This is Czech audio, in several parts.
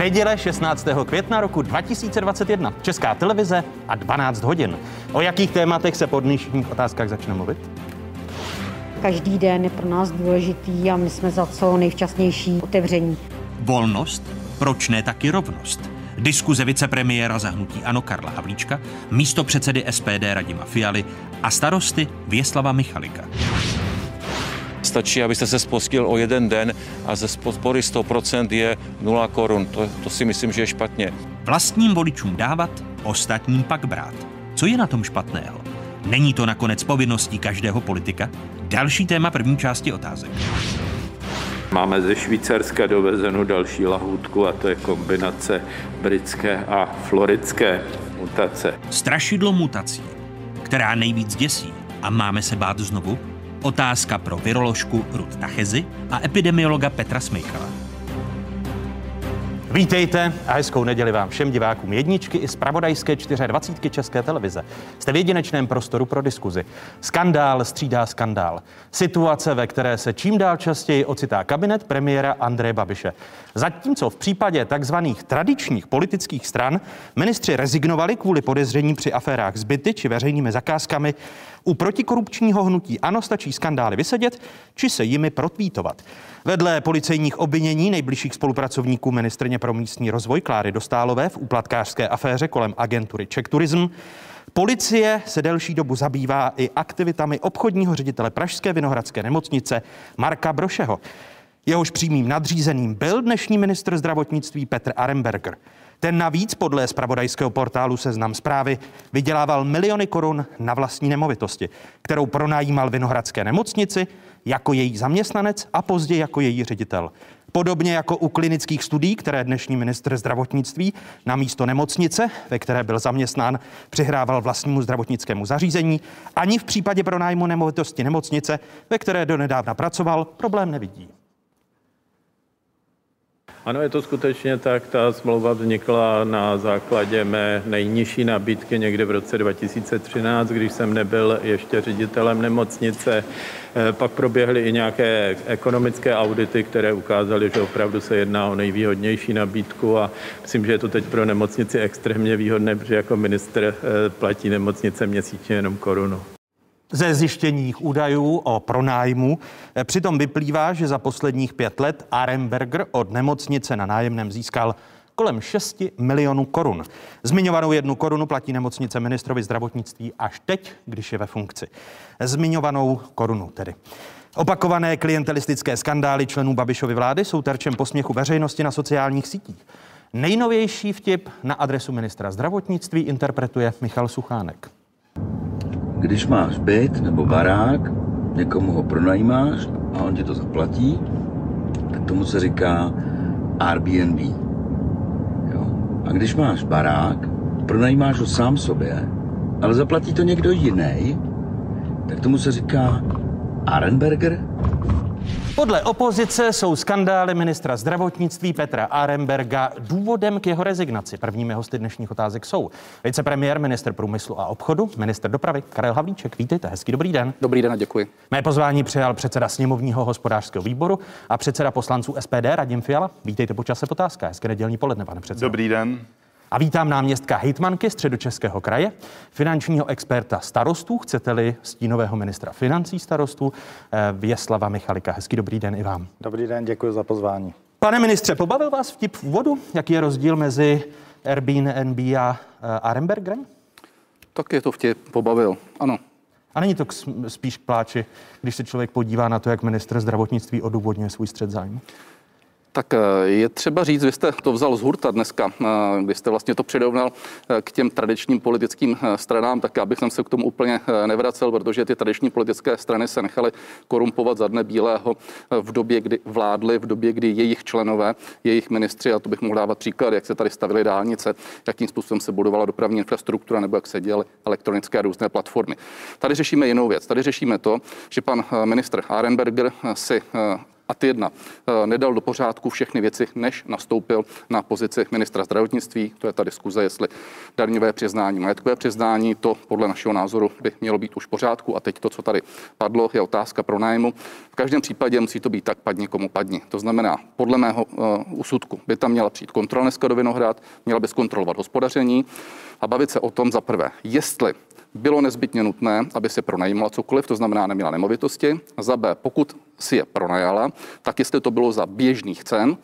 Neděle 16. května roku 2021. Česká televize a 12 hodin. O jakých tématech se po dnešních otázkách začne mluvit? Každý den je pro nás důležitý a my jsme za co nejvčasnější otevření. Volnost? Proč ne taky rovnost? Diskuze vicepremiéra zahnutí Ano Karla Havlíčka, místo předsedy SPD Radima Fialy a starosty Věslava Michalika. Stačí, abyste se spostil o jeden den a ze podpory 100% je 0 korun. To, to si myslím, že je špatně. Vlastním voličům dávat, ostatním pak brát. Co je na tom špatného? Není to nakonec povinností každého politika? Další téma první části otázek. Máme ze Švýcarska dovezenou další lahůdku a to je kombinace britské a floridské mutace. Strašidlo mutací, která nejvíc děsí a máme se bát znovu? Otázka pro viroložku Ruth Tachezy a epidemiologa Petra Smejchala. Vítejte a hezkou neděli vám všem divákům jedničky i z pravodajské 24 České televize. Jste v jedinečném prostoru pro diskuzi. Skandál střídá skandál. Situace, ve které se čím dál častěji ocitá kabinet premiéra Andreje Babiše. Zatímco v případě takzvaných tradičních politických stran ministři rezignovali kvůli podezření při aférách zbyty či veřejnými zakázkami, u protikorupčního hnutí ano stačí skandály vysedět, či se jimi protvítovat. Vedle policejních obvinění nejbližších spolupracovníků ministrně pro místní rozvoj Kláry Dostálové v úplatkářské aféře kolem agentury Czech Tourism Policie se delší dobu zabývá i aktivitami obchodního ředitele Pražské vinohradské nemocnice Marka Brošeho. Jehož přímým nadřízeným byl dnešní ministr zdravotnictví Petr Aremberger. Ten navíc podle spravodajského portálu Seznam zprávy vydělával miliony korun na vlastní nemovitosti, kterou pronajímal Vinohradské nemocnici jako její zaměstnanec a později jako její ředitel. Podobně jako u klinických studií, které dnešní ministr zdravotnictví na místo nemocnice, ve které byl zaměstnán, přihrával vlastnímu zdravotnickému zařízení, ani v případě pronájmu nemovitosti nemocnice, ve které donedávna pracoval, problém nevidí. Ano, je to skutečně tak. Ta smlouva vznikla na základě mé nejnižší nabídky někde v roce 2013, když jsem nebyl ještě ředitelem nemocnice. Eh, pak proběhly i nějaké ekonomické audity, které ukázaly, že opravdu se jedná o nejvýhodnější nabídku a myslím, že je to teď pro nemocnici extrémně výhodné, protože jako minister eh, platí nemocnice měsíčně jenom korunu. Ze zjištěních údajů o pronájmu eh, přitom vyplývá, že za posledních pět let Aremberger od nemocnice na nájemném získal kolem 6 milionů korun. Zmiňovanou jednu korunu platí nemocnice ministrovi zdravotnictví až teď, když je ve funkci. Zmiňovanou korunu tedy. Opakované klientelistické skandály členů Babišovy vlády jsou terčem posměchu veřejnosti na sociálních sítích. Nejnovější vtip na adresu ministra zdravotnictví interpretuje Michal Suchánek. Když máš byt nebo barák, někomu ho pronajímáš a on ti to zaplatí, tak tomu se říká Airbnb. Jo? A když máš barák, pronajímáš ho sám sobě, ale zaplatí to někdo jiný, tak tomu se říká Arenberger podle opozice jsou skandály ministra zdravotnictví Petra Aremberga důvodem k jeho rezignaci. Prvními hosty dnešních otázek jsou vicepremiér, minister průmyslu a obchodu, minister dopravy Karel Havlíček. Vítejte, hezký dobrý den. Dobrý den a děkuji. Mé pozvání přijal předseda sněmovního hospodářského výboru a předseda poslanců SPD Radim Fiala. Vítejte po čase otázka. Hezké nedělní poledne, pane předsedo. Dobrý den. A vítám náměstka hejtmanky středočeského kraje, finančního experta starostů, chcete-li stínového ministra financí starostů, eh, Věslava Michalika. Hezký dobrý den i vám. Dobrý den, děkuji za pozvání. Pane ministře, pobavil vás vtip v úvodu? Jaký je rozdíl mezi Airbnb a eh, Arembergrem? Tak je to vtip, pobavil, ano. A není to spíš k pláči, když se člověk podívá na to, jak minister zdravotnictví odůvodňuje svůj střed zájmu? Tak eh, je třeba říct, vy jste to vzal z hurta dneska, eh, kdy jste vlastně to přirovnal eh, k těm tradičním politickým stranám, tak já bych se k tomu úplně nevracel, protože ty tradiční politické strany se nechaly korumpovat za dne bílého v době, kdy vládly, v době, kdy jejich členové, jejich ministři, a to bych mohl dávat příklad, jak se tady stavily dálnice, jakým způsobem se budovala dopravní infrastruktura nebo jak se dělaly elektronické a různé platformy. Tady řešíme jinou věc. Tady řešíme to, že pan ministr Arenberger si A ty jedna, eh, nedal do pořádku všechny věci, než nastoupil na pozici ministra zdravotnictví. To je ta diskuze, jestli daňové přiznání, majetkové přiznání, to podle našeho názoru by mělo být už v pořádku. A teď to, co tady padlo, je otázka pro nájmu. V každém případě musí to být tak padni komu padni. To znamená, podle mého uh, úsudku by tam měla přijít kontrola dneska do Vinohrad, měla by zkontrolovat hospodaření a bavit se o tom za prvé, jestli bylo nezbytně nutné, aby se pronajímala cokoliv, to znamená neměla nemovitosti. Za B, pokud si je pronajala, tak jestli to bylo za běžných cen,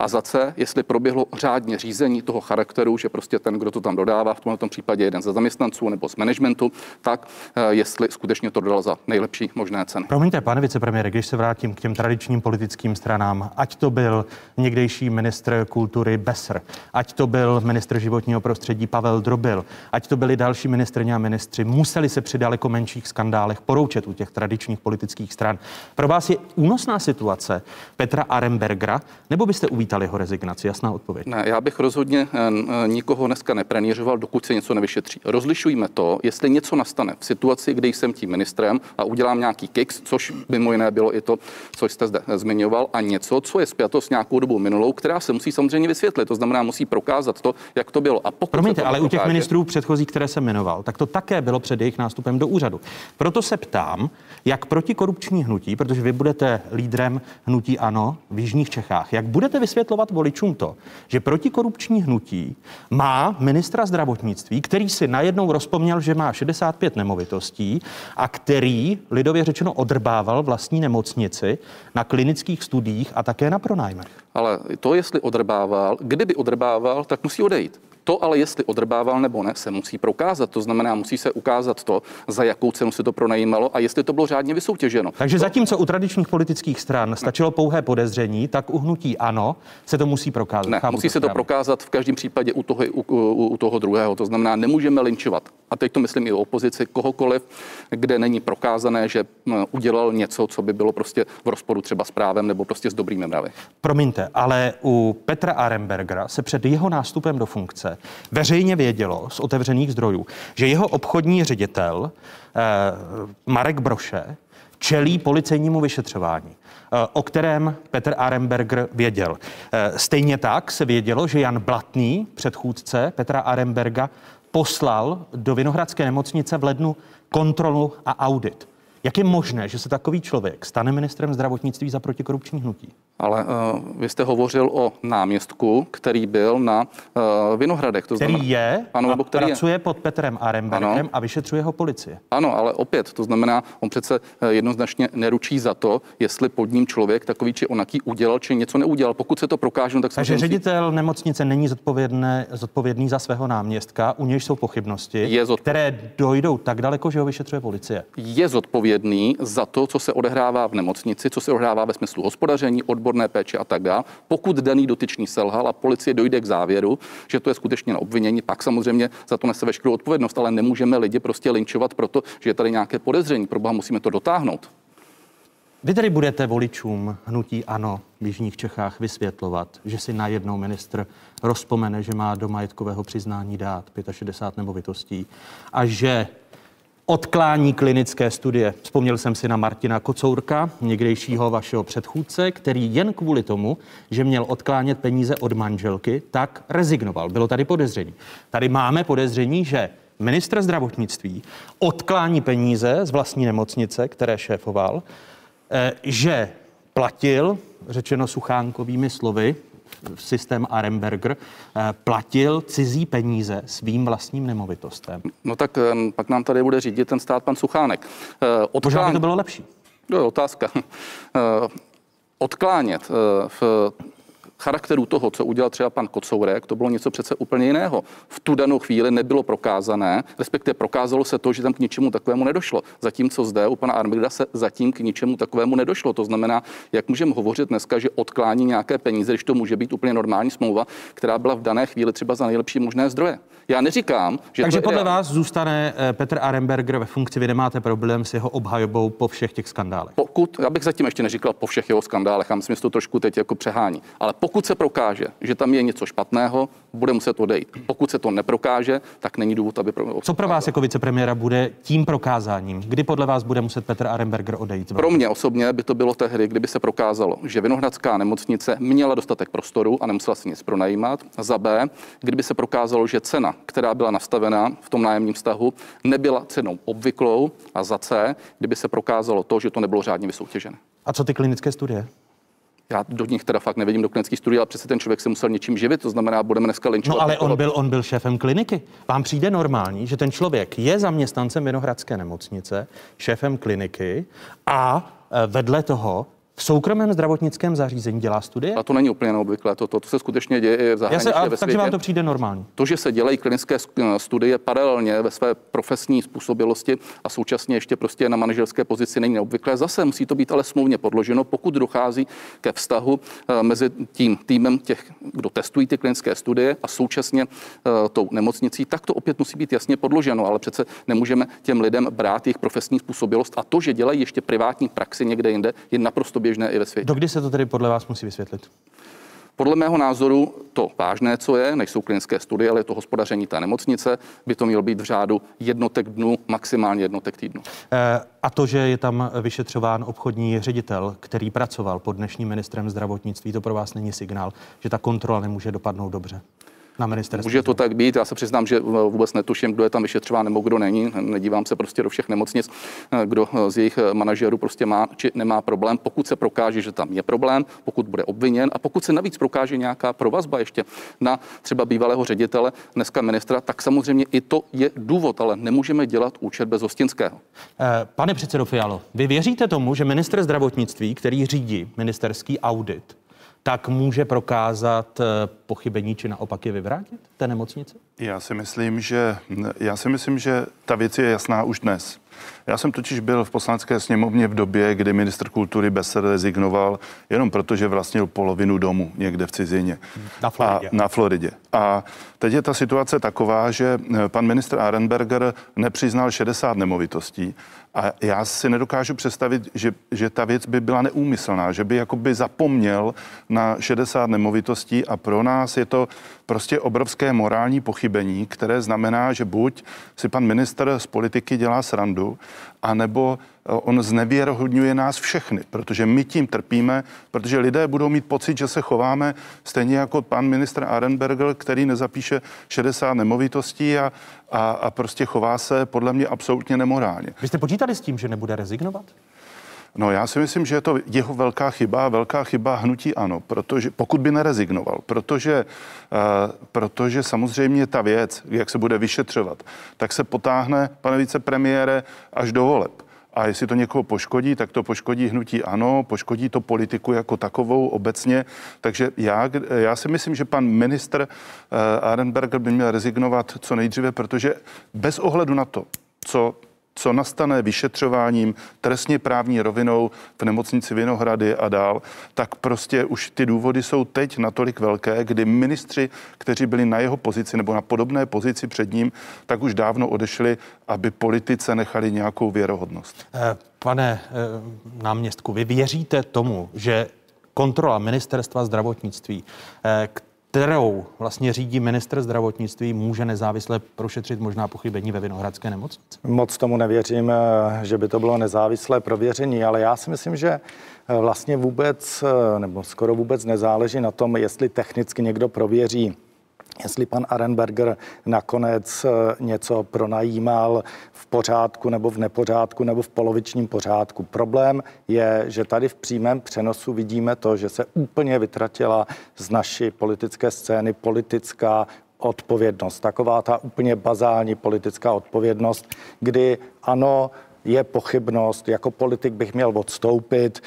a za C, jestli proběhlo řádně řízení toho charakteru, že prostě ten, kdo to tam dodává, v tomto případě jeden ze zaměstnanců nebo z managementu, tak eh, jestli skutečně to dodal za nejlepší možné ceny. Promiňte, pane vicepremiére, když se vrátím k těm tradičním politickým stranám, ať to byl někdejší ministr kultury Besr, ať to byl ministr životního prostředí Pavel Drobil, ať to byli další ministrně a ministři, museli se při daleko menších skandálech poroučet u těch tradičních politických stran. Pro vás je únosná situace Petra Arembergera, nebo byste uvítali uvítali jeho rezignaci? Jasná odpověď. Ne, já bych rozhodně eh, eh, nikoho dneska nepranířoval, dokud se něco nevyšetří. Rozlišujeme to, jestli něco nastane v situaci, kdy jsem tím ministrem a udělám nějaký kicks, což mimo jiné bylo i to, co jste zde zmiňoval, a něco, co je spjato s nějakou dobou minulou, která se musí samozřejmě vysvětlit. To znamená, musí prokázat to, jak to bylo. A pokud Promiňte, ale prokáže... u těch ministrů předchozích, které jsem jmenoval, tak to také bylo před jejich nástupem do úřadu. Proto se ptám, jak protikorupční hnutí, protože vy budete lídrem hnutí ANO v Jižních Čechách, jak budete vysvětlit, vysvětlovat voličům to, že protikorupční hnutí má ministra zdravotnictví, který si najednou rozpomněl, že má 65 nemovitostí a který, lidově řečeno, odrbával vlastní nemocnici na klinických studiích a také na pronájmech. Ale to, jestli odrbával, kdyby odrbával, tak musí odejít. To ale, jestli odrbával nebo ne, se musí prokázat. To znamená, musí se ukázat to, za jakou cenu se to pronajímalo a jestli to bylo řádně vysoutěženo. Takže to... zatímco u tradičních politických stran stačilo pouhé podezření, tak u hnutí ano se to musí prokázat. Ne, musí to se to prokázat v každém případě u toho, u, u, u toho druhého. To znamená, nemůžeme linčovat. A teď to myslím i o opozici, kohokoliv, kde není prokázané, že udělal něco, co by bylo prostě v rozporu třeba s právem nebo prostě s dobrými mravy. Promiňte, ale u Petra Arembergera se před jeho nástupem do funkce veřejně vědělo z otevřených zdrojů, že jeho obchodní ředitel eh, Marek Broše čelí policejnímu vyšetřování, eh, o kterém Petr Aremberger věděl. Eh, stejně tak se vědělo, že Jan Blatný, předchůdce Petra Aremberga, poslal do Vinohradské nemocnice v lednu kontrolu a audit. Jak je možné, že se takový člověk stane ministrem zdravotnictví za protikorupční hnutí? Ale uh, vy jste hovořil o náměstku, který byl na uh, Vinohradech. To který znamená, je ano, nebo který pracuje je. pod Petrem Arembergem ano. a vyšetřuje ho policie. Ano, ale opět, to znamená, on přece eh, jednoznačně neručí za to, jestli pod ním člověk takový či onaký udělal, či něco neudělal. Pokud se to prokáže, no tak Takže musí... ředitel nemocnice není zodpovědné, zodpovědný za svého náměstka, u nějž jsou pochybnosti, je zodpov... které dojdou tak daleko, že ho vyšetřuje policie. Je zodpovědný za to, co se odehrává v nemocnici, co se odehrává ve smyslu hospodaření, odbor odborné péče a tak dále. Pokud daný dotyčný selhal a policie dojde k závěru, že to je skutečně na obvinění, pak samozřejmě za to nese veškerou odpovědnost, ale nemůžeme lidi prostě linčovat proto, že je tady nějaké podezření. Proboha musíme to dotáhnout. Vy tedy budete voličům hnutí ANO v Jižních Čechách vysvětlovat, že si najednou ministr rozpomene, že má do majetkového přiznání dát 65 nemovitostí a že odklání klinické studie. Vzpomněl jsem si na Martina Kocourka, někdejšího vašeho předchůdce, který jen kvůli tomu, že měl odklánět peníze od manželky, tak rezignoval. Bylo tady podezření. Tady máme podezření, že ministr zdravotnictví odklání peníze z vlastní nemocnice, které šéfoval, eh, že platil, řečeno suchánkovými slovy, systém Aremberger eh, platil cizí peníze svým vlastním nemovitostem. No tak eh, pak nám tady bude řídit ten stát pan Suchánek. Odklán... Možná by to bylo lepší. To je otázka. Odklánět v charakteru toho, co udělal třeba pan Kocourek, to bylo něco přece úplně jiného. V tu danou chvíli nebylo prokázané, respektive prokázalo se to, že tam k ničemu takovému nedošlo. Zatímco zde u pana Armida se zatím k ničemu takovému nedošlo. To znamená, jak můžeme hovořit dneska, že odklání nějaké peníze, když to může být úplně normální smlouva, která byla v dané chvíli třeba za nejlepší možné zdroje. Já neříkám, že. Takže podle ideál. vás zůstane eh, Petr Aremberger ve funkci, vy nemáte problém s jeho obhajobou po všech těch skandálech. Pokud, já bych zatím ještě neříkal po všech jeho skandálech, já myslím, že to trošku teď jako přehání, ale pokud Pokud se prokáže, že tam je něco špatného, bude muset odejít. Pokud se to neprokáže, tak není důvod, aby. Pro... Co pro vás jako vicepremiéra bude tím prokázáním? Kdy podle vás bude muset Petr Arenberger odejít? Pro mě osobně by to bylo tehdy, kdyby se prokázalo, že Vinohradská nemocnice měla dostatek prostoru a nemusela si nic pronajímat. Za B, kdyby se prokázalo, že cena, která byla nastavená v tom nájemním vztahu, nebyla cenou obvyklou. A za C, kdyby se prokázalo to, že to nebylo řádně vysoutěžené. A co ty klinické studie? Já do nich teda fakt nevidím do klinických studií, ale přece ten člověk se musel něčím živit, to znamená, budeme dneska linčovat. No ale on byl, on byl šéfem kliniky. Vám přijde normální, že ten člověk je zaměstnancem Vinohradské nemocnice, šéfem kliniky a e, vedle toho v soukromém zdravotnickém zařízení dělá studie? A to není úplně neobvyklé, to, to, to se skutečně děje v zahraničí. Já se, a, ve takže vám to přijde normální. To, že se dělají klinické studie paralelně ve své profesní způsobilosti a současně ještě prostě na manažerské pozici není neobvyklé. Zase musí to být ale smluvně podloženo, pokud dochází ke vztahu eh, mezi tím týmem těch, kdo testují ty klinické studie a současně uh, tou nemocnicí, tak to opět musí být jasně podloženo, ale přece nemůžeme těm lidem brát jejich profesní způsobilost a to, že dělají ještě privátní praxi někde jinde, je naprosto běžné i ve světě. Dokdy se to tedy podle vás musí vysvětlit? Podle mého názoru to vážné, co je, nejsou klinické studie, ale je to hospodaření té nemocnice, by to mělo být v řádu jednotek dnů, maximálně jednotek týdnu. E, a to, že je tam vyšetřován obchodní ředitel, který pracoval pod dnešním ministrem zdravotnictví, to pro vás není signál, že ta kontrola nemůže dopadnout dobře na ministerstvu. Může to tak být, já se přiznám, že vůbec netuším, kdo je tam vyšetřován nebo kdo není. Nedívám se prostě do všech nemocnic, kdo z jejich manažerů prostě má či nemá problém. Pokud se prokáže, že tam je problém, pokud bude obviněn a pokud se navíc prokáže nějaká provazba ještě na třeba bývalého ředitele, dneska ministra, tak samozřejmě i to je důvod, ale nemůžeme dělat účet bez hostinského. Eh, pane předsedo Fialo, vy věříte tomu, že minister zdravotnictví, který řídí ministerský audit, tak může prokázat eh, pochybení či naopak je vyvrátit té nemocnici? Já si myslím, že já si myslím, že ta věc je jasná už dnes. Já jsem totiž byl v poslanecké sněmovně v době, kdy ministr kultury Besser rezignoval jenom proto, že vlastnil polovinu domu někde v cizině. Na Floridě. A, na Floridě. A teď je ta situace taková, že eh, pan ministr Arenberger nepřiznal 60 nemovitostí a já si nedokážu představit, že, že ta věc by byla neúmyslná, že by jakoby zapomněl na 60 nemovitostí a pro nás je to prostě obrovské morální pochybení, které znamená, že buď si pan minister z politiky dělá srandu, anebo eh, on znevěrohodňuje nás všechny, protože my tím trpíme, protože lidé budou mít pocit, že se chováme stejně jako pan ministr Arenberger, který nezapíše 60 nemovitostí a, a, a prostě chová se podle mě absolutně nemorálně. Vy jste počítali s tím, že nebude rezignovat? No já si myslím, že je to jeho velká chyba, velká chyba hnutí ano, protože pokud by nerezignoval, protože, uh, protože samozřejmě ta věc, jak se bude vyšetřovat, tak se potáhne, pane vicepremiére, až do voleb. A jestli to někoho poškodí, tak to poškodí hnutí ano, poškodí to politiku jako takovou obecně. Takže já, já si myslím, že pan ministr uh, Arenberger by měl rezignovat co nejdříve, protože bez ohledu na to, co co nastane vyšetřováním trestně právní rovinou v nemocnici Vinohrady a dál, tak prostě už ty důvody jsou teď natolik velké, kdy ministři, kteří byli na jeho pozici nebo na podobné pozici před ním, tak už dávno odešli, aby politice nechali nějakou věrohodnost. Eh, pane eh, náměstku, vy věříte tomu, že kontrola ministerstva zdravotnictví, eh, kterou vlastně řídí ministr zdravotnictví, může nezávisle prošetřit možná pochybení ve Vinohradské nemocnici? Moc tomu nevěřím, eh, že by to bylo nezávislé prověření, ale já si myslím, že eh, vlastně vůbec, eh, nebo skoro vůbec nezáleží na tom, jestli technicky někdo prověří jestli pan Arenberger nakonec něco pronajímal v pořádku nebo v nepořádku nebo v polovičním pořádku. Problém je, že tady v přímém přenosu vidíme to, že se úplně vytratila z naší politické scény politická odpovědnost. Taková ta úplně bazální politická odpovědnost, kdy ano, je pochybnost, jako politik bych měl odstoupit,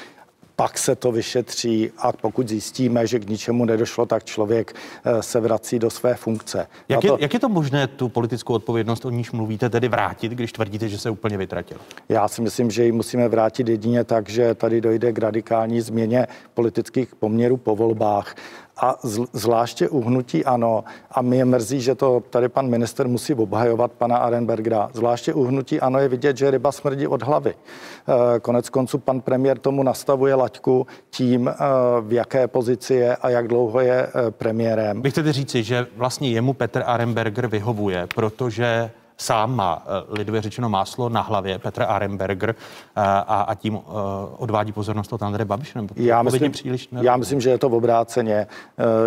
pak se to vyšetří a pokud zjistíme, že k ničemu nedošlo, tak člověk eh, se vrací do své funkce. Jak, to... je, jak je to možné tu politickou odpovědnost, o níž mluvíte, tedy vrátit, když tvrdíte, že se úplně vytratil? Já si myslím, že ji musíme vrátit jedině tak, že tady dojde k radikální změně politických poměrů po volbách A zvláště u hnutí ano, a mě je mrzí, že to tady pan minister musí obhajovat pana Arenbergera, zvláště u hnutí ano je vidět, že ryba smrdí od hlavy. Eh, konec konců pan premiér tomu nastavuje laťku tím, eh, v jaké pozici je a jak dlouho je eh, premiérem. Vy chcete říci, že vlastně jemu Petr Arenberger vyhovuje, protože sám má, eh, lidově řečeno, máslo na hlavě, Petr Aremberger, eh, a, a tím eh, odvádí pozornost od Andreje Babiše? Nebo já myslím, příliš já myslím, že je to v obráceně,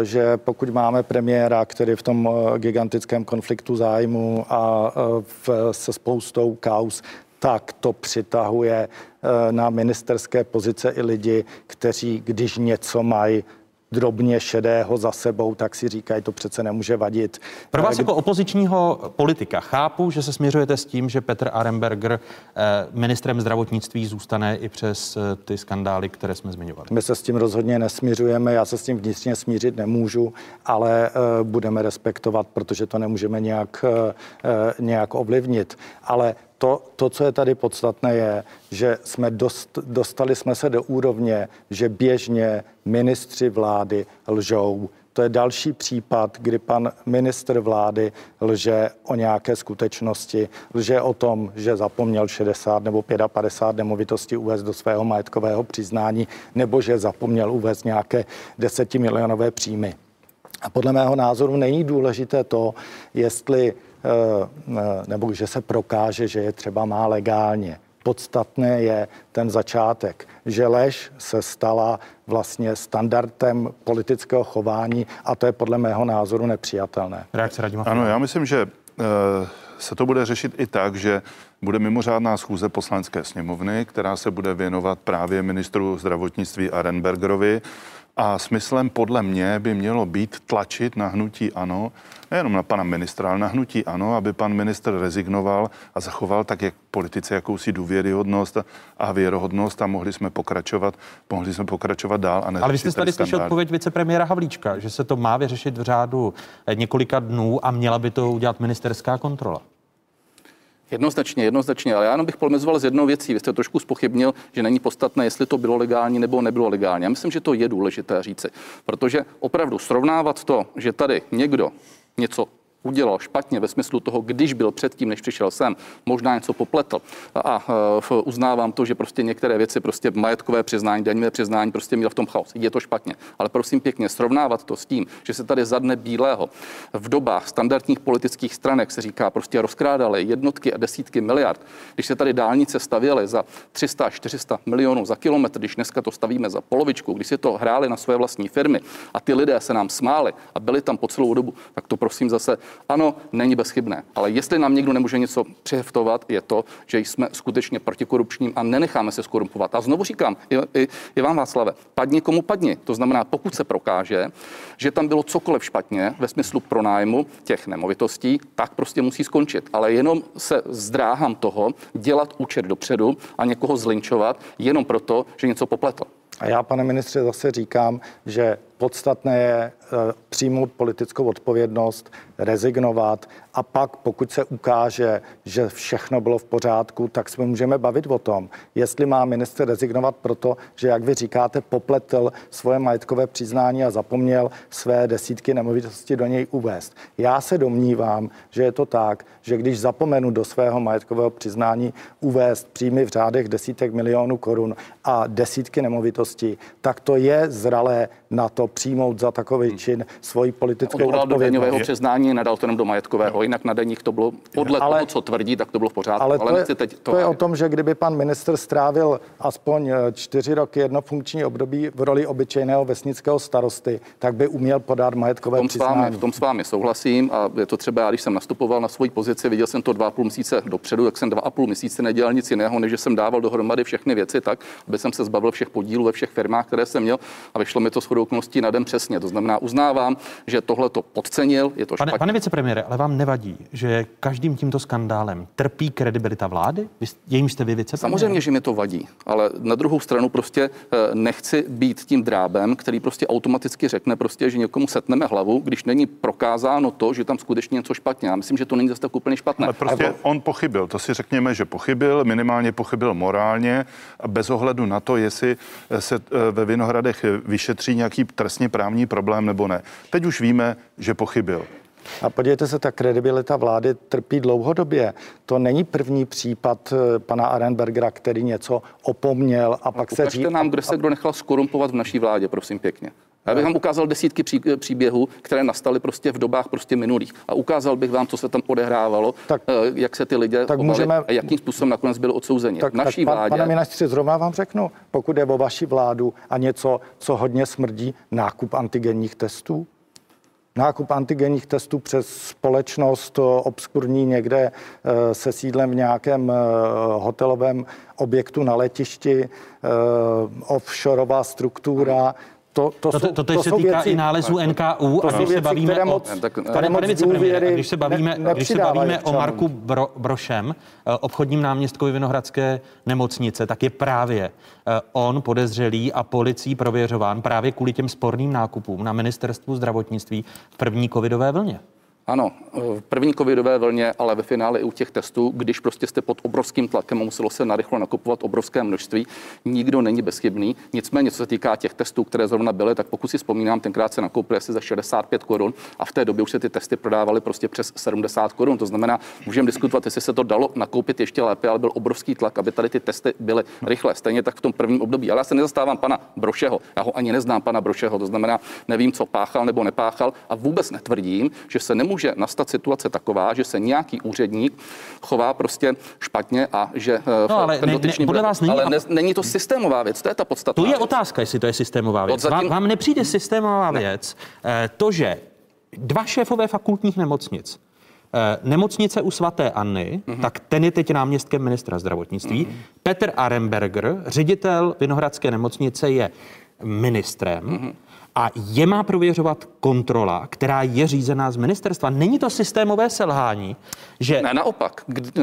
že pokud máme premiéra, který v tom gigantickém konfliktu zájmu a v, se spoustou kaus, tak to přitahuje na ministerské pozice i lidi, kteří, když něco mají, drobně šedého za sebou, tak si říkají, to přece nemůže vadit. Pro vás jako opozičního politika chápu, že se směřujete s tím, že Petr Aremberger eh, ministrem zdravotnictví zůstane i přes eh, ty skandály, které jsme zmiňovali. My se s tím rozhodně nesmířujeme, já se s tím vnitřně smířit nemůžu, ale eh, budeme respektovat, protože to nemůžeme nějak, nějak ovlivnit. Ale to, to, co je tady podstatné, je, že jsme dost, dostali jsme se do úrovně, že běžně ministři vlády lžou. To je další případ, kdy pan ministr vlády lže o nějaké skutečnosti, lže o tom, že zapomněl 60 nebo 55 nemovitostí uvést do svého majetkového přiznání, nebo že zapomněl uvést nějaké desetimilionové příjmy. A podle mého názoru není důležité to, jestli nebo že se prokáže, že je třeba má legálně. Podstatné je ten začátek, že lež se stala vlastně standardem politického chování a to je podle mého názoru nepřijatelné. Reakce Radima. Ano, já myslím, že eh, se to bude řešit i tak, že bude mimořádná schůze poslanecké sněmovny, která se bude věnovat právě ministru zdravotnictví Arenbergerovi. A smyslem podle mě by mělo být tlačit na hnutí ANO, nejenom na pana ministra, ale na hnutí ANO, aby pan ministr rezignoval a zachoval tak, jak politice, jakousi důvěryhodnost a věrohodnost a mohli jsme pokračovat, mohli jsme pokračovat dál. A ale vy jste tady slyšel odpověď vicepremiéra Havlíčka, že se to má vyřešit v řádu několika dnů a měla by to udělat ministerská kontrola. Jednoznačně, jednoznačně, ale já jenom bych polemizoval z jednou věcí. Vy jste trošku spochybnil, že není podstatné, jestli to bylo legální nebo nebylo legální. Já myslím, že to je důležité říci, protože opravdu srovnávat to, že tady někdo něco udělal špatně ve smyslu toho, když byl předtím, než přišel sem, možná něco popletl. A, a uznávám to, že prostě některé věci, prostě majetkové přiznání, daňové přiznání, prostě měl v tom chaos. Je to špatně. Ale prosím pěkně, srovnávat to s tím, že se tady za dne bílého v dobách standardních politických stranek se říká, prostě rozkrádali jednotky a desítky miliard. Když se tady dálnice stavěly za 300, 400 milionů za kilometr, když dneska to stavíme za polovičku, když si to hráli na své vlastní firmy a ty lidé se nám smáli a byli tam po celou dobu, tak to prosím zase ano, není bezchybné, ale jestli nám někdo nemůže něco přiheftovat, je to, že jsme skutečně protikorupčním a nenecháme se skorumpovat. A znovu říkám, i, i, i vám Václave, padni komu padni. To znamená, pokud se prokáže, že tam bylo cokoliv špatně ve smyslu pronájmu těch nemovitostí, tak prostě musí skončit. Ale jenom se zdráhám toho dělat účet dopředu a někoho zlinčovat jenom proto, že něco popletl. A já, pane ministře, zase říkám, že podstatné je eh, přijmout politickou odpovědnost, rezignovat a pak, pokud se ukáže, že všechno bylo v pořádku, tak se můžeme bavit o tom, jestli má minister rezignovat proto, že, jak vy říkáte, popletl svoje majetkové přiznání a zapomněl své desítky nemovitostí do něj uvést. Já se domnívám, že je to tak, že když zapomenu do svého majetkového přiznání uvést příjmy v řádech desítek milionů korun a desítky nemovitostí, tak to je zralé na to přijmout za takový hmm. čin svoji politickou odpovědnost. do daňového přiznání, nedal to jenom do majetkového, jinak na daních to bylo podle ale, toho, co tvrdí, tak to bylo v pořádku. Ale, ale to, je, teď to, to je o tom, že kdyby pan minister strávil aspoň eh, čtyři roky jedno funkční období v roli obyčejného vesnického starosty, tak by uměl podat majetkové v tom přiznání. S vámi, v tom s vámi souhlasím a je to třeba, já, když jsem nastupoval na svoji pozici, viděl jsem to dva a půl měsíce dopředu, tak jsem dva a půl měsíce nedělal nic jiného, než že jsem dával dohromady všechny věci tak, aby jsem se zbavil všech podílů ve všech firmách, které jsem měl a vyšlo mi to shodou okolností na den přesně. To znamená, uznávám, že tohle to podcenil, je to pane, špatně. Pane vicepremiére, ale vám nevadí, že každým tímto skandálem trpí kredibilita vlády? Vy, jejím jste vy vicepremiér? Samozřejmě, že mi to vadí, ale na druhou stranu prostě eh, nechci být tím drábem, který prostě automaticky řekne prostě, že někomu setneme hlavu, když není prokázáno to, že tam skutečně něco špatně. Já myslím, že to není zase tak úplně špatné. Ale prostě ale... on pochybil, to si řekněme, že pochybil, minimálně pochybil morálně, bez ohledu na to, jestli se eh, ve Vinohradech vyšetří nějaký trestně právní problém nebo ne. Teď už víme, že pochybil. A podívejte se, ta kredibilita vlády trpí dlouhodobě. To není první případ eh, pana Arenbergera, který něco opomněl a pak se Ukažte říká... nám, kde se kdo nechal skorumpovat v naší vládě, prosím pěkně. Já bych vám ukázal desítky pří, příběhů, které nastaly prostě v dobách prostě minulých. A ukázal bych vám, co se tam odehrávalo, tak, jak se ty lidé tak chovali můžeme- a jakým způsobem nakonec byli odsouzeni. Tak, naší tak pan, vládě pane ministře, zrovna vám řeknu, pokud je o vaši vládu a něco, co hodně smrdí, nákup antigenních testů, Nákup antigenních testů přes společnost o, obskurní někde e, se sídlem v nějakém hotelovém objektu na letišti, offshoreová struktura. To, to, To, jsou, to, to, to se týká věci, i nálezů NKU. to A když se bavíme které o, moc, Tak, které moc důvěry když se bavíme, ne, když se bavíme o. Marku Bro, Brošem, eh, obchodním náměstkovi Vinohradské nemocnice, tak je právě eh, on podezřelý a policií prověřován právě kvůli těm sporným nákupům na ministerstvu zdravotnictví v první covidové vlně. Ano, v první covidové vlně, ale ve finále i u těch testů, když prostě jste pod obrovským tlakem a muselo se narychlo nakupovat obrovské množství, nikdo není bezchybný. Nicméně, co se týká těch testů, které zrovna byly, tak pokud si vzpomínám, tenkrát se nakoupili asi za 65 korun a v té době už se ty testy prodávaly prostě přes 70 korun. To znamená, můžeme diskutovat, jestli se to dalo nakoupit ještě lépe, ale byl obrovský tlak, aby tady ty testy byly rychle. Stejně tak v tom prvním období. Ale já se nezastávám pana Brošeho. Já ho ani neznám, pana Brošeho. To znamená, nevím, co páchal nebo nepáchal a vůbec netvrdím, že se nemůže nastat situace taková, že se nějaký úředník chová prostě špatně a že eh, No, ale ten ne- dotyčný ne- podle vás není- ale ne, není to systémová věc, to je ta podstatná To je věc. otázka, jestli to je systémová věc. Zatím- Vám, vám nepřijde systémová věc eh, to, že dva šéfové fakultních nemocnic, eh, nemocnice u svaté Anny, Mhm. tak ten je teď náměstkem ministra zdravotnictví. Petr Aremberger, ředitel Vinohradské nemocnice, je ministrem. Mhm. A je má prověřovat kontrola, která je řízená z ministerstva. Není to systémové selhání, že Ne, naopak. Eh,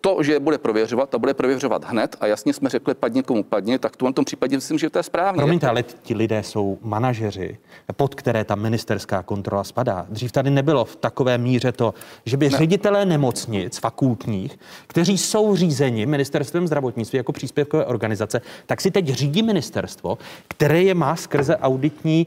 To, že je bude prověřovat a bude prověřovat hned a jasně jsme řekli padni komu padni, tak v tom případě myslím, že to je správně. Promiňte, ale ti lidé jsou manažeři, pod které ta ministerská kontrola spadá. Dřív tady nebylo v takové míře to, že by ředitelé nemocnic fakultních, kteří jsou řízeni ministerstvem zdravotnictví jako příspěvkové organizace, tak si teď řídí ministerstvo, které je má skrze auditní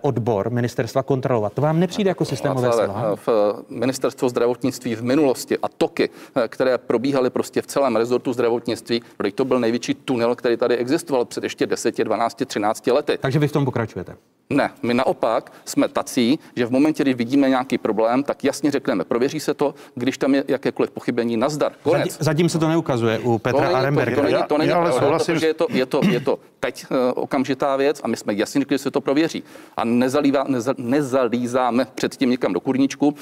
odbor ministerstva kontrolovat. To vám nepřijde jako systémové Václave, selhání? v eh, ministerstvo zdravotnictví v minulosti a toky, eh, které probíhaly prostě v celém rezortu zdravotnictví, protože to byl největší tunel, který tady existoval před ještě 10, 12, 13 lety. Takže vy v tom pokračujete. Ne, my naopak jsme tací, že v momentě, kdy vidíme nějaký problém, tak jasně řekneme, prověří se to, když tam je jakékoliv pochybení, nazdar, Zatím, konec. zatím se to neukazuje u To Petra není, to, to Arembergera. není, to není Já- já ale pravda, souhlasím protože s- je to, je, to, je to teď uh, okamžitá věc a my jsme jasně řekli, že se to prověří. A nezalívá, neza, nezalízáme předtím někam do kurníčku,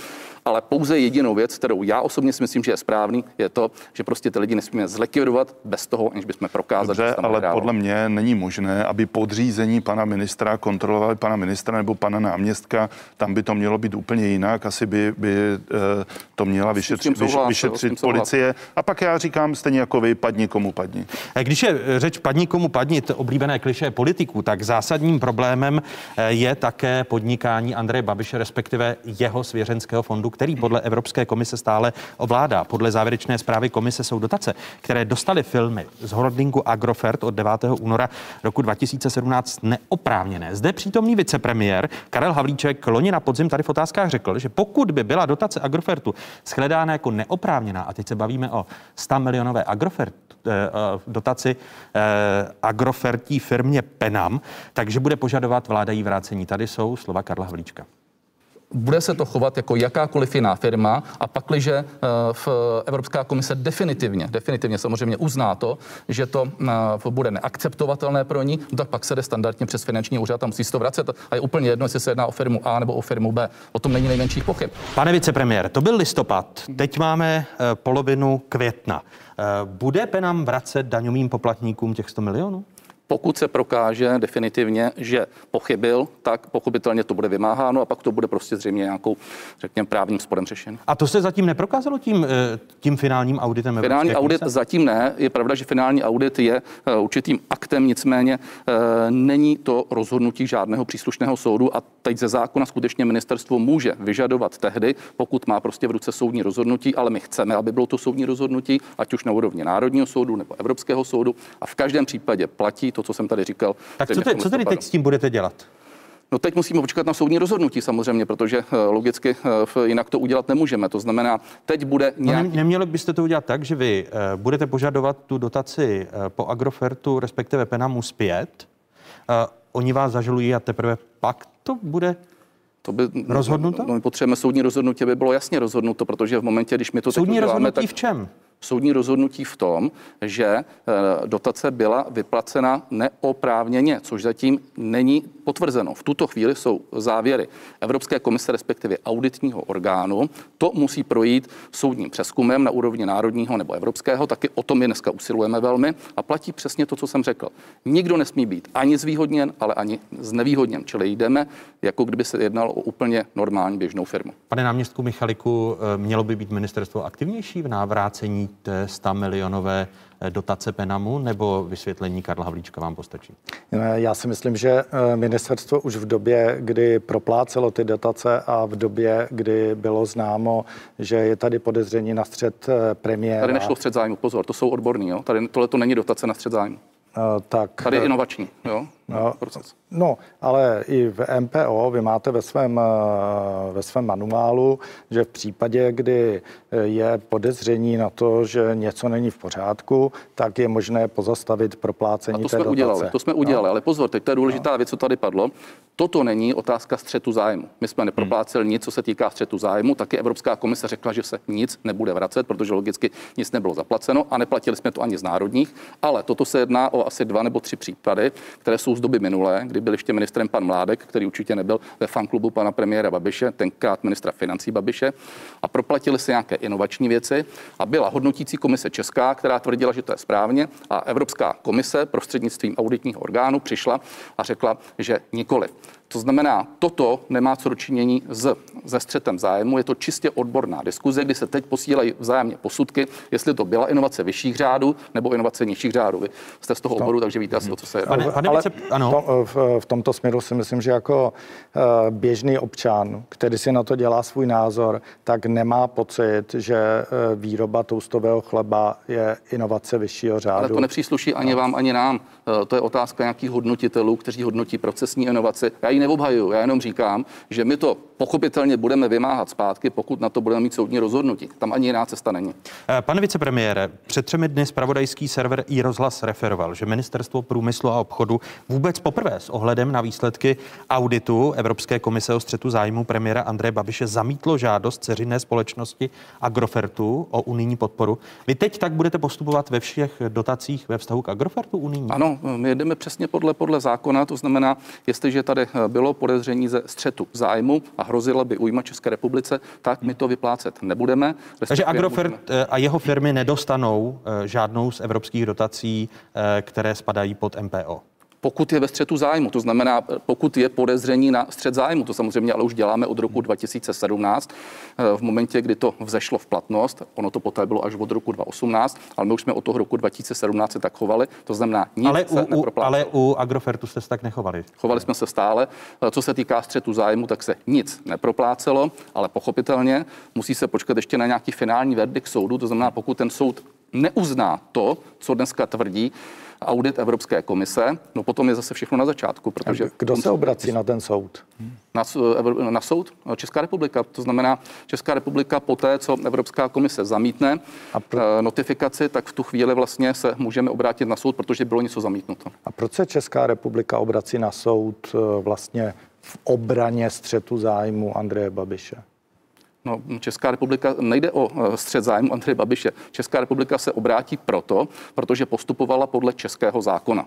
ale pouze jedinou věc, kterou já osobně si myslím, že je správný, je to, že prostě ty lidi nesmíme zlikvidovat bez toho, aniž bychom prokázali, že Dobře, se tam ale odehrávalo. podle mě není možné, aby podřízení pana ministra kontrolovali pana ministra nebo pana náměstka. Tam by to mělo být úplně jinak. Asi by, by eh, to měla vyšetřit, souhlasil, s tím vyšetřit policie. A pak já říkám stejně jako vy, padni komu padni. Eh, Když je řeč padni komu padni, to oblíbené kliše politiků, tak zásadním problémem eh, je také podnikání Andreje Babiše, respektive jeho svěřenského fondu, který podle Evropské komise stále ovládá. Podle závěrečné zprávy komise jsou dotace, které dostaly filmy z holdingu Agrofert od 9. února roku 2017 neoprávněné. Zde přítomný vicepremiér Karel Havlíček loni na podzim tady v otázkách řekl, že pokud by byla dotace Agrofertu shledána jako neoprávněná, a teď se bavíme o 100 milionové Agrofert, eh, eh, dotaci eh, agrofertí firmě Penam, takže bude požadovat vláda jí vrácení. Tady jsou slova Karla Havlíčka. Bude se to chovat jako jakákoliv jiná firma a pakliže eh, v Evropská komise definitivně, definitivně samozřejmě uzná to, že to eh, bude neakceptovatelné pro ní, no tak pak se jde standardně přes finanční úřad a musí se to vracet. A je úplně jedno, jestli se jedná o firmu A nebo o firmu B. O tom není nejmenších pochyb. Pane vicepremiér, to byl listopad, teď máme eh, polovinu května. Eh, Bude Penam vracet daňovým poplatníkům těch 100 milionů? Pokud se prokáže definitivně, že pochybil, tak pochopitelně to bude vymáháno a pak to bude prostě zřejmě nějakou, řekněme, právním sporem řešen. A to se zatím neprokázalo tím, eh, tím finálním auditem Finální Evropské audit komise? zatím ne. Je pravda, že finální audit je eh, určitým aktem, nicméně eh, není to rozhodnutí žádného příslušného soudu a teď ze zákona skutečně ministerstvo může vyžadovat tehdy, pokud má prostě v ruce soudní rozhodnutí, ale my chceme, aby bylo to soudní rozhodnutí, ať už na úrovni Národního soudu nebo Evropského soudu a v každém případě platí to, co jsem tady říkal. Tak co, te, co tedy teď s tím budete dělat? No teď musíme počkat na soudní rozhodnutí samozřejmě, protože eh, logicky eh, jinak to udělat nemůžeme. To znamená, teď bude nějaký... No, neměli byste to udělat tak, že vy uh, budete požadovat tu dotaci po Agrofertu, respektive Penamu zpět, oni vás zažalují a teprve pak to bude to by, rozhodnuto? No, my potřebujeme soudní rozhodnutí, aby bylo jasně rozhodnuto, protože v momentě, když my to soudní teď rozhodnutí tak... v čem? Soudní rozhodnutí v tom, že eh, dotace byla vyplacena neoprávněně, což zatím není potvrzeno. V tuto chvíli jsou závěry Evropské komise, respektive auditního orgánu. To musí projít soudním přeskumem na úrovni národního nebo evropského, taky o tom my dneska usilujeme velmi a platí přesně to, co jsem řekl. Nikdo nesmí být ani zvýhodněn, ale ani znevýhodněn, čili jdeme, jako kdyby se jednalo o úplně normální běžnou firmu. Pane náměstku Michaliku, eh, mělo by být ministerstvo aktivnější v návrácení té 100 milionové eh, dotace Penamu nebo vysvětlení Karla Havlíčka vám postačí? Já si myslím, že eh, ministerstvo už v době, kdy proplácelo ty dotace a v době, kdy bylo známo, že je tady podezření na střed eh, premiéra. Tady nešlo střed zájmu, pozor, to jsou odborní, jo? Tady tohle to není dotace na střed zájmu. tak, Tady je inovační, jo? No, proces. No, ale i v MPO vy máte ve svém, eh, ve svém manuálu, že v případě, kdy eh, je podezření na to, že něco není v pořádku, tak je možné pozastavit proplácení A to té jsme dotace. udělali, to jsme no. udělali, ale pozor, teď to je důležitá no. věc, co tady padlo. Toto není otázka střetu zájmu. My jsme nepropláceli hmm. nic, co se týká střetu zájmu. Taky Evropská komise řekla, že se nic nebude vracet, protože logicky nic nebylo zaplaceno a neplatili jsme to ani z národních. Ale toto se jedná o asi dva nebo tři případy, které jsou z doby minulé, kdy byl ještě ministrem pan Mládek, který určitě nebyl ve fanklubu pana premiéra Babiše, tenkrát ministra financí Babiše, a proplatili si nějaké inovační věci. A byla hodnotící komise česká, která tvrdila, že to je správně, a Evropská komise prostřednictvím auditního orgánu přišla a řekla, že nikoli. To znamená, toto nemá co dočinění s, se střetem zájmu, je to čistě odborná diskuze, kdy se teď posílají vzájemně posudky, jestli to byla inovace vyšších řádů nebo inovace nižších řádů. Vy jste z toho oboru, takže víte asi, o co se jedná. Pane, pane Ale ano. To, v, v tomto směru si myslím, že jako uh, běžný občan, který si na to dělá svůj názor, tak nemá pocit, že uh, výroba toustového chleba je inovace vyššího řádu. Ale to nepřísluší ani vám, ani nám. Uh, to je otázka nějakých hodnotitelů, kteří hodnotí procesní inovaci. Já ji neobhajuju, já jenom říkám, že my to pochopitelně budeme vymáhat zpátky, pokud na to budeme mít soudní rozhodnutí. Tam ani jiná cesta není. Eh, pane vicepremiére, před třemi dny spravodajský server i rozhlas referoval, že Ministerstvo průmyslu a obchodu vůbec poprvé s ohledem na výsledky auditu Evropské komise o střetu zájmu premiéra Andreje Babiše zamítlo žádost ceřinné společnosti Agrofertu o unijní podporu. Vy teď tak budete postupovat ve všech dotacích ve vztahu k Agrofertu unijní? Ano, my jedeme přesně podle, podle zákona, to znamená, jestliže tady eh, bylo podezření ze střetu zájmu a hrozila by újma České republice, tak my to vyplácet nebudeme. Takže Agrofert můžeme... Eh, a jeho firmy nedostanou eh, žádnou z evropských dotací, které spadají pod MPO pokud je ve střetu zájmu, to znamená, pokud je podezření na střet zájmu, to samozřejmě ale už děláme od roku 2017, v momentě, kdy to vzešlo v platnost, ono to poté bylo až od roku 2018, ale my už jsme od toho roku 2017 se tak chovali, to znamená, nic ale se u, ale u Agrofertu jste se tak nechovali. Chovali jsme se stále. Co se týká střetu zájmu, tak se nic neproplácelo, ale pochopitelně musí se počkat ještě na nějaký finální verdikt soudu, to znamená, pokud ten soud neuzná to, co dneska tvrdí, audit Evropské komise, no potom je zase všechno na začátku. Protože Kdo se obrací na ten soud? Na, na soud Česká republika. To znamená, Česká republika poté, co Evropská komise zamítne a pro... Eh, notifikaci, tak v tu chvíli vlastně se můžeme obrátit na soud, protože bylo něco zamítnuto. A proč se Česká republika obrací na soud eh, vlastně v obraně střetu zájmu Andreje Babiše? No, Česká republika nejde o e, střed zájmu Andreje Babiše. Česká republika se obrátí proto, protože postupovala podle českého zákona.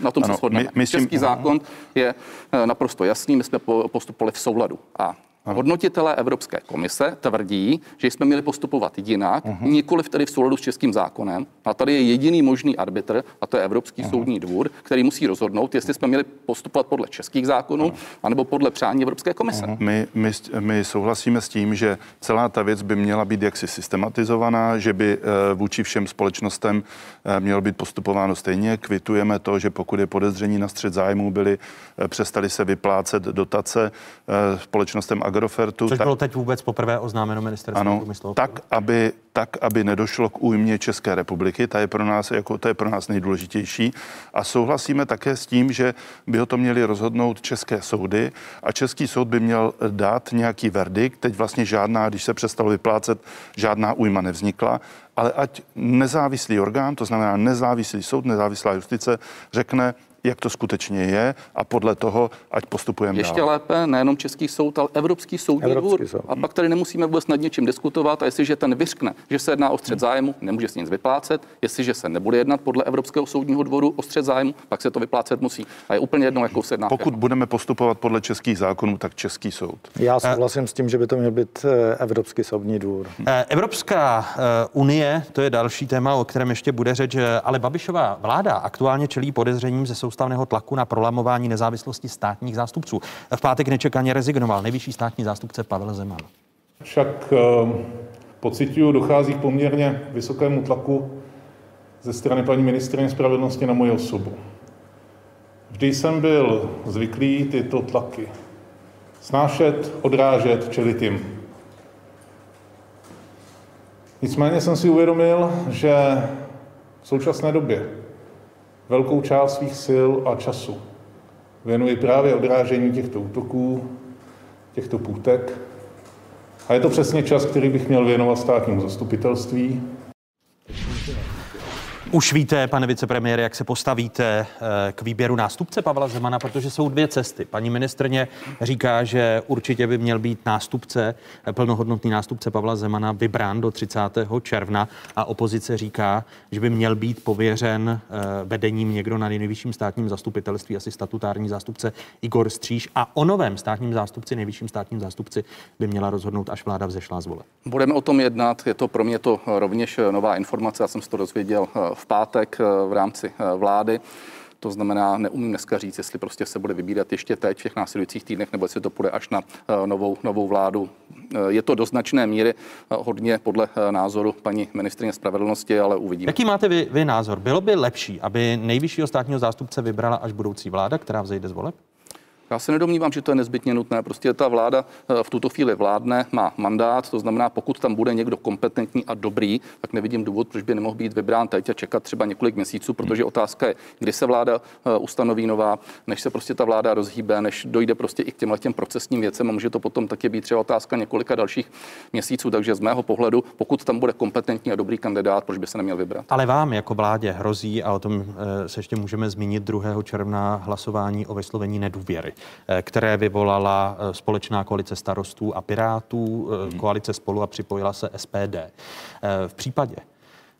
Na tom ano, se shodneme. My, my Český tím... zákon je e, naprosto jasný, my jsme postupovali v souladu. A Hodnotitelé Evropské komise tvrdí, že jsme měli postupovat jinak, uh-huh. nikoli tedy v souladu s českým zákonem. A tady je jediný možný arbitr, a to je Evropský uh-huh. soudní dvůr, který musí rozhodnout, jestli jsme měli postupovat podle českých zákonů, uh-huh. anebo podle přání Evropské komise. Uh-huh. My, my, my souhlasíme s tím, že celá ta věc by měla být jaksi systematizovaná, že by eh, vůči všem společnostem eh, mělo být postupováno stejně. Kvitujeme to, že pokud je podezření na střed zájmu, byly, eh, přestali se vyplácet dotace společnostem a Agrofertu. Což bylo teď vůbec poprvé oznámeno ministerstvo ano, průmyslu. tak aby, tak, aby nedošlo k újmě České republiky, ta je pro nás, jako, to je pro nás nejdůležitější. A souhlasíme také s tím, že by o to měli rozhodnout české soudy a český soud by měl dát nějaký verdikt. Teď vlastně žádná, když se přestalo vyplácet, žádná újma nevznikla, ale ať nezávislý orgán, to znamená nezávislý soud, nezávislá justice, řekne, jak to skutečně je a podle toho, ať postupujeme Ještě dál. lépe, nejenom Český soud, ale Evropský soudní Evropský dvůr. soud. A pak tady nemusíme vůbec nad něčím diskutovat. A jestliže ten vyřkne, že se jedná o střed zájmu, nemůže se nic vyplácet. Jestliže se nebude jednat podle Evropského soudního dvoru o střed zájmu, pak se to vyplácet musí. A je úplně jedno, jakou se jedná. Pokud firmu. budeme postupovat podle českých zákonů, tak český soud. Já souhlasím s tím, že by to měl být eh, Evropský soudní dvůr. Eh, Evropská eh, unie, to je další téma, o kterém ještě bude řeč, ale Babišová vláda aktuálně čelí podezřením ze soustavného tlaku na prolamování nezávislosti státních zástupců. V pátek nečekaně rezignoval nejvyšší státní zástupce Pavel Zeman. Však eh, pocituju, dochází k poměrně vysokému tlaku ze strany paní ministrině spravedlnosti na moji osobu. Vždy jsem byl zvyklý tyto tlaky snášet, odrážet, čelit jim. Nicméně jsem si uvědomil, že v současné době velkou část svých sil a času věnuji právě odrážení těchto útoků, těchto půtek. A je to přesně čas, který bych měl věnovat státnímu zastupitelství, Už víte, pane vicepremiére, jak se postavíte eh, k výběru nástupce Pavla Zemana, protože jsou dvě cesty. Paní ministrně říká, že určitě by měl být nástupce, eh, plnohodnotný nástupce Pavla Zemana vybrán do 30. června a opozice říká, že by měl být pověřen eh, vedením někdo na nejvyšším státním zastupitelství, asi statutární zástupce Igor Stříž a o novém státním zástupci, nejvyšším státním zástupci by měla rozhodnout, až vláda vzešla z vole. Budeme o tom jednat, je to pro mě to rovněž nová informace, já jsem si to dozvěděl v pátek eh, v rámci eh, vlády. To znamená, neumím dneska říct, jestli prostě se bude vybírat ještě teď v těch následujících týdnech, nebo jestli to půjde až na eh, novou, novou vládu. Je to do značné míry hodně podle názoru paní ministrině spravedlnosti, ale uvidíme. Jaký máte vy, vy názor? Bylo by lepší, aby nejvyššího státního zástupce vybrala až budoucí vláda, která vzejde z voleb? Já se nedomnívám, že to je nezbytně nutné. Prostě ta vláda eh, v tuto chvíli vládne, má mandát, to znamená, pokud tam bude někdo kompetentní a dobrý, tak nevidím důvod, proč by nemohl být vybrán teď a čekat třeba několik měsíců, protože otázka je, kdy se vláda eh, ustanoví nová, než se prostě ta vláda rozhýbe, než dojde prostě i k těmhle těm procesním věcem a může to potom taky být třeba otázka několika dalších měsíců. Takže z mého pohledu, pokud tam bude kompetentní a dobrý kandidát, proč by se neměl vybrat? Ale vám jako vládě hrozí, a o tom eh, se ještě můžeme zmínit 2. června hlasování o vyslovení nedůvěry, které vyvolala eh, společná koalice starostů a pirátů, eh, koalice spolu a připojila se SPD. Eh, V případě,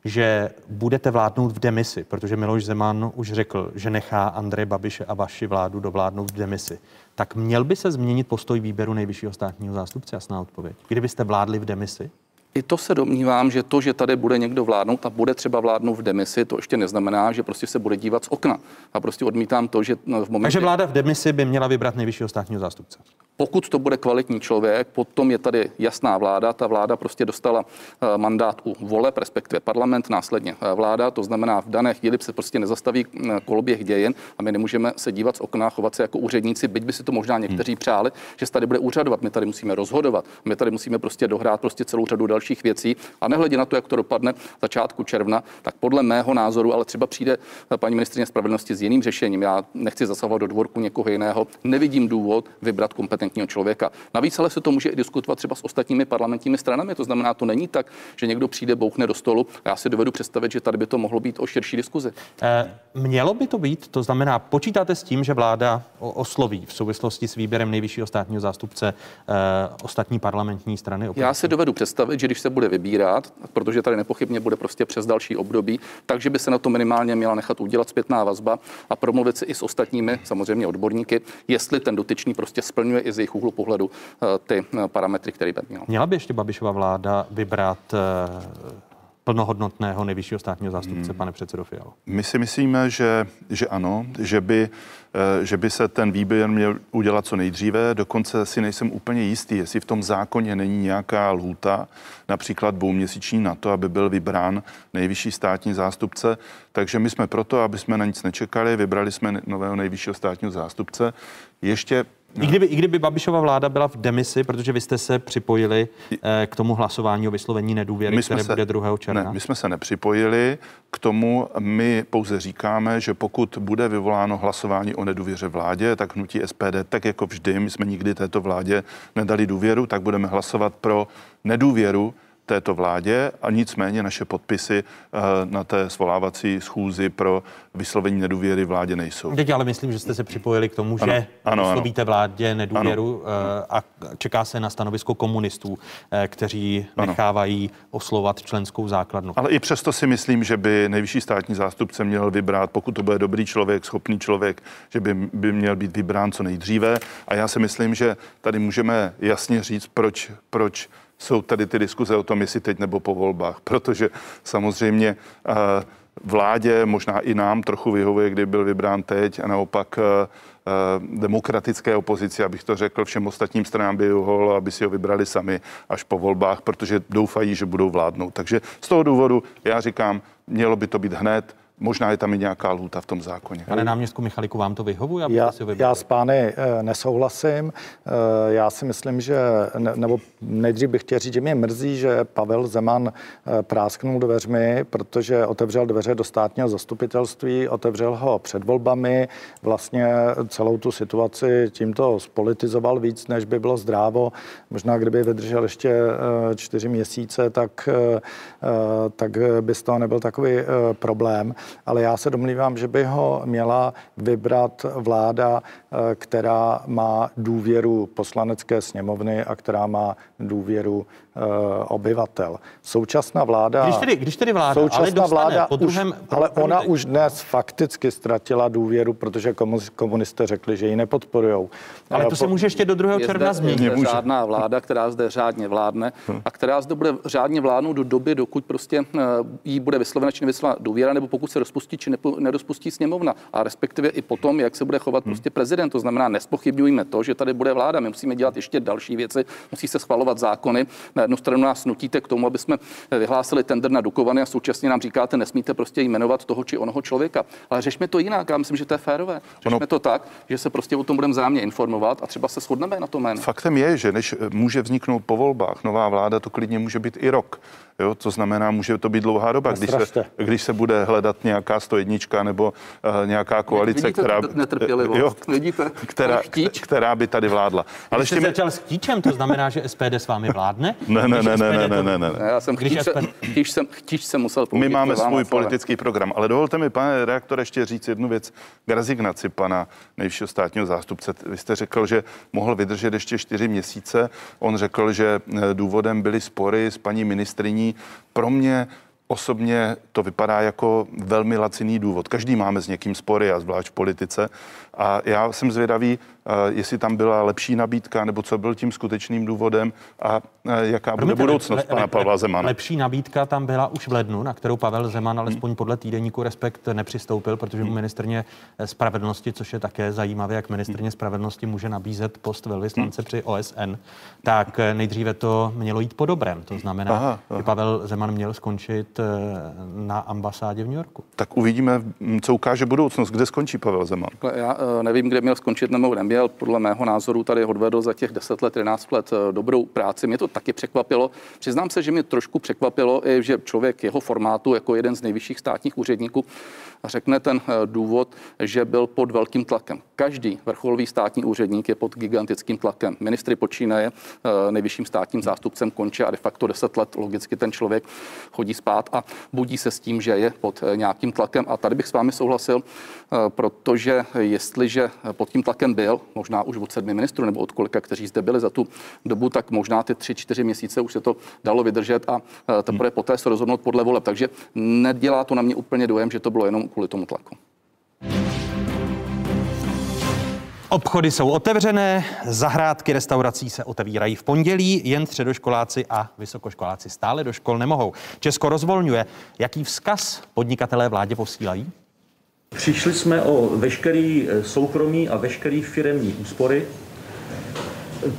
že budete vládnout v demisi, protože Miloš Zeman už řekl, že nechá Andreje Babiše a vaši vládu dovládnout v demisi, tak měl by se změnit postoj výběru nejvyššího státního zástupce? Jasná odpověď. Kdybyste vládli v demisi? I to se domnívám, že to, že tady bude někdo vládnout a bude třeba vládnout v demisi, to ještě neznamená, že prostě se bude dívat z okna. A prostě odmítám to, že no, v momentě, Takže vláda v demisi by měla vybrat nejvyššího státního zástupce. pokud to bude kvalitní člověk, potom je tady jasná vláda. Ta vláda prostě dostala eh, mandát u voleb, respektive parlament, následně eh, vláda. To znamená, v dané chvíli se prostě nezastaví eh, koloběh dějin a my nemůžeme se dívat z okna, chovat se jako úředníci, byť by si to možná někteří přáli, že se tady bude úřadovat. My tady musíme rozhodovat. My tady musíme prostě dohrát prostě celou řadu dalších věcí a nehledě na to, jak to dopadne začátku června, tak podle mého názoru, ale třeba přijde eh, paní ministrině spravedlnosti s jiným řešením. Já nechci zasahovat do dvorku někoho jiného. Nevidím důvod vybrat kompetentního člověka. Navíc ale se to může i diskutovat třeba s ostatními parlamentními stranami. To znamená, to není tak, že někdo přijde, bouchne do stolu. A já si dovedu představit, že tady by to mohlo být o širší diskuzi. Eh, Mělo by to být, to znamená, počítáte s tím, že vláda osloví v souvislosti s výběrem nejvyššího státního zástupce eh, ostatní parlamentní strany? Já si dovedu představit, že když se bude vybírat, protože tady nepochybně bude prostě přes další období, takže by se na to minimálně měla nechat udělat zpětná vazba a promluvit si i s ostatními, samozřejmě odborníky, jestli ten dotyčný prostě splňuje i z jejich úhlu pohledu eh, ty eh, parametry, které by měl. Měla by ještě Babišova vláda vybrat eh, plnohodnotného nejvyššího státního zástupce, pane předsedo Fialo? My si myslíme, že, že ano, že by, eh, že by se ten výběr měl udělat co nejdříve. Dokonce si nejsem úplně jistý, jestli v tom zákoně není nějaká lhůta, například dvouměsíční na to, aby byl vybrán nejvyšší státní zástupce. Takže my jsme proto, aby jsme na nic nečekali, vybrali jsme nového nejvyššího státního zástupce. Ještě I kdyby, I kdyby Babišova vláda byla v demisi, protože vy jste se připojili eh, k tomu hlasování o vyslovení nedůvěry, které se, bude 2. června. Ne, my jsme se nepřipojili k tomu. My pouze říkáme, že pokud bude vyvoláno hlasování o nedůvěře vládě, tak hnutí SPD, tak jako vždy, my jsme nikdy této vládě nedali důvěru, tak budeme hlasovat pro nedůvěru této vládě a nicméně naše podpisy eh, na té svolávací schůzi pro vyslovení nedůvěry vládě nejsou. Teď ale myslím, že jste se připojili k tomu, ano, že ano, vyslovíte ano. vládě nedůvěru ano. Eh, a čeká se na stanovisko komunistů, eh, kteří ano. nechávají oslovat členskou základnu. Ale i přesto si myslím, že by nejvyšší státní zástupce měl vybrat, pokud to bude dobrý člověk, schopný člověk, že by, by měl být vybrán co nejdříve. A já si myslím, že tady můžeme jasně říct, proč, proč jsou tady ty diskuze o tom, jestli teď nebo po volbách, protože samozřejmě eh, vládě, možná i nám trochu vyhovuje, kdy byl vybrán teď a naopak eh, eh, demokratické opozici, abych to řekl, všem ostatním stranám by vyhovovalo, aby si ho vybrali sami až po volbách, protože doufají, že budou vládnout. Takže z toho důvodu já říkám, mělo by to být hned, Možná je tam i nějaká lhůta v tom zákoně. Pane náměstku Michaliku, vám to vyhovuje? Já, já s pány eh, nesouhlasím. Eh, já si myslím, že, nebo nejdřív bych chtěl říct, že mě mrzí, že Pavel Zeman eh, prásknul dveřmi, protože otevřel dveře do státního zastupitelství, otevřel ho před volbami, vlastně celou tu situaci tímto spolitizoval víc, než by bylo zdrávo. Možná kdyby vydržel ještě čtyři měsíce, tak, tak by z toho nebyl takový problém. Ale já se domnívám, že by ho měla vybrat vláda, eh, která má důvěru poslanecké sněmovny a která má důvěru uh, obyvatel. Současná vláda... Když tedy, když tedy vláda, současná ale vláda po druhém, už, ale ona už dnes fakticky ztratila důvěru, protože komunisté řekli, že ji nepodporují. Ale to po... se může ještě do 2. června změnit. Je zde řádná vláda, která zde řádně vládne a která zde bude řádně vládnout do doby, dokud prostě jí bude vyslovena či nevyslovena důvěra, nebo pokud se rozpustí či nerozpustí sněmovna. A respektive i potom, jak se bude chovat hmm. prostě prezident. To znamená, nespochybňujeme to, že tady bude vláda. My musíme dělat ještě další věci, musí se schvalovat zákony. Na jednu stranu nás nutíte k tomu, aby jsme vyhlásili tender na Dukovany a současně nám říkáte, nesmíte prostě jmenovat toho či onoho člověka. Ale řešme to jinak. Já myslím, že to je férové. Řešme ono... to tak, že se prostě o tom budeme zájemně informovat a třeba se shodneme na tom jménu. Faktem je, že než může vzniknout po volbách nová vláda, to klidně může být i rok. Jo, to znamená, může to být dlouhá doba, když se, když se bude hledat nějaká 101 nebo uh, nějaká koalice, Vidíte která, jo, Vidíte? Která, která by tady vládla. Ale jste začal s chtíčem, to znamená, že SPD s vámi vládne? Ne, ne, ne, ne, ne, ne, ne, ne. Já jsem chtíč, SPD... chtíč, jsem, chtíč jsem musel použít. My máme svůj politický program, ale dovolte mi, pane reaktor, ještě říct jednu věc k rezignaci pana nejvyššího státního zástupce. Vy jste řekl, že mohl vydržet ještě čtyři měsíce. On řekl, že eh, důvodem byly spory s paní ministriní pro mě osobně to vypadá jako velmi laciný důvod. Každý máme s někým spory, a zvlášť v politice. A já jsem zvědavý, jestli tam byla lepší nabídka, nebo co byl tím skutečným důvodem a eh, jaká bude budoucnost le, pana Pavla Zemana. Lepší nabídka tam byla už v lednu, na kterou Pavel Zeman alespoň hmm. podle týdeníku Respekt nepřistoupil, protože mu hmm. ministrně spravedlnosti, což je také zajímavé, jak ministrně spravedlnosti může nabízet post velvyslance hmm. při OSN, tak eh, nejdříve to mělo jít po dobrém. To znamená, aha, aha. že Pavel Zeman měl skončit na ambasádě v New Yorku. Tak uvidíme, co ukáže budoucnost, kde skončí Pavel Zeman. Já Eh, nevím, kde měl skončit nebo neměl. Podle mého názoru tady odvedl za těch 10 let, 11 let eh, dobrou práci. Mě to taky překvapilo. Přiznám se, že mě trošku překvapilo i, že člověk jeho formátu jako jeden z nejvyšších státních úředníků řekne ten eh, důvod, že byl pod velkým tlakem. Každý vrcholový státní úředník je pod gigantickým tlakem. Ministry počínaje nejvyšším státním zástupcem končí a de facto 10 let logicky ten člověk chodí spát a budí se s tím, že je pod nějakým tlakem. A tady bych s vámi souhlasil, protože jestli jestliže pod tím tlakem byl, možná už od sedmi ministrů nebo od kolika, kteří zde byli za tu dobu, tak možná ty tři, čtyři měsíce už se to dalo vydržet a teprve poté se rozhodnout podle voleb. Takže nedělá to na mě úplně dojem, že to bylo jenom kvůli tomu tlaku. Obchody jsou otevřené, zahrádky restaurací se otevírají v pondělí, jen středoškoláci a vysokoškoláci stále do škol nemohou. Česko rozvolňuje. Jaký vzkaz podnikatelé vládě posílají? Přišli jsme o veškerý eh, soukromý a veškerý firemní úspory,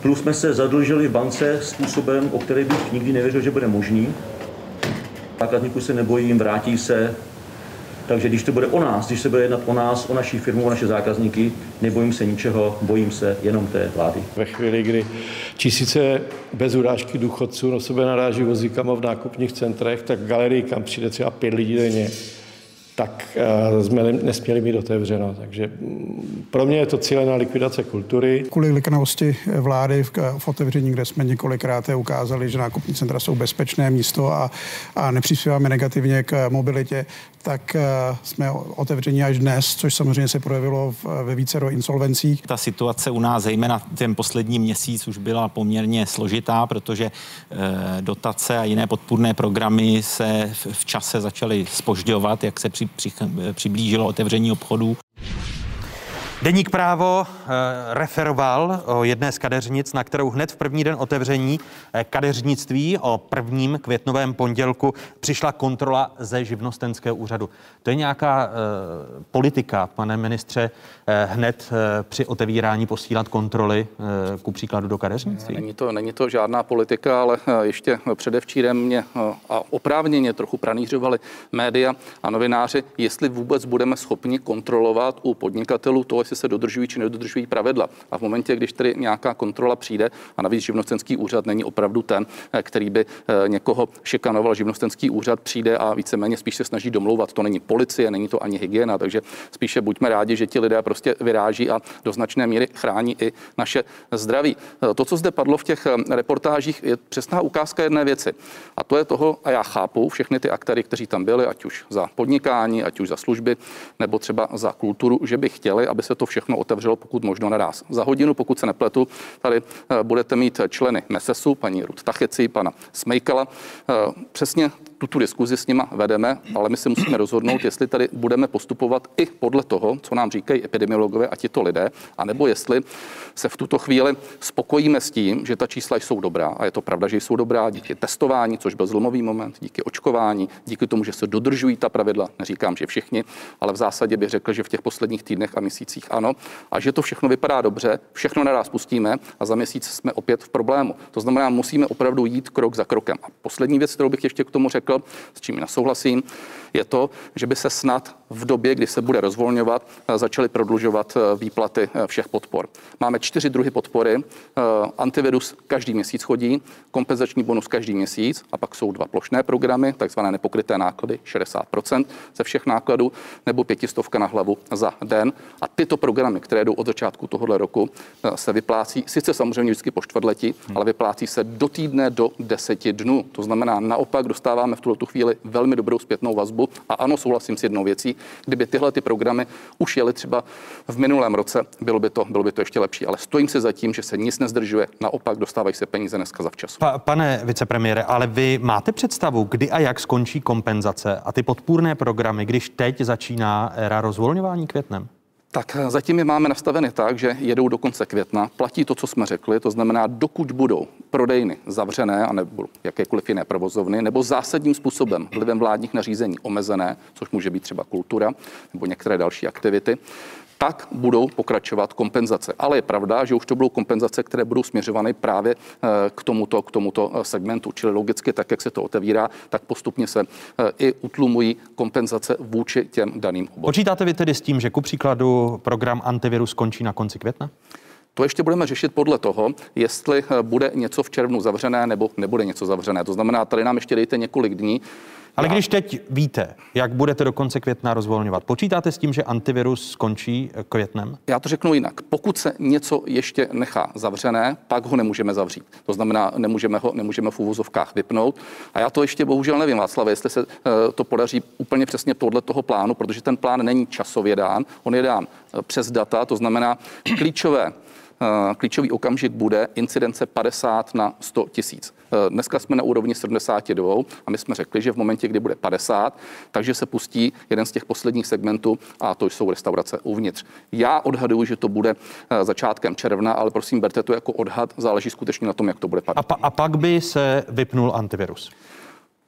plus jsme se zadlužili v bance způsobem, o který bych nikdy nevěřil, že bude možný. Zákazníků se nebojím, vrátí se Takže když to bude o nás, když se bude jednat o nás, o naší firmu, o naše zákazníky, nebojím se ničeho, bojím se jenom té vlády. Ve chvíli, kdy tisíce bez urážky důchodců na sebe naráží vozíkama v nákupních centrech, tak galerii, kam přijde třeba pět lidí denně, tak eh, jsme nesměli mít otevřeno. Takže mm, pro mě je to cílená likvidace kultury. Kvůli liknavosti vlády v, v otevření, kde jsme několikrát ukázali, že nákupní centra jsou bezpečné místo a, a nepřispíváme negativně k mobilitě, tak eh, jsme otevření až dnes, což samozřejmě se projevilo ve více do insolvencích. Ta situace u nás, zejména ten poslední měsíc, už byla poměrně složitá, protože eh, dotace a jiné podpůrné programy se v čase začaly spožďovat, jak se při, přiblížilo otevření obchodů. Deník právo e, referoval o jedné z kadeřnic, na kterou hned v první den otevření e, kadeřnictví o prvním květnovém pondělku přišla kontrola ze živnostenského úřadu. To je nějaká e, politika, pane ministře, hned při otevírání posílat kontroly ku příkladu do kadeřnictví? Není to, není to žádná politika, ale ještě předevčírem mě a oprávněně trochu pranířovali média a novináři, jestli vůbec budeme schopni kontrolovat u podnikatelů to, jestli se dodržují či nedodržují pravidla. A v momentě, když tedy nějaká kontrola přijde, a navíc živnostenský úřad není opravdu ten, eh, který by eh, někoho šikanoval, živnostenský úřad přijde a víceméně spíš se snaží domlouvat. To není policie, není to ani hygiena, takže spíše buďme rádi, že ti lidé prostě vyráží a do značné míry chrání i naše zdraví. Eh, to, co zde padlo v těch reportážích, je přesná ukázka jedné věci. A to je toho, a já chápu všechny ty aktéry, kteří tam byli, ať už za podnikání, ať už za služby, nebo třeba za kulturu, že by chtěli, aby se to všechno otevřelo pokud možno naraz. Za hodinu, pokud se nepletu, tady eh, budete mít členy MESESu, paní Rud Tacheci, pana Smejkala. Eh, přesně tuto diskuzi s nima vedeme, ale my si musíme rozhodnout, jestli tady budeme postupovat i podle toho, co nám říkají epidemiologové a tito lidé, anebo jestli se v tuto chvíli spokojíme s tím, že ta čísla jsou dobrá. A je to pravda, že jsou dobrá díky testování, což byl zlomový moment, díky očkování, díky tomu, že se dodržují ta pravidla. Neříkám, že všichni, ale v zásadě bych řekl, že v těch posledních týdnech a měsících ano. A že to všechno vypadá dobře, všechno naraz pustíme a za měsíc jsme opět v problému. To znamená, musíme opravdu jít krok za krokem. A poslední věc, kterou bych ještě k tomu řekl, s čím nesouhlasím, je to, že by se snad v době, kdy se bude rozvolňovat, začaly prodlužovat eh, výplaty eh, všech podpor. Máme čtyři druhy podpory. Eh, antivirus každý měsíc chodí, kompenzační bonus každý měsíc a pak jsou dva plošné programy, takzvané nepokryté náklady, 60% ze všech nákladů, nebo pětistovka na hlavu za den. A tyto programy, které jdou od začátku tohoto roku, se vyplácí sice samozřejmě vždycky po čtvrtletí, ale vyplácí se do týdne do deseti dnů. To znamená, naopak dostáváme v tuto chvíli velmi dobrou zpětnou vazbu. A ano, souhlasím s jednou věcí, kdyby tyhle ty programy už jeli třeba v minulém roce, bylo by to, bylo by to ještě lepší. Ale stojím se za tím, že se nic nezdržuje, naopak dostávají se peníze dneska za včas. Pa, pane vicepremiére, ale vy máte představu, kdy a jak skončí kompenzace a ty podpůrné programy, když teď začíná éra rozvolňování květnem? Tak eh, zatím je máme nastaveny tak, že jedou do konce května. Platí to, co jsme řekli, to znamená, dokud budou prodejny zavřené a nebo jakékoliv jiné provozovny, nebo zásadním způsobem vlivem vládních nařízení omezené, což může být třeba kultura nebo některé další aktivity, tak budou pokračovat kompenzace. Ale je pravda, že už to budou kompenzace, které budou směřovány právě eh, k tomuto, k tomuto eh, segmentu. Čili logicky, tak jak se to otevírá, tak postupně se eh, i utlumují kompenzace vůči těm daným oborům. Počítáte vy tedy s tím, že ku příkladu program antivirus skončí na konci května? To ještě budeme řešit podle toho, jestli bude něco v červnu zavřené nebo nebude něco zavřené. To znamená, tady nám ještě dejte několik dní. Ale když teď víte, jak budete do konce května rozvolňovat, počítáte s tím, že antivirus skončí eh, květnem? Já to řeknu jinak. Pokud se něco ještě nechá zavřené, pak ho nemůžeme zavřít. To znamená, nemůžeme ho nemůžeme v úvozovkách vypnout. A já to ještě bohužel nevím, Václav, jestli se eh, to podaří úplně přesně podle toho plánu, protože ten plán není časově dán, on je dán eh, přes data, to znamená klíčové klíčový okamžik bude incidence 50 na 100 tisíc. Eh, dneska jsme na úrovni 72 a my jsme řekli, že v momentě, kdy bude 50, takže se pustí jeden z těch posledních segmentů a to jsou restaurace uvnitř. Já odhaduji, že to bude eh, začátkem června, ale prosím, berte to jako odhad, záleží skutečně na tom, jak to bude padat. A, pa, a pak by se vypnul antivirus.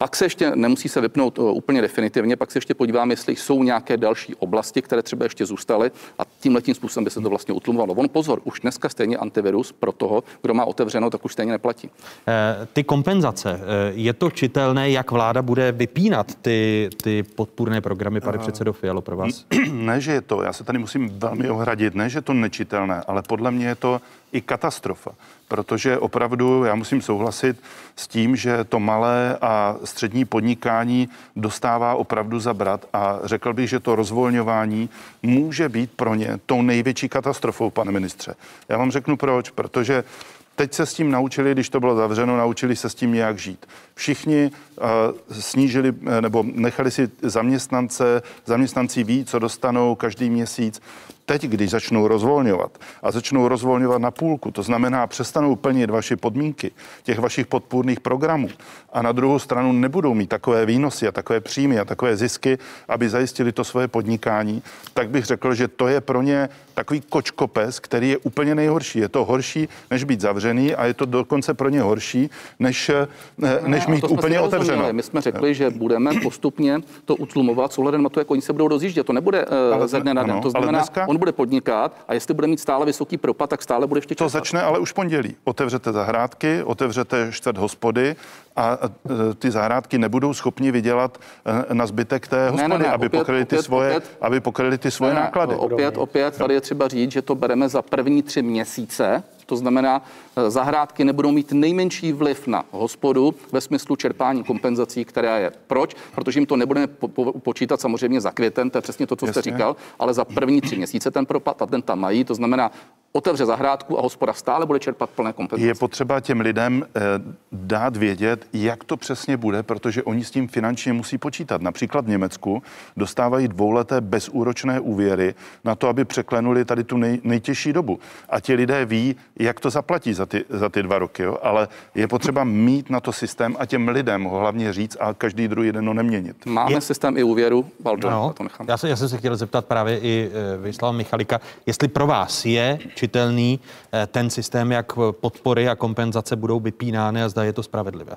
Pak se ještě nemusí se vypnout úplně definitivně, pak se ještě podívám, jestli jsou nějaké další oblasti, které třeba ještě zůstaly. A tím letím způsobem by se to vlastně utlumovalo. On pozor, už dneska stejně antivirus pro toho, kdo má otevřeno, tak už stejně neplatí. Eh, ty kompenzace, eh, je to čitelné, jak vláda bude vypínat ty, ty podpůrné programy, pane předsedo Fialo, pro vás? Ne, že je to, já se tady musím velmi ohradit, ne, že je to nečitelné, ale podle mě je to i katastrofa, protože opravdu já musím souhlasit s tím, že to malé a střední podnikání dostává opravdu zabrat a řekl bych, že to rozvolňování může být pro ně tou největší katastrofou, pane ministře. Já vám řeknu proč, protože Teď se s tím naučili, když to bylo zavřeno, naučili se s tím nějak žít. Všichni uh, snížili nebo nechali si zaměstnance, zaměstnanci ví, co dostanou každý měsíc. Teď, když začnou rozvolňovat a začnou rozvolňovat na půlku, to znamená přestanou plnit vaše podmínky těch vašich podpůrných programů a na druhou stranu nebudou mít takové výnosy a takové příjmy a takové zisky, aby zajistili to svoje podnikání, tak bych řekl, že to je pro ně takový kočkopes, který je úplně nejhorší. Je to horší, než být zavřený a je to dokonce pro ně horší, než, eh, než mít úplně otevřeno. My jsme řekli, že budeme postupně to utlumovat s ohledem na to, jak oni se budou rozjíždět. To nebude uh, ze dne na den. To znamená, dneska, on bude podnikat a jestli bude mít stále vysoký propad, tak stále bude ještě čerpat. To začne ale už pondělí. Otevřete zahrádky, otevřete čtvrt hospody a ty zahrádky nebudou schopni vydělat e, na zbytek té hospody, ne, ne, ne, aby, opět, pokryli ty opět, svoje, opět, aby pokryli ty svoje ne, náklady. Opět, opět, tady je třeba říct, že to bereme za první tři měsíce, to znamená, e, zahrádky nebudou mít nejmenší vliv na hospodu ve smyslu čerpání kompenzací, která je. Proč? Protože jim to nebudeme po, po, počítat samozřejmě za květen, to je přesně to, co Jasně. jste říkal, ale za první tři měsíce ten propad a ten tam mají. To znamená, otevře zahrádku a hospoda stále bude čerpat plné kompenzace. Je potřeba těm lidem eh, dát vědět, jak to přesně bude, protože oni s tím finančně musí počítat. Například v Německu dostávají dvouleté bezúročné úvěry na to, aby překlenuli tady tu nej, nejtěžší dobu. A ti lidé ví, jak to zaplatí za ty, za ty dva roky. Jo? Ale je potřeba mít na to systém a těm lidem ho hlavně říct a každý druhý den ho neměnit. Máme je... systém i úvěru, Valdo, no, to nechám. Já, se, já jsem se chtěl zeptat právě i e, Vyslava Michalika, jestli pro vás je čitelný eh, ten systém, jak podpory a kompenzace budou vypínány a zda je to spravedlivé?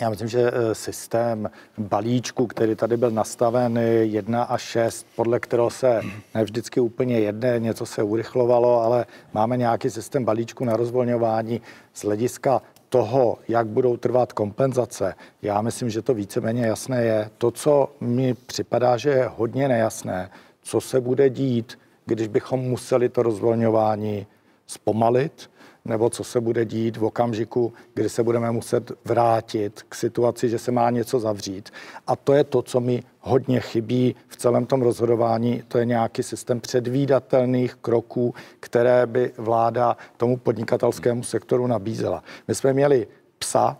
Já myslím, že eh, systém balíčku, který tady byl nastaven 1 a 6, podle kterého se ne vždycky úplně jedné, něco se urychlovalo, ale máme nějaký systém balíčku na rozvolňování z hlediska toho, jak budou trvat kompenzace, já myslím, že to víceméně jasné je. To, co mi připadá, že je hodně nejasné, co se bude dít, když bychom museli to rozvolňování zpomalit, nebo co se bude dít v okamžiku, kdy se budeme muset vrátit k situaci, že se má něco zavřít. A to je to, co mi hodně chybí v celém tom rozhodování. To je nějaký systém předvídatelných kroků, které by vláda tomu podnikatelskému sektoru nabízela. My jsme měli psa,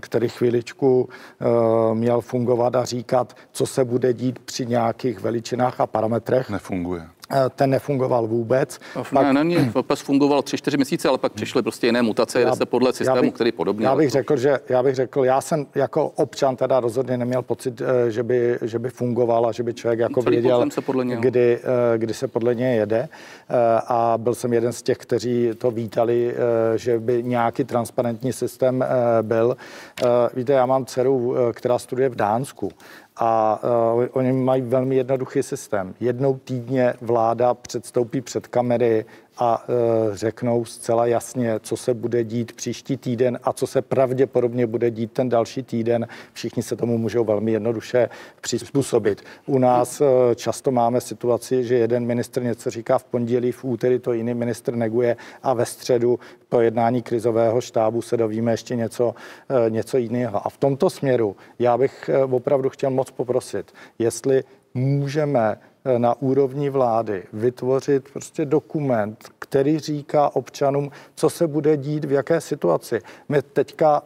který chvíličku uh, měl fungovat a říkat, co se bude dít při nějakých veličinách a parametrech. Nefunguje. Eh, ten nefungoval vůbec. No, pak, ne, ne, PES fungoval tři, čtyři měsíce, ale pak přišly prostě jiné mutace, jde se podle systému, bych, který podobně. Já bych řekl, že já bych řekl, já jsem jako občan teda rozhodně neměl pocit, eh, že by, že by fungoval a že by člověk jako Celý věděl, se podle něho. Kdy, eh, kdy se podle něj jede. A byl jsem jeden z těch, kteří to vítali, že by nějaký transparentní systém byl. Víte, já mám dceru, která studuje v Dánsku a uh, oni mají velmi jednoduchý systém. Jednou týdně vláda předstoupí před kamery a uh, řeknou zcela jasně, co se bude dít příští týden a co se pravděpodobně bude dít ten další týden. Všichni se tomu můžou velmi jednoduše přizpůsobit. U nás uh, často máme situaci, že jeden ministr něco říká v pondělí, v úterý to jiný ministr neguje a ve středu po jednání krizového štábu se dovíme ještě něco, uh, něco jiného. A v tomto směru já bych opravdu chtěl moc poprosit, jestli můžeme na úrovni vlády vytvořit prostě dokument, který říká občanům, co se bude dít, v jaké situaci. My teďka,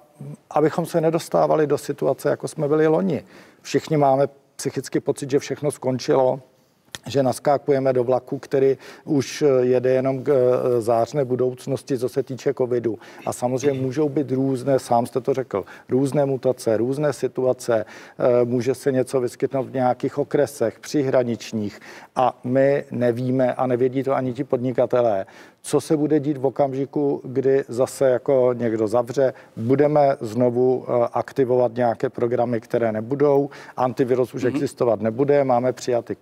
abychom se nedostávali do situace, jako jsme byli loni. Všichni máme psychicky pocit, že všechno skončilo, že naskákujeme do vlaku, který už eh, jede jenom k eh, zářné budoucnosti, co se týče covidu. A samozřejmě můžou být různé, sám jste to řekl, různé mutace, různé situace, eh, může se něco vyskytnout v nějakých okresech, přihraničních a my nevíme a nevědí to ani ti podnikatelé, co se bude dít v okamžiku, kdy zase jako někdo zavře, budeme znovu aktivovat nějaké programy, které nebudou, antivirus už mm-hmm. existovat nebude, máme přijatý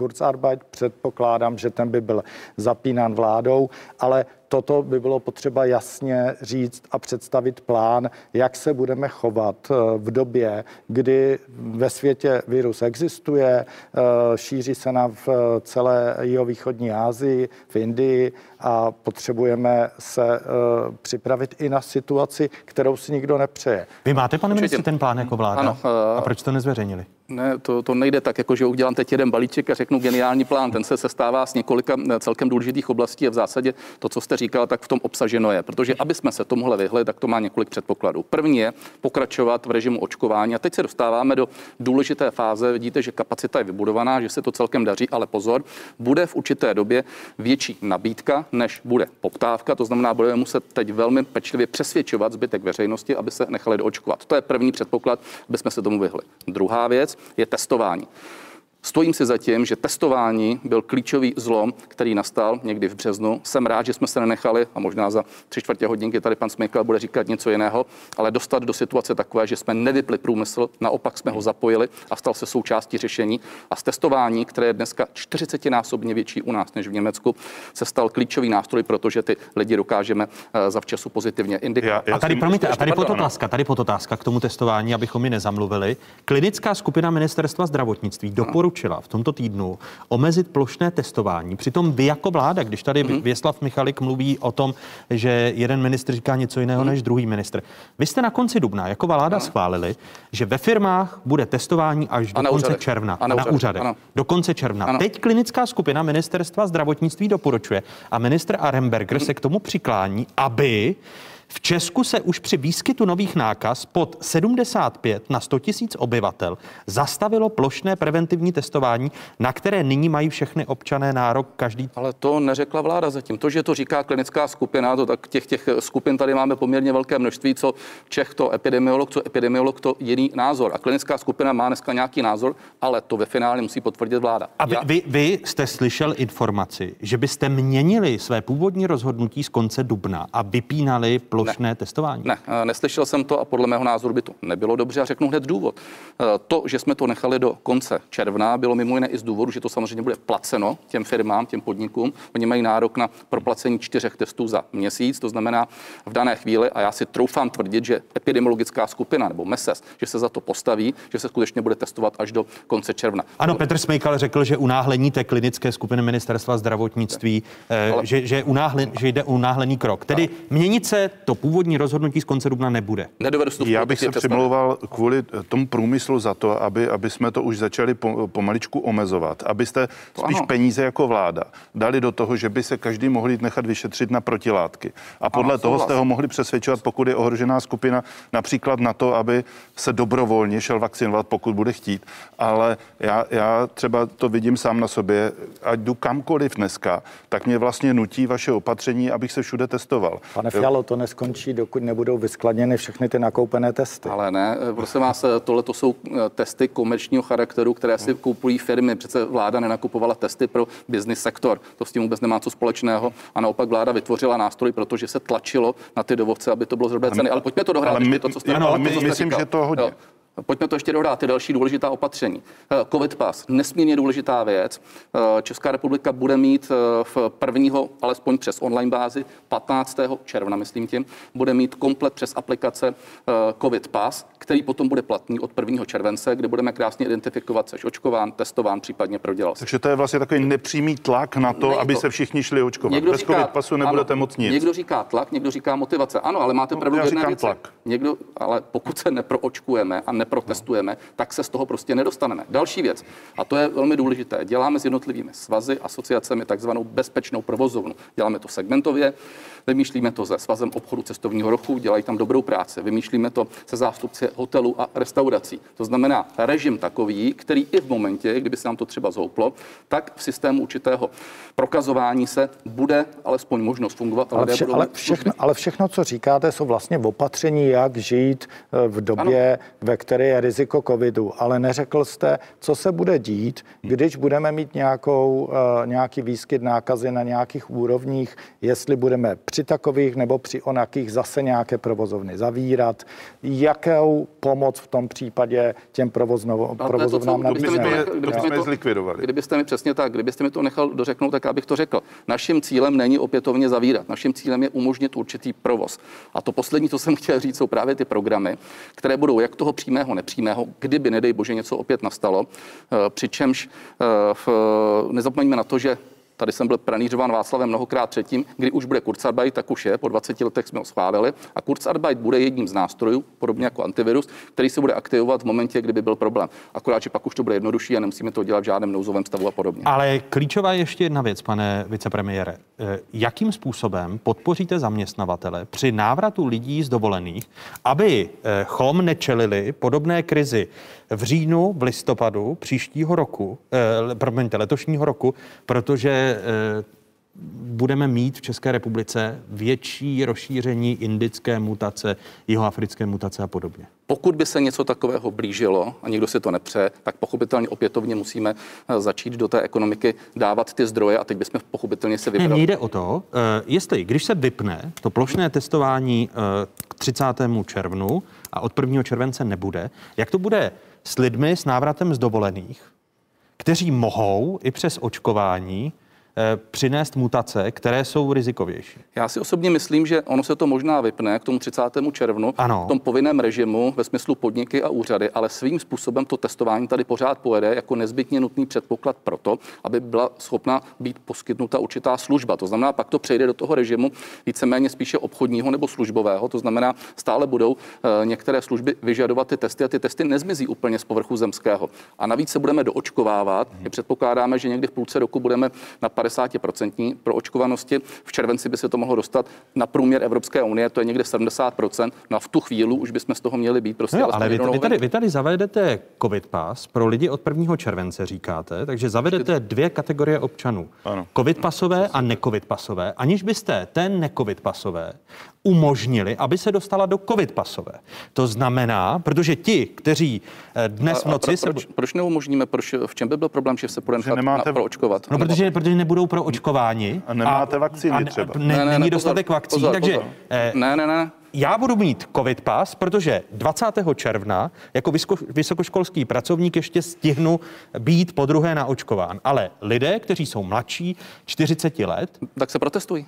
Kurzarbeit, předpokládám, že ten by byl zapínán vládou, ale toto by bylo potřeba jasně říct a představit plán, jak se budeme chovat eh, v době, kdy ve světě virus existuje, eh, šíří se nám v celé jihovýchodní Asii, v Indii a potřebujeme se eh, připravit i na situaci, kterou si nikdo nepřeje. Vy máte, pane ministře, ten plán jako vláda? Ano, a proč to nezveřejnili? Ne, to, to nejde tak, jako že udělám teď jeden balíček a řeknu geniální plán. Ten se sestává z několika celkem důležitých oblastí a v zásadě to, co jste říkal, tak v tom obsaženo je. Protože aby jsme se tomuhle vyhli, tak to má několik předpokladů. První je pokračovat v režimu očkování. A teď se dostáváme do důležité fáze. Vidíte, že kapacita je vybudovaná, že se to celkem daří, ale pozor, bude v určité době větší nabídka, než bude poptávka. To znamená, budeme muset teď velmi pečlivě přesvědčovat zbytek veřejnosti, aby se nechali doočkovat. To je první předpoklad, aby jsme se tomu vyhli. Druhá věc je testování. Stojím si za tím, že testování byl klíčový zlom, který nastal někdy v březnu. Jsem rád, že jsme se nenechali, a možná za tři čtvrtě hodinky tady pan Smykl bude říkat něco jiného, ale dostat do situace takové, že jsme nevypli průmysl, naopak jsme ho zapojili a stal se součástí řešení. A z testování, které je dneska 40-násobně větší u nás než v Německu, se stal klíčový nástroj, protože ty lidi dokážeme eh, za včasu pozitivně indikovat. a tady, promiňte, a tady pototázka, tady pototázka k tomu testování, abychom mi nezamluvili. Klinická skupina ministerstva zdravotnictví doporučuje doporučila v tomto týdnu omezit plošné testování. Přitom vy jako vláda, když tady mm-hmm. Věslav Michalik mluví o tom, že jeden ministr říká něco jiného mm-hmm. než druhý ministr. Vy jste na konci dubna jako vláda ano. schválili, že ve firmách bude testování až do konce úřadech. června. A na, na úřadech. Ano. Do konce června. Ano. Teď klinická skupina ministerstva zdravotnictví doporučuje a ministr Aremberger mm-hmm. se k tomu přiklání, aby v Česku se už při výskytu nových nákaz pod 75 na 100 tisíc obyvatel zastavilo plošné preventivní testování, na které nyní mají všechny občané nárok každý. Ale to neřekla vláda zatím. To, že to říká klinická skupina, to tak těch, těch skupin tady máme poměrně velké množství, co Čech to epidemiolog, co epidemiolog to jiný názor. A klinická skupina má dneska nějaký názor, ale to ve finále musí potvrdit vláda. A vy, vy, vy jste slyšel informaci, že byste měnili své původní rozhodnutí z konce dubna a vypínali plošné plošné ne. testování? Ne, eh, neslyšel jsem to a podle mého názoru by to nebylo dobře a řeknu hned důvod. Eh, to, že jsme to nechali do konce června, bylo mimo jiné i z důvodu, že to samozřejmě bude placeno těm firmám, těm podnikům. Oni mají nárok na proplacení čtyřech testů za měsíc, to znamená v dané chvíli, a já si troufám tvrdit, že epidemiologická skupina nebo MESES, že se za to postaví, že se skutečně bude testovat až do konce června. Ano, Petr Smejkal řekl, že unáhlení té klinické skupiny ministerstva zdravotnictví, eh, Ale... že, že, unáhlen, že jde o unáhlený krok. Tedy měnit se to původní rozhodnutí z konce dubna nebude. Nedovedu Já bych se přimlouval kvůli tomu průmyslu za to, aby, aby jsme to už začali pomaličku omezovat, abyste to spíš ano. peníze jako vláda dali do toho, že by se každý mohl jít nechat vyšetřit na protilátky. A podle ano, toho jste ho mohli přesvědčovat, pokud je ohrožená skupina, například na to, aby se dobrovolně šel vakcinovat, pokud bude chtít. Ale já, já třeba to vidím sám na sobě, ať jdu kamkoliv dneska, tak mě vlastně nutí vaše opatření, abych se všude testoval. Pane Fialo, to neskončí neskončí, dokud nebudou vyskladněny všechny ty nakoupené testy. Ale ne, prosím vás, tohle to jsou eh, testy komerčního charakteru, které si kupují firmy. Přece vláda nenakupovala testy pro business sektor. To s tím vůbec nemá co společného. A naopak vláda vytvořila nástroj, protože se tlačilo na ty dovozce, aby to bylo zrovna ceny. Ale pojďme to dohrát. Ale my, to, co jste, ano, ale my, myslím, že to hodně. Jo. Pojďme to ještě dohrát, ty další důležitá opatření. Eh, COVID pas, nesmírně důležitá věc. Eh, Česká republika bude mít eh, v prvního, alespoň přes online bázi, 15. června, myslím tím, bude mít komplet přes aplikace COVID pas, který potom bude platný od 1. července, kde budeme krásně identifikovat, seš očkován, testován, případně prodělal. Takže to je vlastně takový nepřímý tlak na to, Nejde aby to. se všichni šli očkovat. Někdo Bez říká, COVID pasu nebudete ano, moc nic. Někdo říká tlak, někdo říká motivace. Ano, ale máte no, pravdu v jedné Tlak. Někdo, ale pokud se neproočkujeme a neprotestujeme, tak se z toho prostě nedostaneme. Další věc, a to je velmi důležité, děláme s jednotlivými svazy, asociacemi takzvanou bezpečnou provozovnu. Děláme to segmentově, Vymýšlíme to se svazem obchodu cestovního rochu, dělají tam dobrou práci. Vymýšlíme to se zástupci hotelů a restaurací. To znamená režim takový, který i v momentě, kdyby se nám to třeba zhouplo, tak v systému určitého prokazování se bude alespoň možnost fungovat. Ale, vše, ale, všechno, ale všechno, co říkáte, jsou vlastně opatření, jak žít eh, v době, ano. ve které který je riziko covidu, ale neřekl jste, co se bude dít, když budeme mít nějakou, eh, nějaký výskyt nákazy na nějakých úrovních, jestli budeme při takových nebo při onakých zase nějaké provozovny zavírat, jakou pomoc v tom případě těm provozno, provozovnám nabízíme. Kdybyste, kdybyste mi přesně tak, kdybyste mi to nechal dořeknout, tak abych to řekl. Naším cílem není opětovně zavírat. Naším cílem je umožnit určitý provoz. A to poslední, co jsem chtěl říct, jsou právě ty programy, které budou jak toho přímého, nepřímého, kdyby, nedej bože, něco opět nastalo. Eh, přičemž eh, nezapomeňme na to, že Tady jsem byl pranířován Václavem mnohokrát předtím, kdy už bude Kurzarbeit, tak už je, po 20 letech jsme ho schválili. A Kurzarbeit bude jedním z nástrojů, podobně jako antivirus, který se bude aktivovat v momentě, kdyby byl problém. Akorát, že pak už to bude jednodušší a nemusíme to dělat v žádném nouzovém stavu a podobně. Ale klíčová je ještě jedna věc, pane vicepremiére. Eh, jakým způsobem podpoříte zaměstnavatele při návratu lidí z dovolených, aby eh, chom nečelili podobné krizi v říjnu, v listopadu příštího roku, eh, promiňte, letošního roku, protože eh, budeme mít v České republice větší rozšíření indické mutace, jihoafrické mutace a podobně. Pokud by se něco takového blížilo a nikdo si to nepře, tak pochopitelně opětovně musíme eh, začít do té ekonomiky dávat ty zdroje a teď bychom pochopitelně se vybrali. Ne, jde o to, eh, jestli, když se vypne to plošné testování eh, k 30. červnu a od 1. července nebude, jak to bude s lidmi s návratem z dovolených, kteří mohou i přes očkování přinést mutace, které jsou rizikovější. Já si osobně myslím, že ono se to možná vypne k tomu 30. červnu ano. v tom povinném režimu ve smyslu podniky a úřady, ale svým způsobem to testování tady pořád pojede jako nezbytně nutný předpoklad pro to, aby byla schopna být poskytnuta určitá služba. To znamená, pak to přejde do toho režimu víceméně spíše obchodního nebo službového. To znamená, stále budou e, některé služby vyžadovat ty testy a ty testy nezmizí úplně z povrchu zemského. A navíc se budeme doočkovávat. Hmm. předpokládáme, že někdy v půlce roku budeme na 50% pro očkovanosti. V červenci by se to mohlo dostat na průměr Evropské unie, to je někde 70%. No a v tu chvíli už bychom z toho měli být prostě. No, ale vy, vy, tady, vy tady zavedete COVID pas pro lidi od 1. července, říkáte, takže zavedete dvě kategorie občanů. Ano. COVID pasové a necovid pasové, aniž byste ten necovid pasové umožnili, aby se dostala do covid pasové. To znamená, protože ti, kteří eh, dnes v noci... A, a proč, se... proč neumožníme, proč, v čem by byl problém, že se půjdeme nemáte... proočkovat? No, protože, protože nebudou proočkováni. A nemáte vakcíny a, třeba. Ne, ne, ne, není ne, dostatek pozor, vakcín, pozor, takže... Pozor. Eh, ne, ne, ne. Já budu mít covid pas, protože 20. června jako vysokoškolský pracovník ještě stihnu být po druhé naočkován. Ale lidé, kteří jsou mladší, 40 let... Tak se protestují.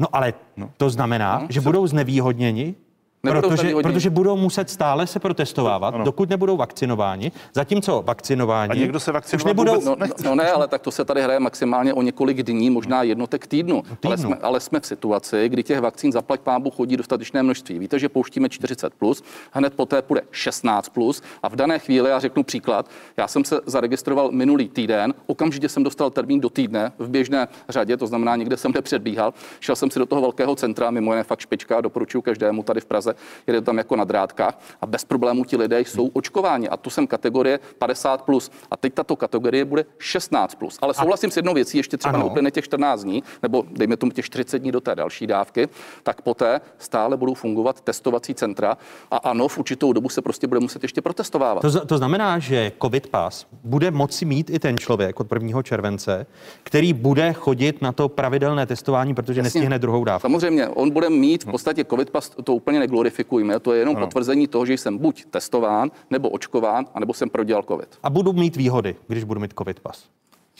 No ale no. to znamená, no, že budou znevýhodněni Protože, protože budou muset stále se protestovávat, ano. dokud nebudou vakcinováni. Zatímco vakcinování. A někdo se vakcinovat nebudou... vůbec no, nechce. No ne, ale tak to se tady hraje maximálně o několik dní, možná jednotek týdnu. No, týdnu. Ale, jsme, ale jsme v situaci, kdy těch vakcín zaplať pámbu chodí dostatečné množství. Víte, že pouštíme 40 plus, hned poté půjde 16 plus a v dané chvíli, já řeknu příklad, já jsem se zaregistroval minulý týden, okamžitě jsem dostal termín do týdne v běžné řadě, to znamená, někde jsem nepředbíhal. Šel jsem si do toho velkého centra, mimo jiné fakt špička, doporučuji každému tady v Praze Praze, jede tam jako na drátkách a bez problémů ti lidé jsou očkováni. A tu jsem kategorie 50 plus. A teď tato kategorie bude 16 plus. Ale souhlasím a... s jednou věcí, ještě třeba ano. na těch 14 dní, nebo dejme tomu těch 40 dní do té další dávky, tak poté stále budou fungovat testovací centra a ano, v určitou dobu se prostě bude muset ještě protestovávat. To, to znamená, že COVID pas bude moci mít i ten člověk od 1. července, který bude chodit na to pravidelné testování, protože Jasně. nestihne druhou dávku. Samozřejmě, on bude mít v podstatě COVID pas, to úplně neglorifikuje glorifikujme, to je jenom ano. potvrzení toho, že jsem buď testován, nebo očkován, anebo jsem prodělal COVID. A budu mít výhody, když budu mít COVID pas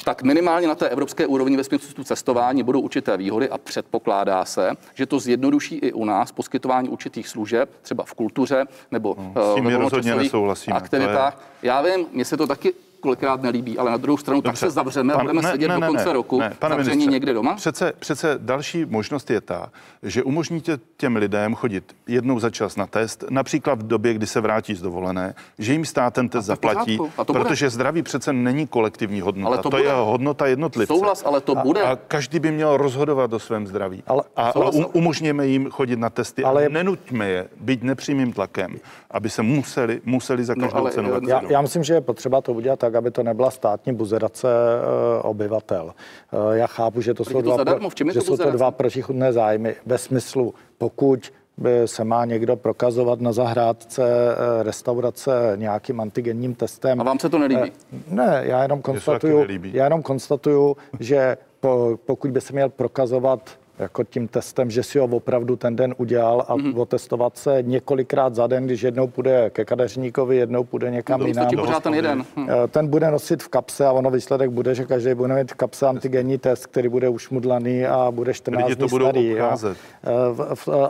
tak minimálně na té evropské úrovni ve smyslu cestování budou určité výhody a předpokládá se, že to zjednoduší i u nás poskytování určitých služeb, třeba v kultuře nebo no, uh, ve volnočasových aktivitách. Je... Já vím, mně se to taky kolikrát nelíbí, ale na druhou stranu Dobře. tak se zavřeme pan, a budeme ne, sedět ne, do konce ne, roku ne, pane zavření ministře, někde doma? Přece, přece další možnost je ta, že umožníte těm lidem chodit jednou za čas na test, například v době, kdy se vrátí z dovolené, že jim stát ten test zaplatí, protože bude. zdraví přece není kolektivní hodnota, ale to, to je hodnota jednotlivce. Souhlas, ale to bude. A, a každý by měl rozhodovat o svém zdraví. Ale, a, ale um, umožněme jim chodit na testy ale... a nenuťme je, být nepřímým tlakem, aby se museli, museli za no, každou no, cenu já, já myslím, že je potřeba to udělat tak, tak, aby to nebyla státní buzerace eh, obyvatel. Eh, já chápu, že to jsou, to dva, zadarmo, že to jsou to dva protichudné zájmy ve smyslu, pokud by se má někdo prokazovat na zahrádce eh, restaurace nějakým antigenním testem. A vám se to nelíbí? Eh, ne, já jenom konstatuju, já jenom konstatuju, že po, pokud by se měl prokazovat jako tím testem, že si ho opravdu ten den udělal a mm-hmm. otestovat se několikrát za den, když jednou půjde ke kadeřníkovi, jednou půjde někam jinam. pořád ten jeden. Hm. Ten bude nosit v kapse a ono výsledek bude, že každý bude mít v kapse antigenní test, který bude ušmudlaný a bude 14 Lidi to dní starý.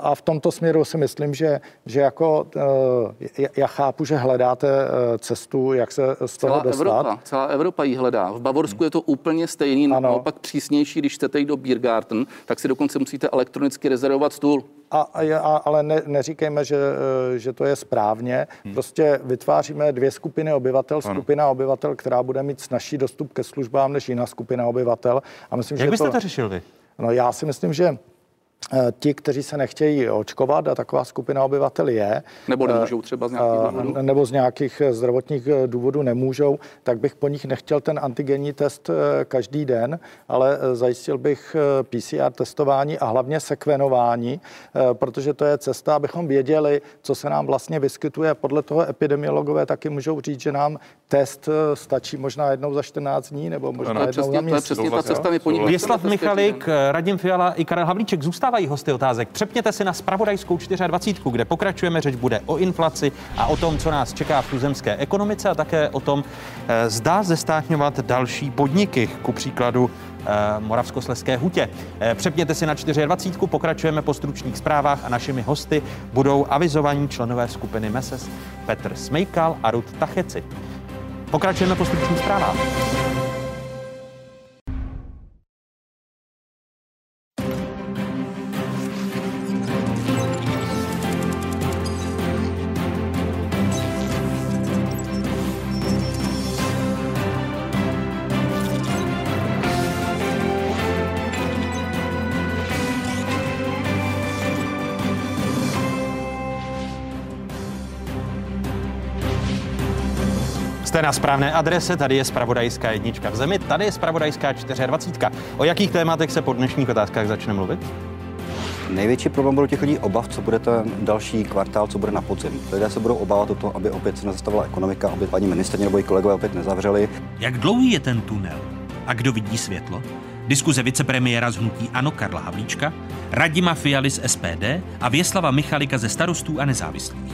A v tomto směru si myslím, že, že jako já chápu, že hledáte cestu, jak se z toho celá dostat. Evropa, celá Evropa ji hledá. V Bavorsku je to úplně stejný, naopak přísnější, když chcete jít do Biergarten, tak si dokonce musíte elektronicky rezervovat stůl. A, a, ale ne, neříkejme, že, že to je správně. Hmm. Prostě vytváříme dvě skupiny obyvatel. Ano. Skupina obyvatel, která bude mít snažší dostup ke službám než jiná skupina obyvatel. A myslím, Jak že byste to, to řešil vy? No já si myslím, že Eh, ti, kteří se nechtějí očkovat, a taková skupina obyvatel je. Nebo eh, nemůžou třeba z nějakých eh, důvodů. Nebo z nějakých zdravotních důvodů nemůžou, tak bych po nich nechtěl ten antigenní test každý den, ale zajistil bych PCR testování a hlavně sekvenování, protože to je cesta, abychom věděli, co se nám vlastně vyskytuje. Podle toho epidemiologové taky můžou říct, že nám test stačí možná jednou za 14 dní, nebo možná no, jednou přesně, za měsíc. To je přesně ta cesta, my po nich Věslav Michalik, Radim Fiala i Karel Havlíček zůstávají zůstávají hosty otázek. Přepněte si na spravodajskou 24, kde pokračujeme. Řeč bude o inflaci a o tom, co nás čeká v tuzemské ekonomice a také o tom, eh, zdá zestátňovat další podniky, ku příkladu eh, Moravskosleské hutě. Eh, přepněte si na 24, pokračujeme po stručných zprávách a našimi hosty budou avizovaní členové skupiny MESES Petr Smejkal a Rud Tacheci. Pokračujeme po stručných zprávách. Jste na správné adrese, tady je spravodajská jednička v zemi, tady je spravodajská 24. O jakých tématech se po dnešních otázkách začne mluvit? Největší problém budou těch lidí obav, co bude ten další kvartál, co bude na podzim. Lidé se budou obávat o to, aby opět se nezastavila ekonomika, aby paní ministrně nebo i kolegové opět nezavřeli. Jak dlouhý je ten tunel? A kdo vidí světlo? Diskuze vicepremiéra z hnutí Ano Karla Havlíčka, Radima Fialy z SPD a Věslava Michalika ze starostů a nezávislých.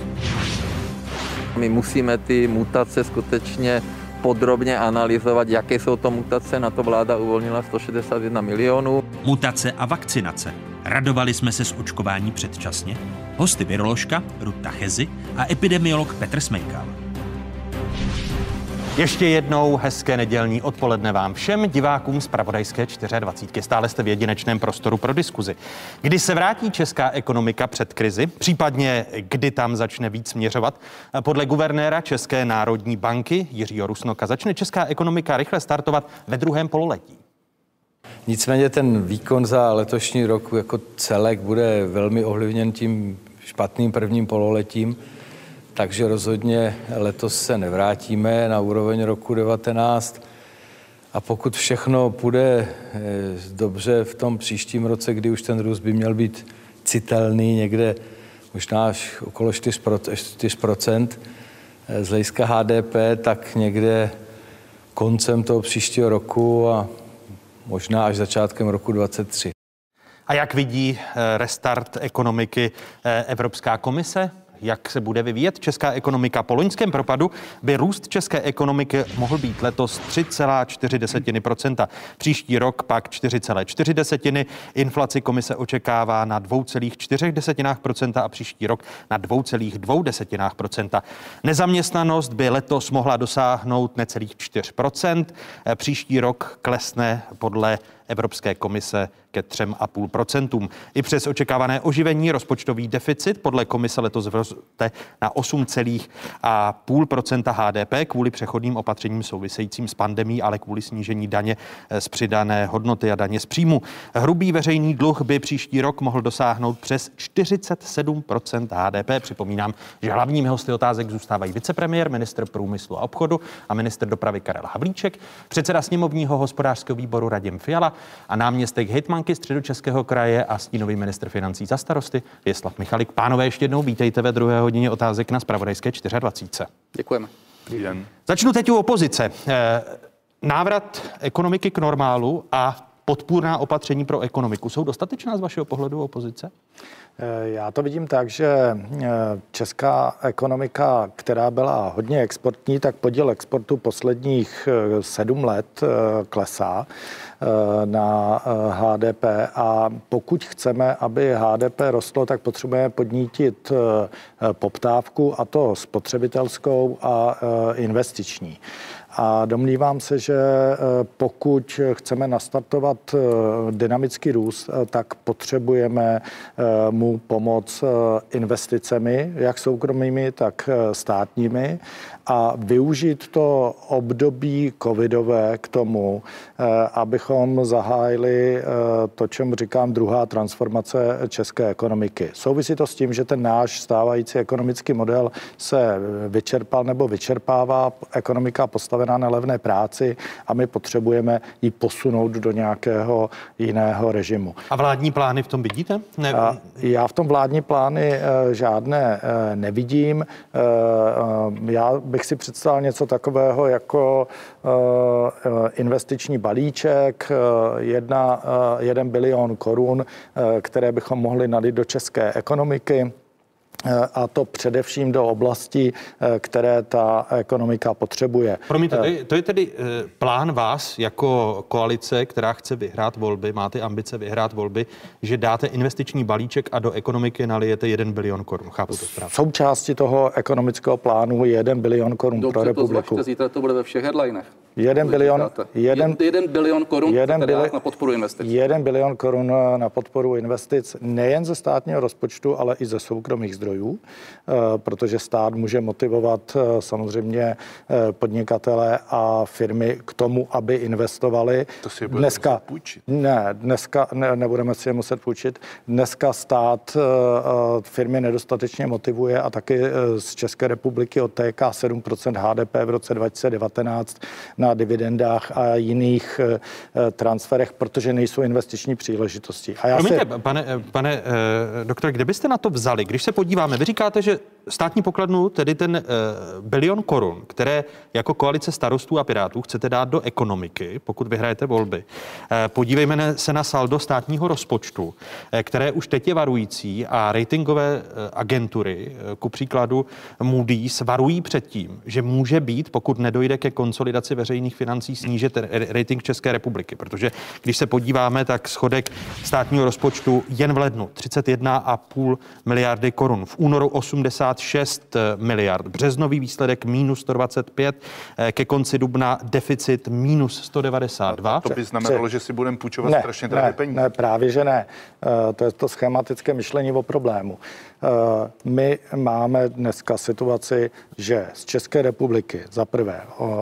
My musíme ty mutace skutečně podrobně analyzovat, jaké jsou to mutace. Na to vláda uvolnila 161 milionů. Mutace a vakcinace. Radovali jsme se z očkování předčasně? Hosty viroložka Ruta Chezy a epidemiolog Petr Smejkal. Ještě jednou hezké nedělní odpoledne vám všem divákům z Pravodajské 24. Stále jste v jedinečném prostoru pro diskuzi. Kdy se vrátí česká ekonomika před krizi, případně kdy tam začne víc směřovat? Podle guvernéra České národní banky Jiřího Rusnoka začne česká ekonomika rychle startovat ve druhém pololetí. Nicméně ten výkon za letošní rok jako celek bude velmi ovlivněn tím špatným prvním pololetím takže rozhodně letos se nevrátíme na úroveň roku 19. A pokud všechno půjde eh, dobře v tom příštím roce, kdy už ten růst by měl být citelný někde možná až okolo 4%, eh, z hlediska HDP, tak někde koncem toho příštího roku a možná až začátkem roku 2023. A jak vidí eh, restart ekonomiky Evropská komise? Jak se bude vyvíjet česká ekonomika. Po loňském propadu by růst české ekonomiky mohl být letos 3,4%. Příští rok pak 4,4%. Inflaci komise očekává na 2,4% a příští rok na 2,2%. Nezaměstnanost by letos mohla dosáhnout necelých 4%. Příští rok klesne podle Evropské komise ke 3,5%. I přes očekávané oživení rozpočtový deficit podle komise letos vzroste na 8,5% HDP kvůli přechodným opatřením souvisejícím s pandemí, ale kvůli snížení daně z přidané hodnoty a daně z příjmu. Hrubý veřejný dluh by příští rok mohl dosáhnout přes 47% HDP. Připomínám, že hlavními hosty otázek zůstávají vicepremiér, minister průmyslu a obchodu a minister dopravy Karel Havlíček, předseda sněmovního hospodářského výboru Radim Fiala a náměstek hejtmanky středočeského kraje a stínový ministr financí za starosty Věslav Michalik. Pánové, ještě jednou vítejte ve druhé hodině otázek na Spravodajské 24. Děkujeme. Začnu teď u opozice. Eh, návrat ekonomiky k normálu a podpůrná opatření pro ekonomiku jsou dostatečná z vašeho pohledu opozice? Eh, já to vidím tak, že eh, česká ekonomika, která byla hodně exportní, tak podíl exportu posledních sedm let klesá na HDP a pokud chceme, aby HDP rostlo, tak potřebujeme podnítit poptávku a to spotřebitelskou a investiční. A domnívám se, že eh, pokud chceme nastartovat eh, dynamický růst, eh, tak potřebujeme mu pomoc investicemi, jak soukromými, tak státními a využít to období covidové k tomu, abychom zahájili to, čemu říkám, druhá transformace české ekonomiky. Souvisí to s tím, že ten náš stávající ekonomický model se vyčerpal nebo vyčerpává, ekonomika postavená postavená na levné práci a my potřebujeme ji posunout do nějakého jiného režimu. A vládní plány v tom vidíte? Ne... Já v tom vládní plány eh, žádné eh, nevidím. Eh, já bych si představil něco takového jako investiční balíček, jedna, jeden bilion korun, které bychom mohli nalít do české ekonomiky a to především do oblasti, eh, které ta ekonomika potřebuje. Promiňte, to je, to je tedy eh, plán vás jako koalice, která chce vyhrát volby, máte ambice vyhrát volby, že dáte investiční balíček a do ekonomiky nalijete 1 bilion korun. Chápu to správně. Součástí toho ekonomického plánu je 1 bilion korun Dobře, pro republiku. To zvažte, zítra to bude ve všech headlinech. Jeden bilion, jeden, jeden bilion korun jeden bili, na podporu investic. Jeden bilion korun na podporu investic nejen ze státního rozpočtu, ale i ze soukromých zdrojů, eh, protože stát může motivovat eh, samozřejmě eh, podnikatele a firmy k tomu, aby investovali. To si dneska, půjčit. Ne, dneska ne, nebudeme si je muset půjčit. Dneska stát firmy nedostatečně motivuje a taky z České republiky odtéká 7% HDP v roce 2019 na dividendách a jiných transferech, protože nejsou investiční příležitosti. A já Promiňte, se... pane, pane doktore, kde byste na to vzali? Když se podíváme, vy říkáte, že státní pokladnu, tedy ten uh, bilion korun, které jako koalice starostů a pirátů chcete dát do ekonomiky, pokud vyhrajete volby. Uh, podívejme se na saldo státního rozpočtu, uh, které už teď je varující a ratingové uh, agentury, uh, ku příkladu Moody's, varují před tím, že může být, pokud nedojde ke konsolidaci veřejných financí, snížit rating České republiky. Protože když se podíváme, tak schodek státního rozpočtu jen v lednu 31,5 miliardy korun. V únoru 80 156 miliard. Březnový výsledek minus 125, eh, ke konci dubna deficit minus 192. To by znamenalo, že si budeme půjčovat ne, strašně drahé peníze. Ne, právě že ne. Eh, to je to schematické myšlení o problému. Eh, my máme dneska situaci, že z České republiky za prvé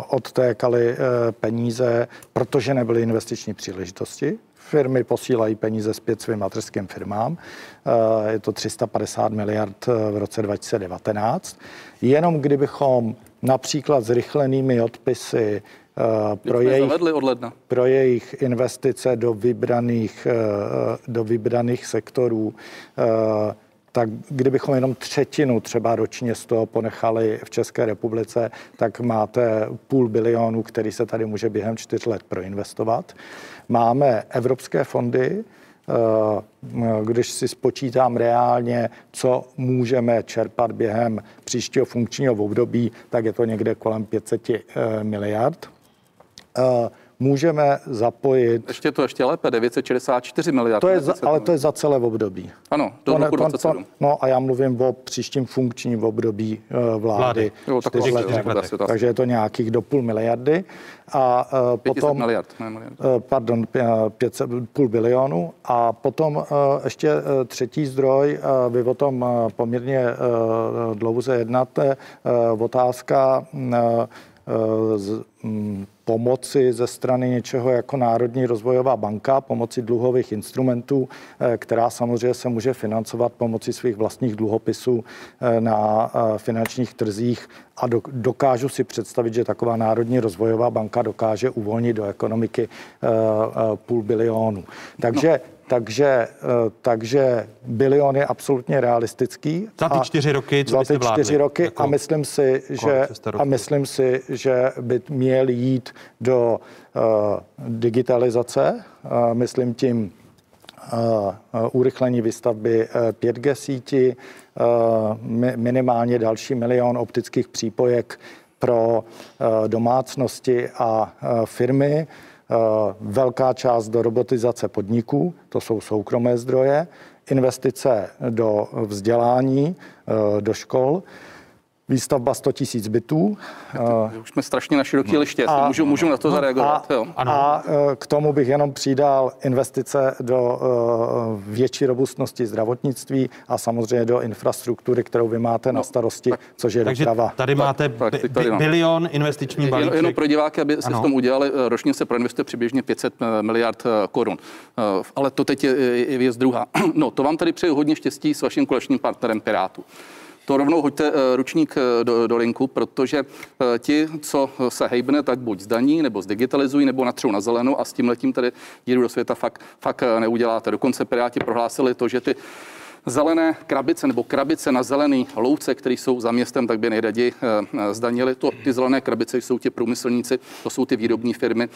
odtékaly peníze, protože nebyly investiční příležitosti firmy posílají peníze zpět svým mateřským firmám. Eh, je to 350 miliard eh, v roce 2019. Jenom kdybychom například zrychlenými odpisy eh, pro jejich, od ledna. pro jejich investice do vybraných, do vybraných sektorů tak kdybychom jenom třetinu třeba ročně z toho ponechali v České republice, tak máte půl bilionu, který se tady může během čtyř let proinvestovat. Máme evropské fondy, eh, když si spočítám reálně, co můžeme čerpat během příštího funkčního období, tak je to někde kolem 500 eh, miliard. Eh, můžeme zapojit... Ještě to ještě lépe, 964 miliard. To je za, ale to je za celé období. Ano, do to roku 27. To, no a já mluvím o příštím funkčním období uh, vlády. vlády. Jo, tak let, takže je to nějakých do půl miliardy. A uh, potom... miliard, ne miliard. Uh, pardon, 500, půl bilionu. A potom uh, ještě uh, třetí zdroj, uh, vy o tom uh, poměrně uh, dlouze jednáte, uh, otázka uh, z, mm, pomoci ze strany něčeho jako Národní rozvojová banka, pomoci dluhových instrumentů, která samozřejmě se může financovat pomocí svých vlastních dluhopisů na finančních trzích a dokážu si představit, že taková Národní rozvojová banka dokáže uvolnit do ekonomiky půl bilionu. Takže no. Takže, eh, takže bilion je absolutně realistický. Za ty čtyři roky, co Za ty čtyři roky jako a myslím si, že, a myslím si, že by měl jít do uh, digitalizace, uh, myslím tím uh, urychlení výstavby 5G síti, minimálně další milion optických přípojek pro domácnosti a firmy. Eh, velká část do robotizace podniků, to jsou soukromé zdroje, investice do vzdělání, eh, do škol, Výstavba 100 tisíc bytů. Uh, už jsme strašně na široký liště, a, můžu, můžu na to no, zareagovat. A, jo. a k tomu bych jenom přidal investice do uh, větší robustnosti zdravotnictví a samozřejmě do infrastruktury, kterou vy máte no, na starosti, tak, což je takže doprava. tady máte tak, tak, tady bilion investiční balíček. Jen, jenom pro diváky, aby se v tom udělali, ročně se proinvestuje přibližně 500 miliard korun. Ale to teď je, je věc druhá. No, to vám tady přeju hodně štěstí s vaším kolečním partnerem Pirátu to rovnou hoďte eh, ručník eh, do, do linku, protože eh, ti, co se hejbne, tak buď zdaní, nebo zdigitalizují, nebo natřou na zelenou a s tím letím tady díru do světa fakt, fakt neuděláte. Dokonce Piráti prohlásili to, že ty zelené krabice nebo krabice na zelený louce, které jsou za městem, tak by nejraději zdanili. To, ty zelené krabice jsou ti průmyslníci, to jsou ty výrobní firmy,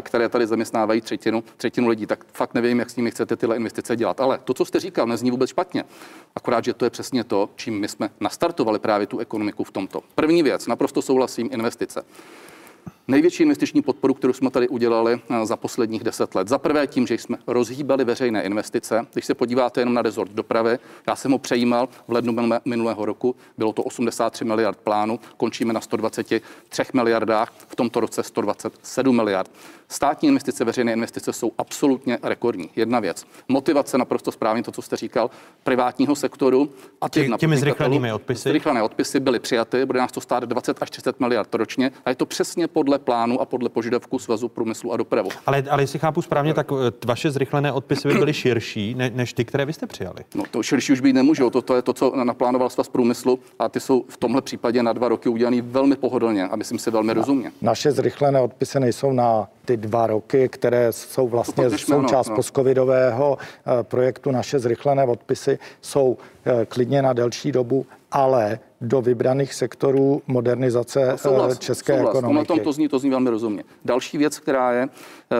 které tady zaměstnávají třetinu, třetinu lidí. Tak fakt nevím, jak s nimi chcete tyhle investice dělat. Ale to, co jste říkal, nezní vůbec špatně. Akorát, že to je přesně to, čím my jsme nastartovali právě tu ekonomiku v tomto. První věc, naprosto souhlasím, investice největší investiční podporu, kterou jsme tady udělali eh, za posledních deset let. Za prvé tím, že jsme rozhýbali veřejné investice. Když se podíváte jenom na rezort dopravy, já jsem ho přejímal v lednu minulého roku, bylo to 83 miliard plánu, končíme na 123 miliardách, v tomto roce 127 miliard. Státní investice, veřejné investice jsou absolutně rekordní. Jedna věc. Motivace naprosto správně, to, co jste říkal, privátního sektoru. A těch Tě, těmi zrychlenými odpisy? Zrychlené odpisy byly přijaty, bude nás to stát 20 až 30 miliard ročně a je to přesně podle plánu a podle požadavku Svazu průmyslu a dopravu. Ale, ale jestli chápu správně, tak eh, vaše zrychlené odpisy by byly širší ne, než ty, které vy jste přijali. No to širší už být nemůžou. To, to je to, co naplánoval Svaz průmyslu a ty jsou v tomhle případě na dva roky udělané velmi pohodlně a myslím si velmi na, rozumně. Naše zrychlené odpisy nejsou na ty dva roky, které jsou vlastně no, součást no. postcovidového eh, projektu. Naše zrychlené odpisy jsou eh, klidně na delší dobu, ale do vybraných sektorů modernizace no, souhlas, české souhlas. ekonomiky. tom to zní, to zní velmi rozumně. Další věc, která je, eh,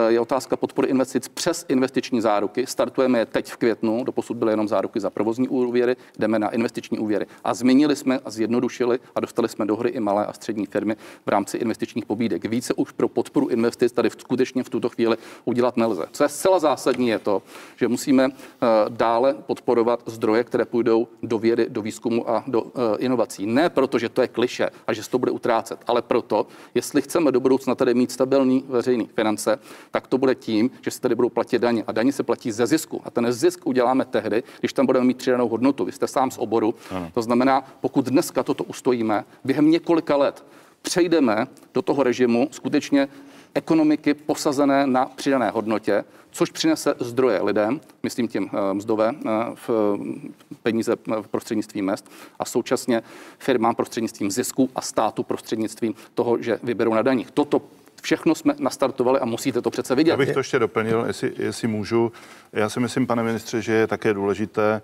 je otázka podpory investic přes investiční záruky. Startujeme je teď v květnu, doposud byly jenom záruky za provozní úvěry, jdeme na investiční úvěry. A změnili jsme a zjednodušili a dostali jsme do hry i malé a střední firmy v rámci investičních pobídek. Více už pro podporu investic tady skutečně v tuto chvíli udělat nelze. Co je zcela zásadní, je to, že musíme eh, dále podporovat zdroje, které půjdou do vědy, do výzkumu a do eh, inovací. Ne proto, že to je kliše a že se to bude utrácet, ale proto, jestli chceme do budoucna tady mít stabilní veřejný finance, tak to bude tím, že se tady budou platit daně. A daně se platí ze zisku. A ten zisk uděláme tehdy, když tam budeme mít přidanou hodnotu. Vy jste sám z oboru. Ano. To znamená, pokud dneska toto ustojíme, během několika let přejdeme do toho režimu skutečně ekonomiky posazené na přidané hodnotě, což přinese zdroje lidem, myslím tím eh, mzdové eh, v peníze v prostřednictví mest a současně firmám prostřednictvím zisku a státu prostřednictvím toho, že vyberou na daních. Toto všechno jsme nastartovali a musíte to přece vidět. Já bych to ještě doplnil, jestli, jestli můžu. Já si myslím, pane ministře, že je také důležité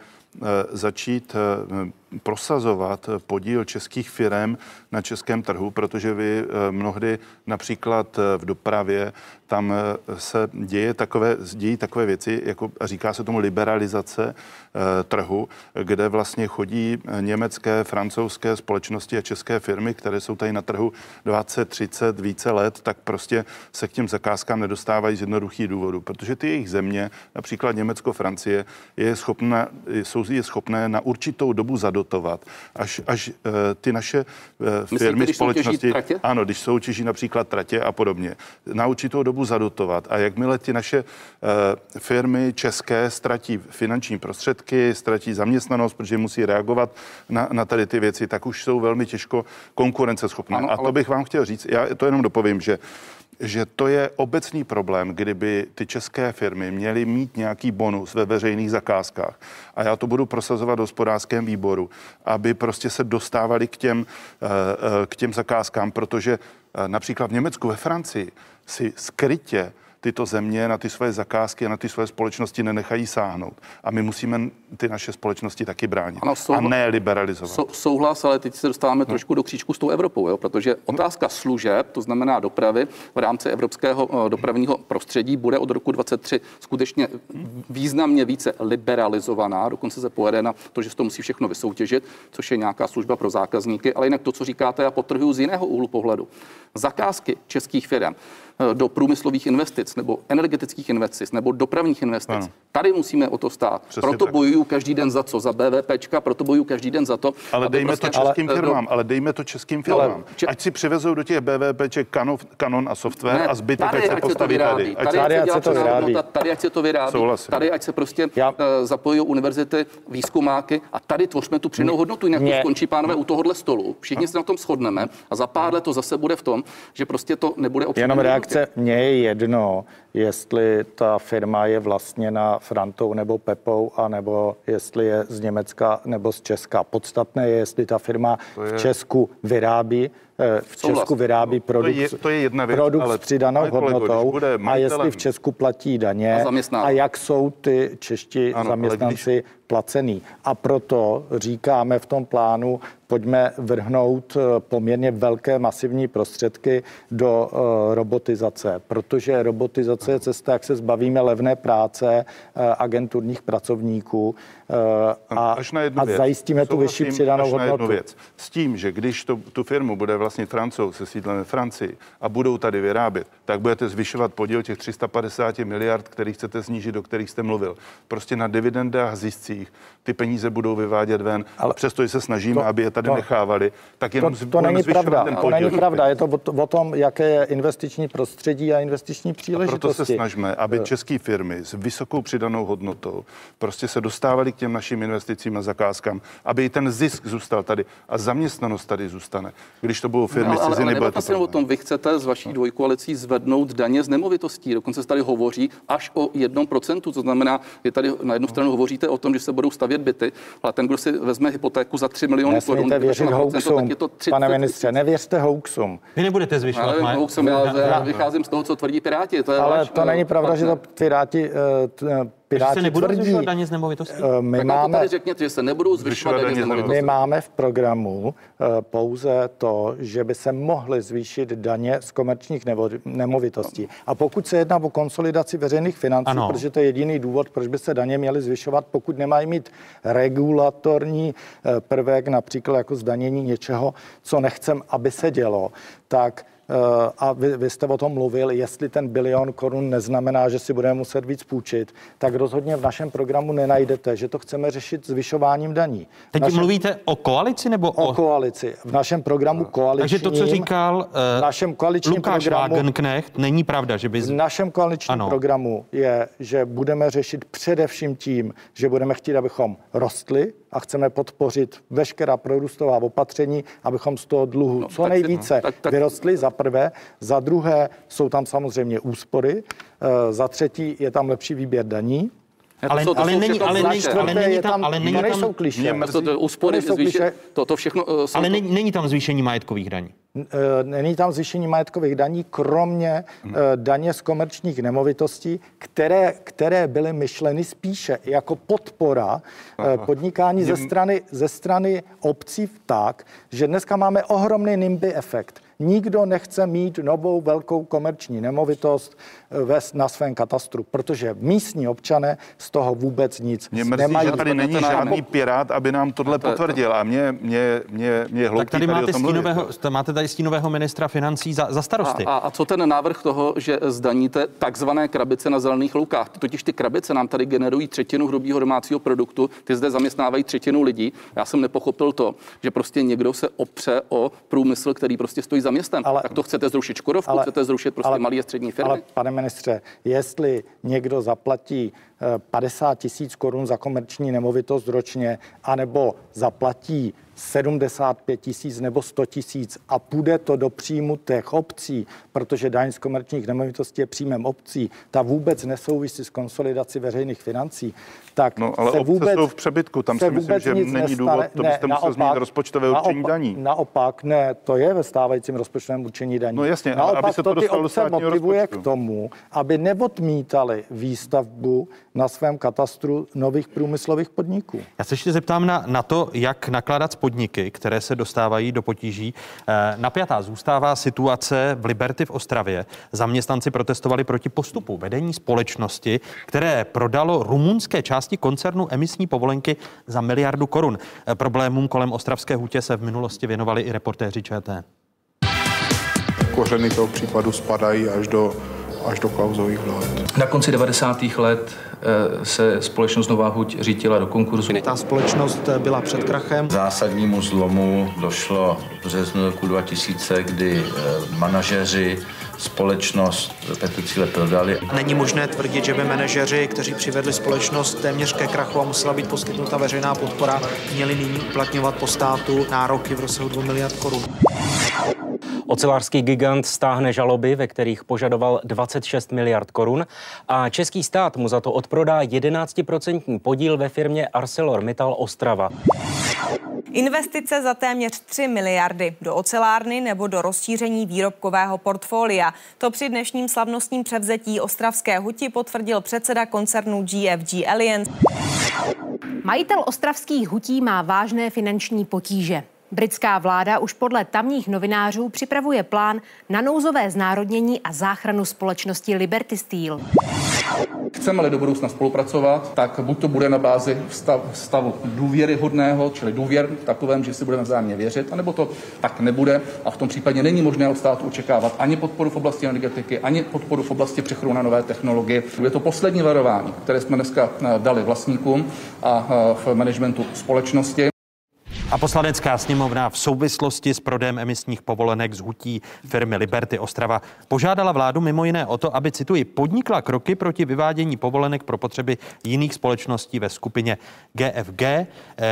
začít prosazovat podíl českých firm na českém trhu, protože vy mnohdy například v dopravě tam se děje takové, dějí takové věci, jako říká se tomu liberalizace eh, trhu, kde vlastně chodí německé, francouzské společnosti a české firmy, které jsou tady na trhu 20, 30, více let, tak prostě se k těm zakázkám nedostávají z jednoduchých důvodů, protože ty jejich země, například Německo, Francie, je schopna, jsou jsou je schopné na určitou dobu zadotovat, až, až uh, ty naše uh, firmy, když společnosti, tratě? ano, když soutěží například tratě a podobně, na určitou dobu zadotovat. A jakmile ty naše uh, firmy české ztratí finanční prostředky, ztratí zaměstnanost, protože musí reagovat na, na tady ty věci, tak už jsou velmi těžko konkurenceschopné. Ano, a to ale- bych vám chtěl říct, já to jenom dopovím, že že to je obecný problém, kdyby ty české firmy měly mít nějaký bonus ve veřejných zakázkách. A já to budu prosazovat v hospodářském výboru, aby prostě se dostávali k těm, eh, eh, k těm zakázkám, protože eh, například v Německu, ve Francii si skrytě tyto země na ty svoje zakázky a na ty svoje společnosti nenechají sáhnout. A my musíme ty naše společnosti taky bránit. Ano, a souhla- ne liberalizovat. Sou, souhlas, ale teď se dostáváme trošku do kříčku s tou Evropou, jo? protože otázka služeb, to znamená dopravy v rámci evropského eh, dopravního prostředí, bude od roku 23 skutečně významně více liberalizovaná, dokonce se pojede na to, že se to musí všechno vysoutěžit, což je nějaká služba pro zákazníky, ale jinak to, co říkáte, já potrhuji z jiného úhlu pohledu. Zakázky českých firm do průmyslových investic nebo energetických investic nebo dopravních investic. Ano. Tady musíme o to stát. Přesně proto tak. bojuju každý den za co? Za BVPčka, proto bojuju každý den za to. Ale aby dejme prostě- to českým ale- firmám, ale dejme to českým No, ale firmám. Ať si přivezou do těch BVPček Canon, Canon a software Ne, a zbytek ať se ať se to postaví vyrábí. tady. Tady, Tady, ať se to vyrábí. tady, ať se to vyrábí. Souhlasím. Tady, ať se prostě Já- eh, zapojí univerzity, výzkumáky a tady tvořme tu přidanou hodnotu, jinak to skončí, pánové, u tohohle stolu. Všichni se na tom shodneme a za pár let to zase bude v tom, že prostě to nebude Jenom přidané reakce, mně je jedno, jestli ta firma je vlastněna Frantou nebo Pepou, anebo jestli je z Německa nebo z Česka. Podstatné je, jestli ta firma je- v Česku vyrábí v Souhlas. Česku vyrábí No, to produkt, je- to je jedna věc, produkt ale s přidanou pane kolego, když hodnotou bude a majitelem- jestli v Česku platí daně A a jak jsou ty čeští Ano, ale zaměstnanci placený. A proto říkáme v tom plánu, pojďme vrhnout eh, poměrně velké masivní prostředky do eh, robotizace, protože robotizace je cesta, jak se zbavíme levné práce eh, agenturních pracovníků eh, a, až na jednu a věc. zajistíme tu vyšší Souhlasím, přidanou až na jednu hodnotu. věc. S tím, že když to, tu firmu bude vlastnit francouz se sídlem ve Francii a budou tady vyrábět, tak budete zvyšovat podíl těch 350 miliard, který chcete snížit, do kterých jste mluvil. Prostě na dividendách, ziscích ty peníze budou vyvádět ven. Ale přestože se snažíme, to- aby je tady to- nechávali, tak jenom To, to není pravda. ten To podíl není těch pravda. Je to o, to- tom, jaké je investiční prostředí a investiční A příležitosti. proto se snažíme, aby Eh, české firmy s vysokou přidanou hodnotou prostě se dostávaly k těm našim investicím a zakázkám, aby i ten zisk zůstal tady a zaměstnanost tady zůstane. Když to budou firmy ale, z ale, ciziny, ale bude to o tom, vy chcete z vaší dvojkoalicí zvednout daně z nemovitostí. Dokonce se tady hovoří až o jednom procentu. To znamená, že tady na jednu stranu hovoříte o tom, že se budou stavět byty, ale ten, kdo si vezme hypotéku za 3 miliony korun, věřit hoaxům, je to 30 pane ministře, nevěřte hoaxům. Vy nebudete zvyšovat Ale hoaxům, já, já vycházím z toho, co tvrdí Piráti. To je Ale váš, to není eh, pravda, že to partner. Piráti, Piráti se nebudou tvrdí. zvyšovat daně z nemovitostí? Eh, My Tak máme, tady řekněte, že se nebudou zvyšovat daně z nemovitostí. my máme v programu eh, pouze to, že by se mohly zvýšit daně z komerčních nemovitostí. A pokud se jedná o konsolidaci veřejných financí, Ano. protože to je jediný důvod, proč by se daně měly zvyšovat, pokud nemají mít regulatorní eh, prvek, například jako zdanění něčeho, co nechcem, aby se dělo, tak a vy, vy jste o tom mluvil, jestli ten bilion korun neznamená, že si budeme muset víc půjčit, tak rozhodně v našem programu nenajdete, že to chceme řešit zvyšováním daní. V Teď našem, mluvíte o koalici nebo o o... koalici. V našem programu koaličním... Takže to, co říkal v uh, našem koaličním Lukáš programu, Wagenknecht, není pravda, že by... v našem koaličním ano. programu je, že budeme řešit především tím, že budeme chtít, abychom rostli a chceme podpořit veškerá prorůstová opatření, abychom z toho dluhu no, co tak nejvíce tak- tak, tak- vyrostli, za prvé. Za druhé jsou tam samozřejmě úspory. E, za třetí je tam lepší výběr daní. Ale, jsou- to ale, jsou není, ale, není, ale To není tam- tam, ale není to nejsou tam, klišé. To, to, úspory, To nejsou zvýše, klišé. to, to všechno jsou ale to- není, není tam zvýšení majetkových daní. E, Není tam zvýšení majetkových daní, kromě Hmm. e, daně z komerčních nemovitostí, které, které byly myšleny spíše jako podpora e, podnikání ze strany, ze strany obcí tak, že dneska máme ohromný NIMBY efekt. Nikdo nechce mít novou velkou komerční nemovitost ve, na svém katastru, protože místní občané z toho vůbec nic Mě mrzí, nemají. že tady není žádný pirát, aby nám tohle to potvrdil. A mě, mě, mě, mě hloupí Tak tady tady o máte, stínového, máte tady stínového ministra financí za, za starosty. A, a, a co ten návrh toho, že zdaníte takzvané krabice na zelených loukách? Totiž ty krabice nám tady generují třetinu hrubého domácího produktu, ty zde zaměstnávají třetinu lidí. Já jsem nepochopil to, že prostě někdo se opře o průmysl, který prostě stojí za městem. Ale, tak to chcete zrušit Škodovku, ale, chcete zrušit prostě ale, malé a střední firmy. Ale pane ministře, jestli někdo zaplatí eh, 50 tisíc korun za komerční nemovitost ročně, anebo zaplatí 75 tisíc nebo 100 tisíc a půjde to do příjmu těch obcí, protože daň z komerčních nemovitostí je příjmem obcí, ta vůbec nesouvisí s konsolidací veřejných financí, tak No, ale se obce vůbec, jsou v přebytku, tam se si myslím, že není nestane. důvod, to byste musel změnit rozpočtové určení naopak, daní. Naopak, ne, to je ve stávajícím rozpočtovém určení daní. No jasně, ale naopak aby se to ty dostalo do obce motivuje rozpočtu. k tomu, aby neodmítali výstavbu na svém katastru nových průmyslových podniků. Já se ještě zeptám na, na to, jak nakládat s podniky, které se dostávají do potíží. Eh, napjatá zůstává situace v Liberty v Ostravě. Zaměstnanci protestovali proti postupu vedení společnosti, které prodalo rumunské části koncernu emisní povolenky za miliardu korun. Eh, problémům kolem ostravské hutě se v minulosti věnovali i reportéři ČT. Kořeny toho případu spadají až do, až do klauzových vlád. Na konci 90. let se společnost Nová Huť řítila do konkurzu. Ta společnost byla před krachem. Zásadnímu zlomu došlo v březnu roku 2000, kdy eh, manažeři společnost Petricíle prodali. Není možné tvrdit, že by manažeři, kteří přivedli společnost téměř ke krachu a musela být poskytnuta veřejná podpora, měli nyní uplatňovat po státu nároky v rozsahu 2 miliard korun. Ocelářský gigant stáhne žaloby, ve kterých požadoval 26 miliard korun a český stát mu za to odprodá 11% podíl ve firmě ArcelorMittal Ostrava. Investice za téměř 3 miliardy do ocelárny nebo do rozšíření výrobkového portfolia. To při dnešním slavnostním převzetí ostravské huti potvrdil předseda koncernu GFG Alliance. Majitel ostravských hutí má vážné finanční potíže. Britská vláda už podle tamních novinářů připravuje plán na nouzové znárodnění a záchranu společnosti Liberty Steel. Chceme-li do budoucna spolupracovat, tak buď to bude na bázi stav, stavu důvěryhodného, čili důvěr takovém, že si budeme vzájemně věřit, anebo to tak nebude a v tom případě není možné od státu očekávat ani podporu v oblasti energetiky, ani podporu v oblasti přechodu na nové technologie. Je to poslední varování, které jsme dneska eh, dali vlastníkům a eh, v managementu společnosti. A poslanecká sněmovna v souvislosti s prodejem emisních povolenek z hutí firmy Liberty Ostrava požádala vládu mimo jiné o to, aby, cituji, podnikla kroky proti vyvádění povolenek pro potřeby jiných společností ve skupině GFG, eh,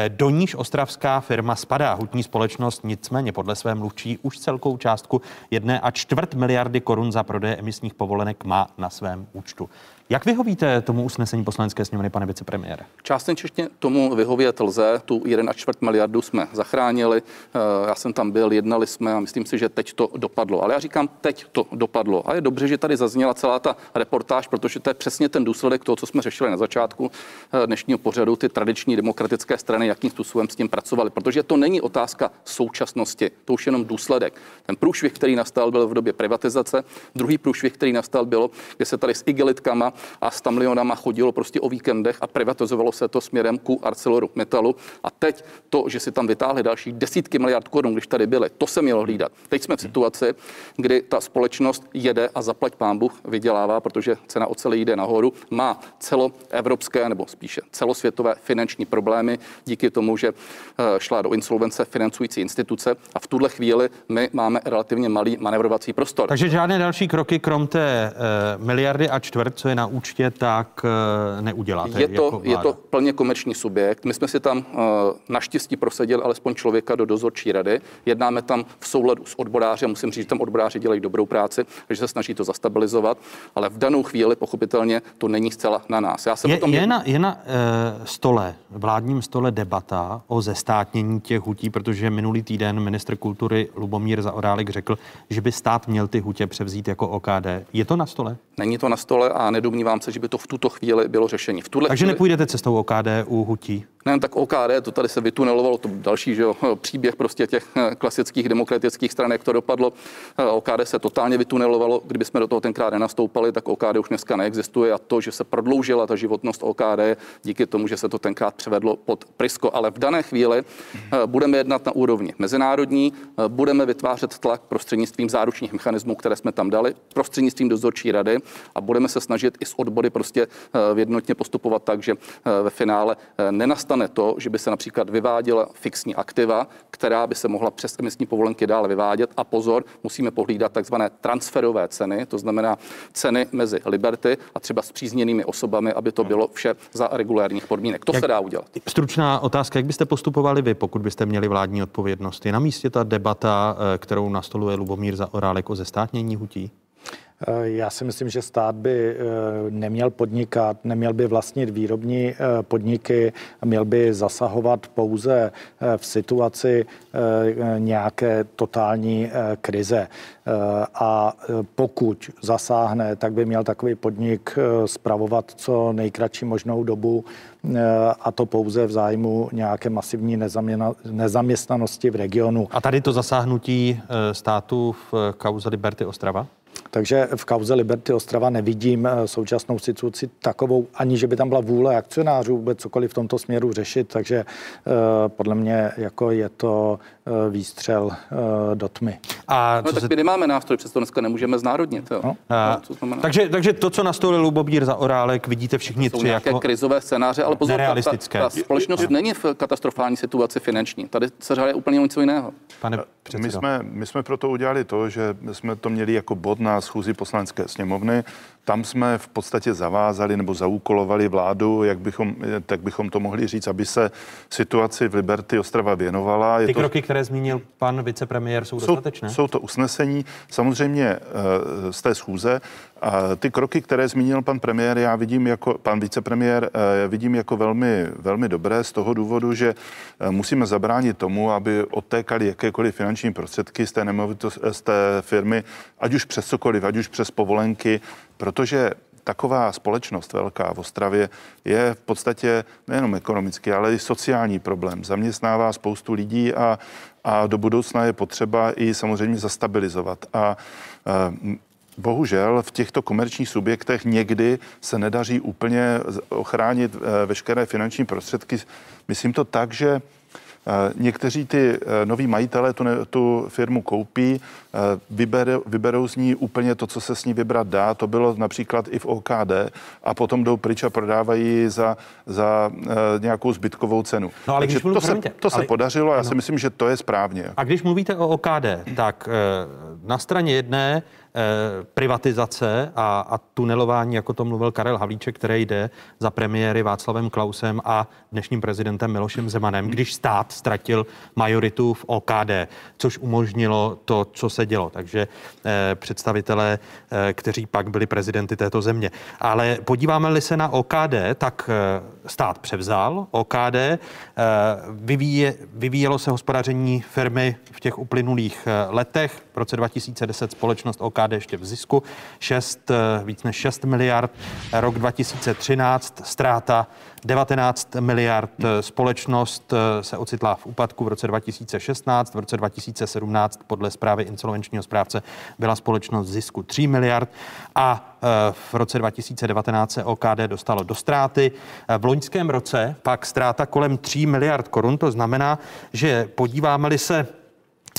do níž ostravská firma spadá. Hutní společnost nicméně podle své mluvčí už celkou částku jedné a čtvrt miliardy korun za prodeje emisních povolenek má na svém účtu. Jak vyhovíte tomu usnesení poslanecké sněmovny, pane vicepremiére? Částečně tomu vyhovět lze. Tu 1 čtvrt miliardu jsme zachránili. Eh, Já jsem tam byl, jednali jsme a myslím si, že teď to dopadlo. Ale já říkám, teď to dopadlo. A je dobře, že tady zazněla celá ta reportáž, protože to je přesně ten důsledek toho, co jsme řešili na začátku eh, dnešního pořadu, ty tradiční demokratické strany, jakým způsobem s tím pracovali. Protože to není otázka současnosti, to už jenom důsledek. Ten průšvih, který nastal, byl v době privatizace. Druhý průšvih, který nastal, bylo, že se tady s igelitkama a s milionama chodilo prostě o víkendech a privatizovalo se to směrem ku Arceloru Metalu. A teď to, že si tam vytáhli další desítky miliard korun, když tady byly, to se mělo hlídat. Teď jsme v situaci, kdy ta společnost jede a zaplať pán Bůh vydělává, protože cena oceli jde nahoru, má celoevropské nebo spíše celosvětové finanční problémy díky tomu, že eh, šla do insolvence financující instituce a v tuhle chvíli my máme relativně malý manevrovací prostor. Takže žádné další kroky, krom té uh, miliardy a čtvrt, co je na účtě, tak uh, neuděláte. Je to, jako je to plně komerční subjekt. My jsme si tam uh, naštěstí prosadili alespoň člověka do dozorčí rady. Jednáme tam v souladu s odborářem. Musím říct, že tam odboráři dělají dobrou práci, že se snaží to zastabilizovat, ale v danou chvíli pochopitelně to není zcela na nás. Já jsem Je, tom je na, je na uh, stole, vládním stole debata o zestátnění těch hutí, protože minulý týden ministr kultury Lubomír Zaorálek řekl, že by stát měl ty hutě převzít jako OKD. Je to na stole? Není to na stole a nedomnívám se, že by to v tuto chvíli bylo řešení. V tuhle Takže chvíli... nepůjdete cestou OKD u hutí? Ne, tak OKD, to tady se vytunelovalo, to další že jo, příběh prostě těch klasických demokratických stran, jak to dopadlo. OKD se totálně vytunelovalo. Kdyby jsme do toho tenkrát nenastoupali, tak OKD už dneska neexistuje a to, že se prodloužila ta životnost OKD díky tomu, že se to tenkrát převedlo pod Prisko. Ale v dané chvíli budeme jednat na úrovni mezinárodní, budeme vytvářet tlak prostřednictvím záručních mechanismů, které jsme tam dali, prostřednictvím dozorčí rady a budeme se snažit i s odbory prostě jednotně postupovat tak, že ve finále nenastane to, že by se například vyváděla fixní aktiva, která by se mohla přes emisní povolenky dále vyvádět. A pozor, musíme pohlídat takzvané transferové ceny, to znamená ceny mezi Liberty a třeba s přízněnými osobami, aby to bylo vše za regulárních podmínek. To jak, se dá udělat. Stručná otázka, jak byste postupovali vy, pokud byste měli vládní odpovědnost? Je na místě ta debata, eh, kterou nastoluje Lubomír za Orálek o zestátnění hutí? Eh, já si myslím, že stát by eh, neměl podnikat, neměl by vlastnit výrobní eh, podniky, měl by zasahovat pouze v situaci nějaké totální krize. A pokud zasáhne, tak by měl takový podnik spravovat co nejkratší možnou dobu a to pouze v zájmu nějaké masivní nezaměstnanosti v regionu. A tady to zasáhnutí státu v kauze Liberty Ostrava? Takže v kauze Liberty Ostrava nevidím eh, současnou situaci takovou, ani že by tam byla vůle akcionářů vůbec cokoliv v tomto směru řešit, takže eh, podle mě jako je to výstřel do tmy. A no, tak se... my nemáme nástroj, přesto dneska nemůžeme znárodnit. Jo. No. A, no, znamená... takže, takže to, co nastolil Lubobír za Orálek, vidíte všichni tři nějaké jako krizové scénáře, ale pozor, ta, ta, společnost je, není v katastrofální situaci finanční. Tady se řádě úplně něco jiného. Pane my jsme, my jsme proto udělali to, že jsme to měli jako bod na schůzi poslanecké sněmovny. Tam jsme v podstatě zavázali nebo zaúkolovali vládu, jak bychom, tak bychom to mohli říct, aby se situaci v Liberty Ostrava věnovala. Je Ty to, kroky, které zmínil pan vicepremiér, jsou, jsou dostatečné? Jsou to usnesení, samozřejmě eh, z té schůze. Ty kroky, které zmínil pan premiér, já vidím jako, pan vicepremiér, eh, vidím jako velmi, velmi dobré z toho důvodu, že eh, musíme zabránit tomu, aby odtékaly jakékoliv finanční prostředky z té, z té firmy, ať už přes cokoliv, ať už přes povolenky, protože taková společnost velká v Ostravě je v podstatě nejenom ekonomický, ale i sociální problém. Zaměstnává spoustu lidí a, a do budoucna je potřeba i samozřejmě zastabilizovat. A, a Bohužel v těchto komerčních subjektech někdy se nedaří úplně ochránit eh, veškeré finanční prostředky. Myslím to tak, že Eh, někteří ty eh, noví majitelé tu, ne, tu firmu koupí, vybere, vyberou z ní úplně to, co se s ní vybrat dá. To bylo například i v OKD a potom jdou pryč a prodávají za, za nějakou zbytkovou cenu. No, ale Takže mluví, to, se, to ale, se podařilo a já no. si myslím, že to je správně. A když mluvíte o OKD, tak na straně jedné Eh, privatizace a, a tunelování, jako to mluvil Karel Havlíček, které jde za premiéry Václavem Klausem a dnešním prezidentem Milošem Zemanem, když stát ztratil majoritu v OKD, což umožnilo to, co se dělo. Takže eh, představitelé, eh, kteří pak byli prezidenty této země. Ale podíváme-li se na OKD, tak eh, stát převzal OKD, eh, vyvíje, vyvíjelo se hospodaření firmy v těch uplynulých eh, letech. V roce 2010 společnost OKD ještě v zisku, 6, eh, víc než 6 miliard. Rok 2013 ztráta 19 miliard. Eh, společnost eh, se ocitla v úpadku v roce 2016, v roce 2017 podle zprávy insolvenčního správce byla společnost v zisku 3 miliard a v roce 2019 se OKD dostalo do ztráty. V loňském roce pak ztráta kolem 3 miliard korun, to znamená, že podíváme-li se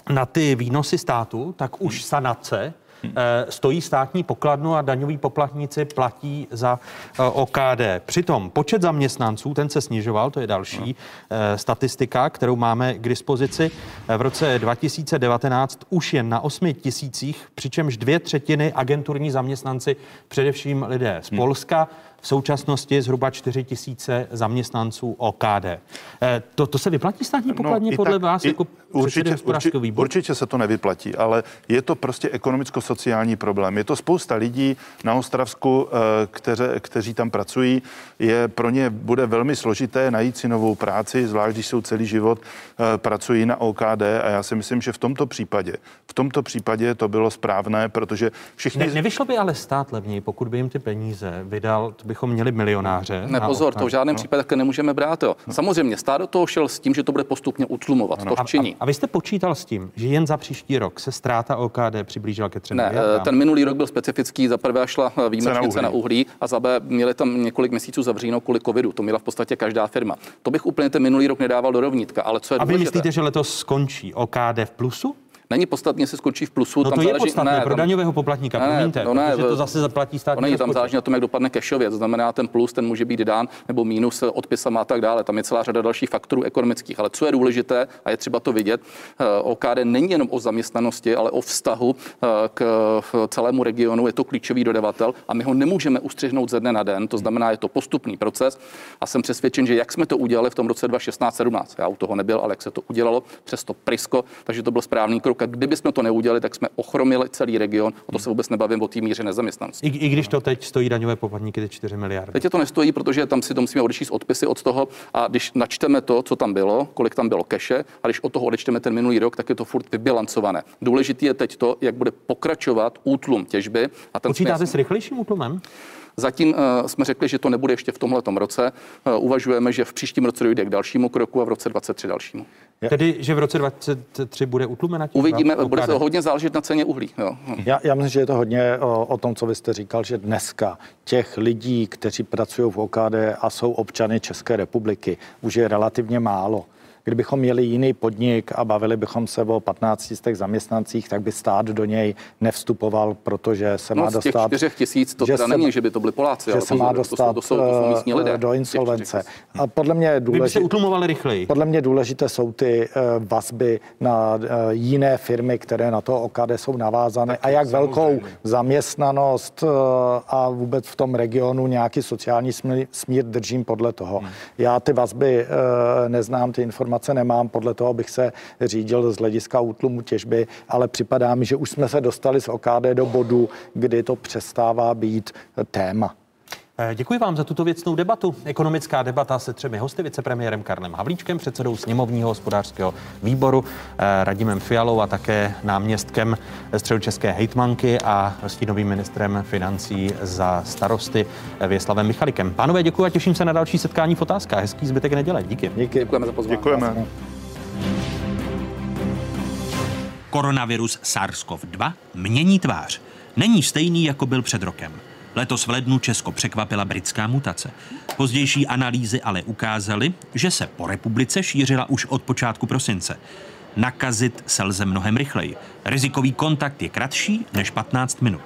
na ty výnosy státu, tak už sanace Eh, stojí státní pokladnu a daňoví poplatníci platí za eh, OKD. Přitom počet zaměstnanců, ten se snižoval, to je další eh, statistika, kterou máme k dispozici. V roce 2019 už jen na 8 tisících, přičemž dvě třetiny agenturní zaměstnanci, především lidé z Polska, v současnosti zhruba 4 tisíce zaměstnanců OKD. To, to se vyplatí státní no, pokladně no, podle tak, vás i, jako určitě, určitě, výboru? určitě se to nevyplatí, ale je to prostě ekonomicko sociální problém. Je to spousta lidí na Ostravsku, kteře, kteří tam pracují. Je pro ně bude velmi složité najít si novou práci, zvlášť když jsou celý život pracují na OKD a já si myslím, že v tomto případě, v tomto případě to bylo správné, protože všichni... Ne, nevyšlo by ale stát levněji, pokud by jim ty peníze vydal, bychom měli milionáře. Ne, pozor, to v žádném no. případě také nemůžeme brát. Jo. No. Samozřejmě, stát do toho šel s tím, že to bude postupně utlumovat. No, to činí. A, a, vy jste počítal s tím, že jen za příští rok se ztráta OKD přiblížila ke třem Ne, miliardám? ten minulý rok byl specifický. Za prvé šla eh, výjimečně cena uhlí a za B měli tam několik měsíců zavříno kvůli covidu. To měla v podstatě každá firma. To bych úplně ten minulý rok nedával do rovnítka, ale co je A vy myslíte, že letos skončí OKD v plusu? Není podstatně, se skončí v plusu. No tam to je záleží, podstatné ne, pro tam, daňového poplatníka, ne, promiňte, no ne, protože to zase zaplatí státní To není, tam záleží na tom, jak dopadne kešově. To znamená, ten plus, ten může být dán, nebo mínus odpisama a tak dále. Tam je celá řada dalších faktorů ekonomických. Ale co je důležité, a je třeba to vidět, eh, OKD není jenom o zaměstnanosti, ale o vztahu eh, k eh, celému regionu. Je to klíčový dodavatel a my ho nemůžeme ustřihnout ze dne na den. To znamená, je to postupný proces a jsem přesvědčen, že jak jsme to udělali v tom roce 2016-17, já u toho nebyl, ale jak se to udělalo, přes to Prisko, takže to byl správný krok. A kdyby jsme to neudělali, tak jsme ochromili celý region. A to se vůbec nebavím o té míře nezaměstnanosti. I, I když to teď stojí daňové poplatníky ty 4 miliardy. Teď je to nestojí, protože tam si to musíme odečíst odpisy od toho a když načteme to, co tam bylo, kolik tam bylo keše, a když od toho odečteme ten minulý rok, tak je to furt vybilancované. Důležité je teď to, jak bude pokračovat útlum těžby. A ten Počítáte směs... s rychlejším útlumem? Zatím uh, jsme řekli, že to nebude ještě v tomhle roce. Uh, uvažujeme, že v příštím roce dojde k dalšímu kroku a v roce 23 dalšímu. Tedy, že v roce 23 bude utlumena těžba? Uvidíme, OKD? bude to hodně záležet na ceně uhlí. Jo. Já, já myslím, že je to hodně o, o tom, co vy jste říkal, že dneska těch lidí, kteří pracují v OKD a jsou občany České republiky, už je relativně málo. Kdybychom měli jiný podnik a bavili bychom se o 15 z těch zaměstnancích, tak by stát do něj nevstupoval, protože se no, má z těch dostat... tisíc to že teda se- není, že by to byli Poláci, že ale se má dostat to jsou, to jsou, to jsou místní lidé. eh, do insolvence. A podle mě důležité, utlumovali rychleji. podle mě důležité jsou ty eh, vazby na eh, jiné firmy, které na to OKD jsou navázané a jak velkou zaměstnanost eh, a vůbec v tom regionu nějaký sociální smír, smír držím podle toho. Já ty vazby eh, neznám, ty informace nemám, podle toho bych se řídil z hlediska útlumu těžby, ale připadá mi, že už jsme se dostali z OKD do bodu, kdy to přestává být téma. Eh, Děkuji vám za tuto věcnou debatu. Ekonomická debata se třemi hosty, vicepremiérem Karlem Havlíčkem, předsedou sněmovního hospodářského výboru eh, Radimem Fialou a také náměstkem středočeské hejtmanky a stínovým ministrem financí za starosty eh, Věslavem Michalikem. Pánové, děkuji a těším se na další setkání v otázkách. Hezký zbytek neděle. Díky. Díky. Děkujeme za pozvání. Děkujeme. Koronavirus SARS-CoV-2 mění tvář. Není stejný, jako byl před rokem. Letos v lednu Česko překvapila britská mutace. Pozdější analýzy ale ukázaly, že se po republice šířila už od počátku prosince. Nakazit se lze mnohem rychleji. Rizikový kontakt je kratší než 15 minut.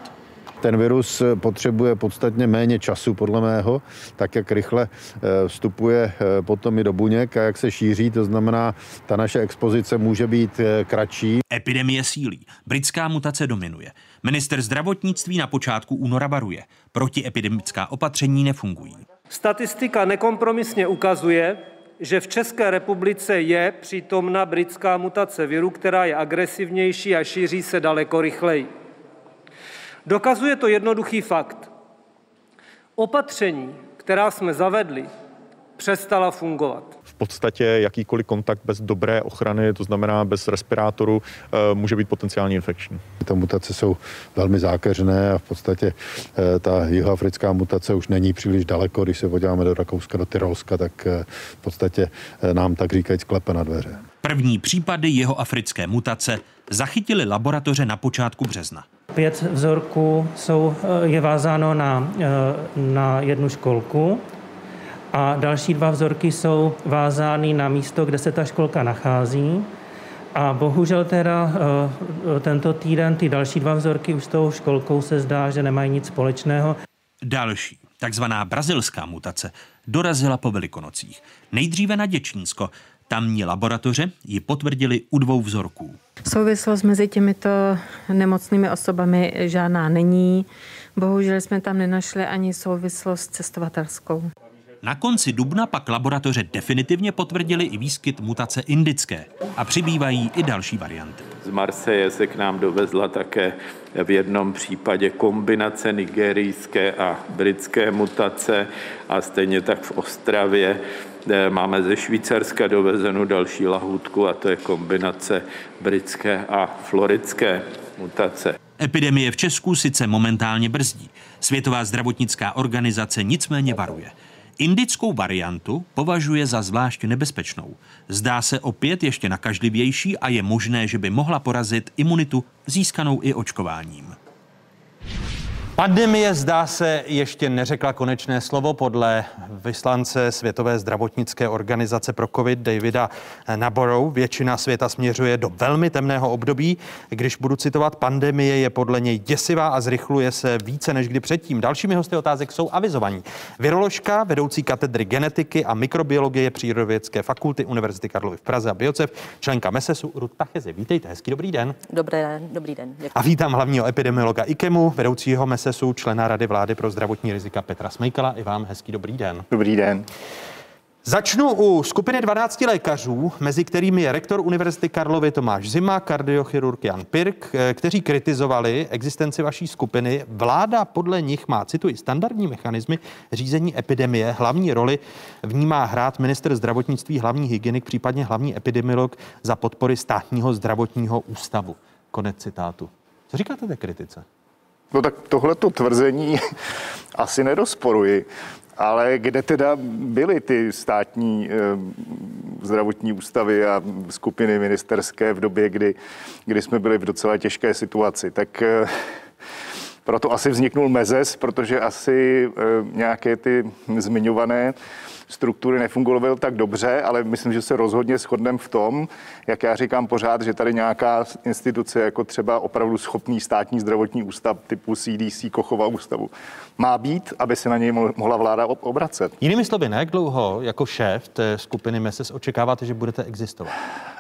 Ten virus potřebuje podstatně méně času, podle mého, tak jak rychle eh, vstupuje eh, potom i do buněk a jak se šíří, to znamená, ta naše expozice může být eh, kratší. Epidemie sílí. Britská mutace dominuje. Minister zdravotnictví na počátku února varuje. Protiepidemická opatření nefungují. Statistika nekompromisně ukazuje, že v České republice je přítomna britská mutace viru, která je agresivnější a šíří se daleko rychleji. Dokazuje to jednoduchý fakt. Opatření, která jsme zavedli, přestala fungovat. V podstatě jakýkoliv kontakt bez dobré ochrany, to znamená bez respirátoru, eh, může být potenciálně infekční. Ty mutace jsou velmi zákeřné a v podstatě eh, ta jihoafrická mutace už není příliš daleko. Když se podíváme do Rakouska, do Tyrolska, tak eh, v podstatě nám tak říkajíc klepe na dveře. První případy jeho africké mutace zachytili laboratoře na počátku března. Pět vzorků jsou, je vázáno na, na jednu školku a další dva vzorky jsou vázány na místo, kde se ta školka nachází. A bohužel teda eh, tento týden ty další dva vzorky už s tou školkou se zdá, že nemají nic společného. Další, takzvaná brazilská mutace, dorazila po velikonocích. Nejdříve na Děčínsko. Tamní laboratoře ji potvrdili u dvou vzorků. Souvislost mezi těmito nemocnými osobami žádná není. Bohužel jsme tam nenašli ani souvislost cestovatelskou. Na konci dubna pak laboratoře definitivně potvrdili i výskyt mutace indické a přibývají i další varianty. Z Marseje se k nám dovezla také v jednom případě kombinace nigerijské a britské mutace a stejně tak v Ostravě eh, máme ze Švýcarska dovezenou další lahůdku a to je kombinace britské a floridské mutace. Epidemie v Česku sice momentálně brzdí. Světová zdravotnická organizace nicméně varuje. Indickou variantu považuje za zvlášť nebezpečnou. Zdá se opět ještě nakažlivější a je možné, že by mohla porazit imunitu získanou i očkováním. Pandemie zdá se ještě neřekla konečné slovo podle vyslance Světové zdravotnické organizace pro COVID Davida Naborou. Většina světa směřuje do velmi temného období. Když budu citovat, pandemie je podle něj děsivá a zrychluje se více než kdy předtím. Dalšími hosty otázek jsou avizovaní. Viroložka, vedoucí katedry genetiky a mikrobiologie Přírodovědské fakulty Univerzity Karlovy v Praze a biocev, členka MESESu Ruth Pachezi. Vítejte, hezký dobrý den. Dobrý den, dobrý den. Děkuji. A vítám hlavního epidemiologa IKEMu, vedoucího MESESu MESESu, člena Rady vlády pro zdravotní rizika Petra Smejkala. I vám hezký dobrý den. Dobrý den. Začnu u skupiny 12 lékařů, mezi kterými je rektor Univerzity Karlovy Tomáš Zima, kardiochirurg Jan Pirk, eh, kteří kritizovali existenci vaší skupiny. Vláda podle nich má, cituji, standardní mechanismy řízení epidemie. Hlavní roli v ní má hrát minister zdravotnictví, hlavní hygienik, případně hlavní epidemiolog za podpory státního zdravotního ústavu. Konec citátu. Co říkáte té kritice? No tak tohleto tvrzení asi nerozporuji. Ale kde teda byly ty státní e, zdravotní ústavy a skupiny ministerské v době, kdy, kdy jsme byli v docela těžké situaci? Tak e, proto asi vzniknul mezes, protože asi e, nějaké ty zmiňované struktury nefungovaly tak dobře, ale myslím, že se rozhodně shodneme v tom, jak já říkám pořád, že tady nějaká instituce, jako třeba opravdu schopný státní zdravotní ústav typu CDC, Kochova ústavu, má být, aby se na něj mohla vláda obracet. Jinými slovy, ne jak dlouho jako šéf té skupiny MESES očekáváte, že budete existovat?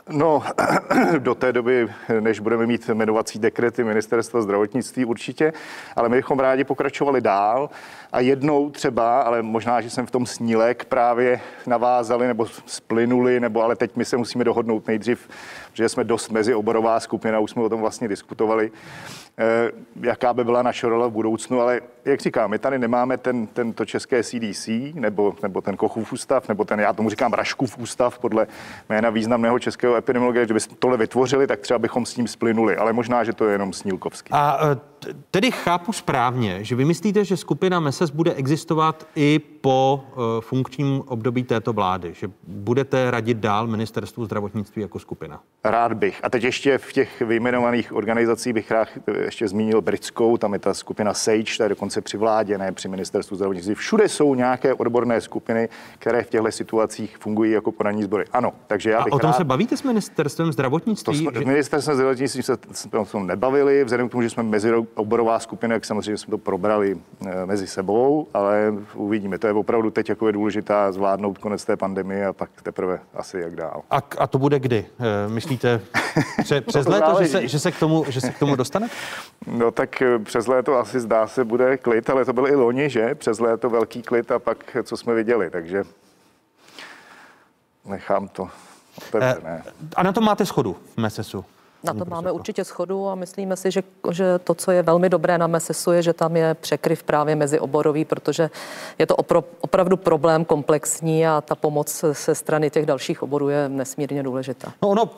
No, do té doby, než budeme mít jmenovací dekrety ministerstva zdravotnictví určitě, ale my bychom rádi pokračovali dál a jednou třeba, ale možná, že jsem v tom snílek právě navázali nebo splynuli, nebo ale teď my se musíme dohodnout nejdřív, že jsme dost mezioborová skupina, už jsme o tom vlastně diskutovali, eh, jaká by byla naše role v budoucnu, ale jak říkám, my tady nemáme ten, tento české CDC, nebo, nebo ten Kochův ústav, nebo ten, já tomu říkám Raškův ústav, podle jména významného českého epidemiologa, kdyby tohle vytvořili, tak třeba bychom s ním splynuli, ale možná, že to je jenom Snílkovský. A eh, tedy chápu správně, že vy myslíte, že skupina MESES bude existovat i po uh, funkčním období této vlády, že budete radit dál ministerstvu zdravotnictví jako skupina? Rád bych. A teď ještě v těch vyjmenovaných organizacích bych rád ještě zmínil britskou, tam je ta skupina SAGE, ta je dokonce při vládě, ne při ministerstvu zdravotnictví. Všude jsou nějaké odborné skupiny, které v těchto situacích fungují jako poradní sbory. Ano, takže já bych A o tom rád... se bavíte s ministerstvem zdravotnictví? To jsme, že... Ministerstvem zdravotnictví se o tom nebavili, vzhledem k tomu, že jsme mezioborová skupina, jak samozřejmě jsme to probrali eh, mezi sebou, ale uvidíme. To je opravdu teď jako je důležitá zvládnout konec té pandemie a pak teprve asi jak dál. A, a to bude kdy? Eh, myslíte pře, přes léto, že se, že, se k tomu, že se k tomu dostane? No tak eh, přes léto asi zdá se bude klid, ale to byl i loni, že? Přes léto velký klid a pak co jsme viděli, takže nechám to otevřené. A na to máte schodu v MESESu? Na to máme určitě schodu a myslíme si, že, že to, co je velmi dobré na MESESu, je, že tam je překryv právě mezi oborový, protože je to opro, opravdu problém komplexní a ta pomoc se strany těch dalších oborů je nesmírně důležitá. No ono,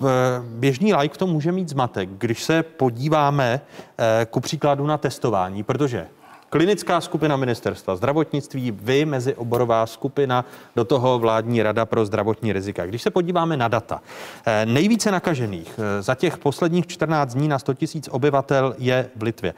běžný like v tom může mít zmatek, když se podíváme eh, ku příkladu na testování, protože klinická skupina ministerstva zdravotnictví, vy mezi oborová skupina, do toho vládní rada pro zdravotní rizika. Když se podíváme na data, eh, nejvíce nakažených eh, za těch posledních 14 dní na 100 000 obyvatel je v Litvě.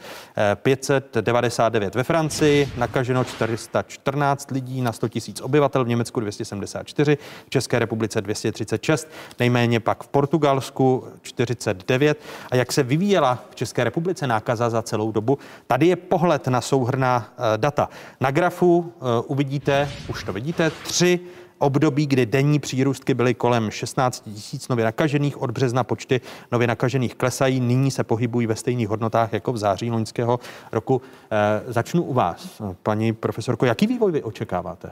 599 eh, ve Francii, nakaženo 414 lidí na 100 000 obyvatel, v Německu 274, v České republice 236, nejméně pak v Portugalsku 49. A jak se vyvíjela v České republice nákaza za celou dobu, tady je pohled na souhrn souhrná eh, data. Na grafu eh, uvidíte, už to vidíte, tři období, kdy denní přírůstky byly kolem 16 tisíc nově nakažených. Od března počty nově nakažených klesají. Nyní se pohybují ve stejných hodnotách jako v září loňského roku. E, začnu u vás, paní profesorko. Jaký vývoj vy očekáváte?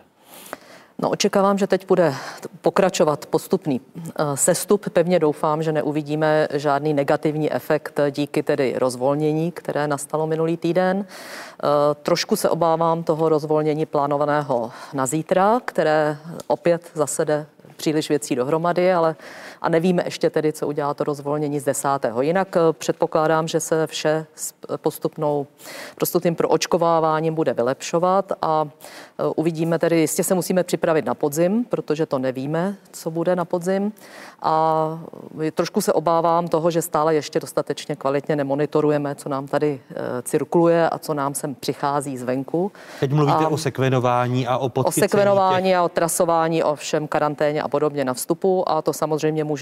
No, očekávám, že teď bude pokračovat postupný eh, sestup. Pevně doufám, že neuvidíme žádný negativní efekt díky tedy rozvolnění, které nastalo minulý týden. Eh, trošku se obávám toho rozvolnění plánovaného na zítra, které opět zasede příliš věcí dohromady, ale a nevíme ještě tedy, co udělá to rozvolnění z desátého. Jinak eh, předpokládám, že se vše s postupnou, prostupným proočkováváním bude vylepšovat a eh, uvidíme tedy, jistě se musíme připravit na podzim, protože to nevíme, co bude na podzim a eh, trošku se obávám toho, že stále ještě dostatečně kvalitně nemonitorujeme, co nám tady cirkuluje a co nám sem přichází zvenku. Teď mluvíte a, o sekvenování a o podchycení O sekvenování těch... a o trasování, o všem karanténě a podobně na vstupu a to samozřejmě může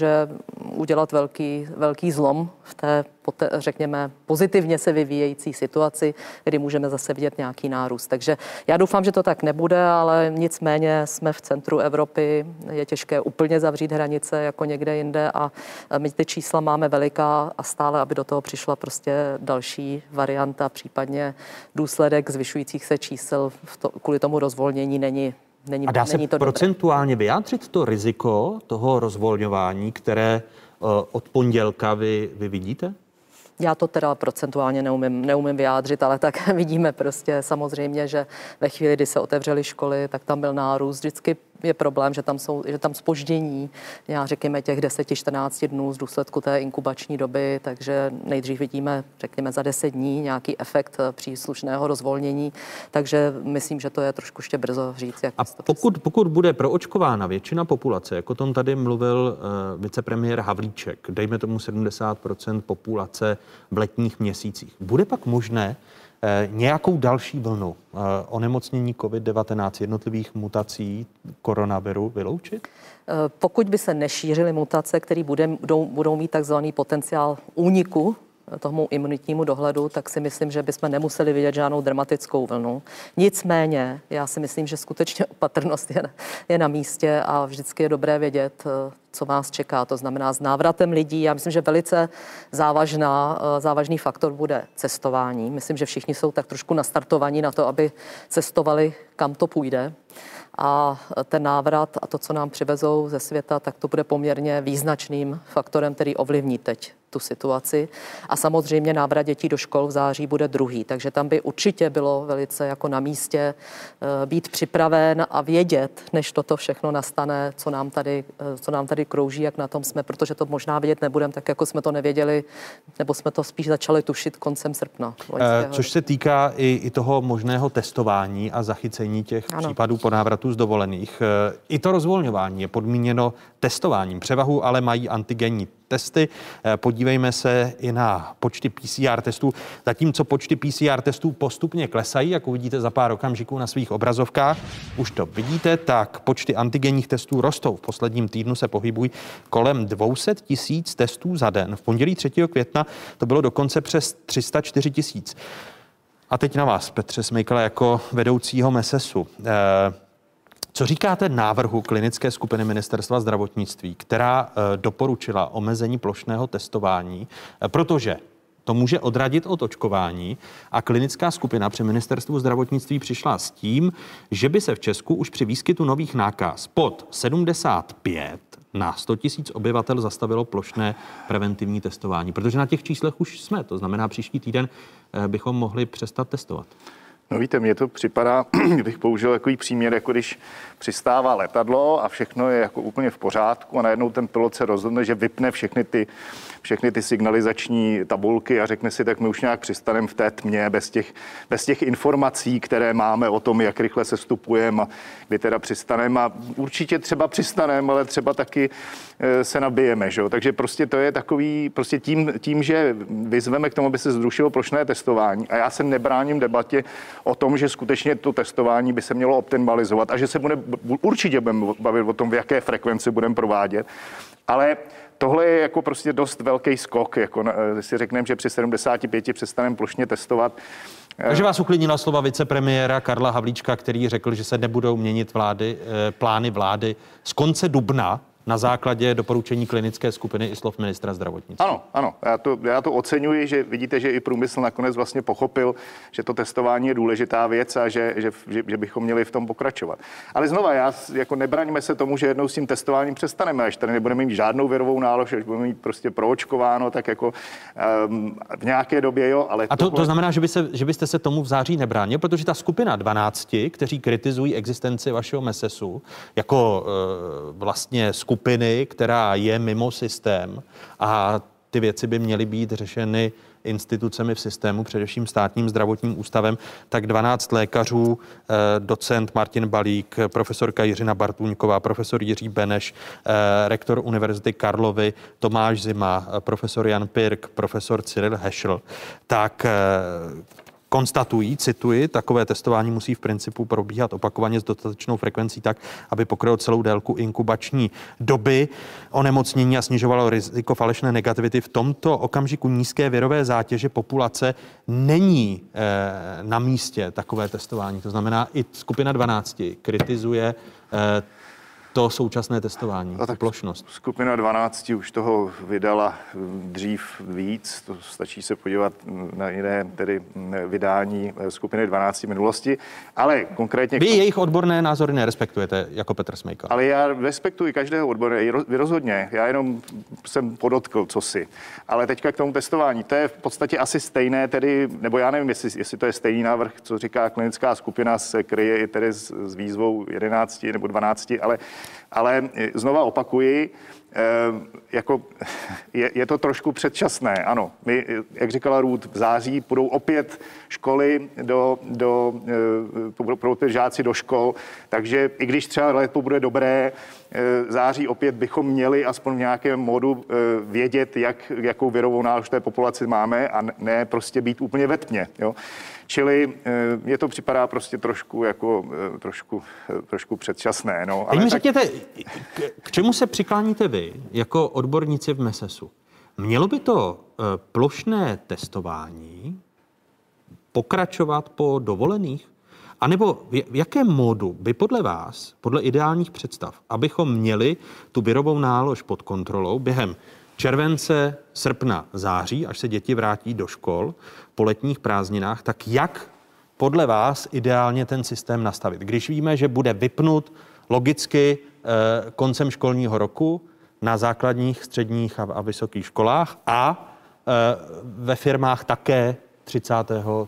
udělat velký, velký zlom v té, řekněme, pozitivně se vyvíjející situaci, kdy můžeme zase vidět nějaký nárůst. Takže já doufám, že to tak nebude, ale nicméně jsme v centru Evropy, je těžké úplně zavřít hranice jako někde jinde a my ty čísla máme veliká a stále, aby do toho přišla prostě další varianta, případně důsledek zvyšujících se čísel to, kvůli tomu rozvolnění není Není, a dá se není to procentuálně dobré. vyjádřit to riziko toho rozvolňování, které uh, od pondělka vy, vy vidíte? Já to teda procentuálně neumím, neumím vyjádřit, ale tak vidíme prostě samozřejmě, že ve chvíli, kdy se otevřely školy, tak tam byl nárůst. Vždycky je problém, že tam jsou, že tam spoždění, já řekněme těch 10-14 dnů z důsledku té inkubační doby, takže nejdřív vidíme, řekněme, za 10 dní nějaký efekt eh, příslušného rozvolnění, takže myslím, že to je trošku ještě brzo říct. Jak A pokud, pokud bude proočkována většina populace, jako tom tady mluvil uh, vicepremiér Havlíček, dejme tomu 70% populace v letních měsících, bude pak možné nějakou další vlnu eh, onemocnění COVID-19 jednotlivých mutací koronaviru vyloučit? Eh, pokud by se nešířily mutace, které budou, budou mít takzvaný potenciál úniku tomu imunitnímu dohledu, tak si myslím, že bychom nemuseli vidět žádnou dramatickou vlnu. Nicméně, já si myslím, že skutečně opatrnost je, je na místě a vždycky je dobré vědět, co vás čeká. To znamená s návratem lidí. Já myslím, že velice závažná, eh, závažný faktor bude cestování. Myslím, že všichni jsou tak trošku nastartovaní na to, aby cestovali, kam to půjde a ten návrat a to, co nám přivezou ze světa, tak to bude poměrně význačným faktorem, který ovlivní teď tu situaci. A samozřejmě návrat dětí do škol v září bude druhý, takže tam by určitě bylo velice jako na místě eh, být připraven a vědět, než toto všechno nastane, co nám tady, eh, co nám tady krouží, jak na tom jsme, protože to možná vědět nebudeme, tak jako jsme to nevěděli, nebo jsme to spíš začali tušit koncem srpna. E, což se týká i, i toho možného testování a zachycení těch ano. případů po návratu z dovolených. I to rozvolňování je podmíněno testováním. Převahu ale mají antigenní testy. Eh, podívejme se i na počty PCR testů. Zatímco počty PCR testů postupně klesají, jak uvidíte za pár okamžiků na svých obrazovkách, už to vidíte, tak počty antigenních testů rostou. V posledním týdnu se pohybují kolem 200 tisíc testů za den. V pondělí 3. května to bylo dokonce přes 304 tisíc. A teď na vás, Petře Smejkala, jako vedoucího MESESu. Eh, co říkáte návrhu klinické skupiny ministerstva zdravotnictví, která eh, doporučila omezení plošného testování, eh, protože to může odradit od očkování a klinická skupina při ministerstvu zdravotnictví přišla s tím, že by se v Česku už při výskytu nových nákaz pod 75 na 100 tisíc obyvatel zastavilo plošné preventivní testování, protože na těch číslech už jsme, to znamená příští týden eh, bychom mohli přestat testovat. No víte, mně to připadá, kdybych použil takový příměr, jako když přistává letadlo a všechno je jako úplně v pořádku a najednou ten pilot se rozhodne, že vypne všechny ty, všechny ty signalizační tabulky a řekne si, tak my už nějak přistaneme v té tmě bez těch, bez těch informací, které máme o tom, jak rychle se stupujeme a kdy teda přistaneme. A určitě třeba přistaneme, ale třeba taky e, se nabijeme, že takže prostě to je takový, prostě tím, tím, že vyzveme k tomu, aby se zrušilo plošné testování a já se nebráním debatě o tom, že skutečně to testování by se mělo optimalizovat a že se bude, určitě budeme bavit o tom, v jaké frekvenci budeme provádět, ale tohle je jako prostě dost velký skok, jako na, eh, si řekneme, že při 75 přestaneme plošně testovat. Takže vás uklidnila slova vicepremiéra Karla Havlíčka, který řekl, že se nebudou měnit vlády, eh, plány vlády z konce dubna na základě doporučení klinické skupiny i slov ministra zdravotnictví. Ano, ano, já to, já to oceňuji, že vidíte, že i průmysl nakonec vlastně pochopil, že to testování je důležitá věc a že, že, že, že bychom měli v tom pokračovat. Ale znova, já jako nebraňme se tomu, že jednou s tím testováním přestaneme, až tady nebudeme mít žádnou virovou nálož, až budeme mít prostě proočkováno, tak jako um, v nějaké době, jo. Ale a to, tohle... to znamená, že, by se, že byste se tomu v září nebránil, protože ta skupina 12, kteří kritizují existenci vašeho MESESu jako uh, vlastně skupiny, která je mimo systém a ty věci by měly být řešeny institucemi v systému, především státním zdravotním ústavem, tak 12 lékařů, eh, docent Martin Balík, profesorka Jiřina Bartůňková, profesor Jiří Beneš, eh, rektor Univerzity Karlovy, Tomáš Zima, profesor Jan Pirk, profesor Cyril Heschel, tak konstatují, cituji, takové testování musí v principu probíhat opakovaně s dostatečnou frekvencí tak, aby pokrylo celou délku inkubační doby onemocnění a snižovalo riziko falešné negativity. V tomto okamžiku nízké virové zátěže populace není eh, na místě takové testování. To znamená, i skupina 12 kritizuje eh, to současné testování, no tak plošnost. Skupina 12 už toho vydala dřív víc, to stačí se podívat na jiné tedy vydání skupiny 12 minulosti, ale konkrétně... Vy jejich odborné názory nerespektujete jako Petr Smejka. Ale já respektuji každého odborné, vy rozhodně, já jenom jsem podotkl, co si. Ale teďka k tomu testování, to je v podstatě asi stejné, tedy, nebo já nevím, jestli, jestli to je stejný návrh, co říká klinická skupina, se kryje i tedy s, s výzvou 11 nebo 12, ale ale eh, znova opakuji, eh, jako je, je to trošku předčasné, ano. My, eh, jak říkala Růd, v září půjdou opět školy do, do pro opět žáci do škol, takže i když třeba leto bude dobré, září opět bychom měli aspoň v nějakém modu vědět, jak, jakou virovou nálož té populaci máme a ne prostě být úplně ve tmě. Jo. Čili je to připadá prostě trošku jako trošku, trošku předčasné. No. Ale mi tak... řekněte, k, k čemu se přikláníte vy jako odborníci v MESESu? Mělo by to plošné testování pokračovat po dovolených? A nebo v jakém módu by podle vás, podle ideálních představ, abychom měli tu virovou nálož pod kontrolou během července, srpna, září, až se děti vrátí do škol po letních prázdninách, tak jak podle vás ideálně ten systém nastavit? Když víme, že bude vypnut logicky eh, koncem školního roku na základních, středních a, vysokých školách a eh, ve firmách také 30.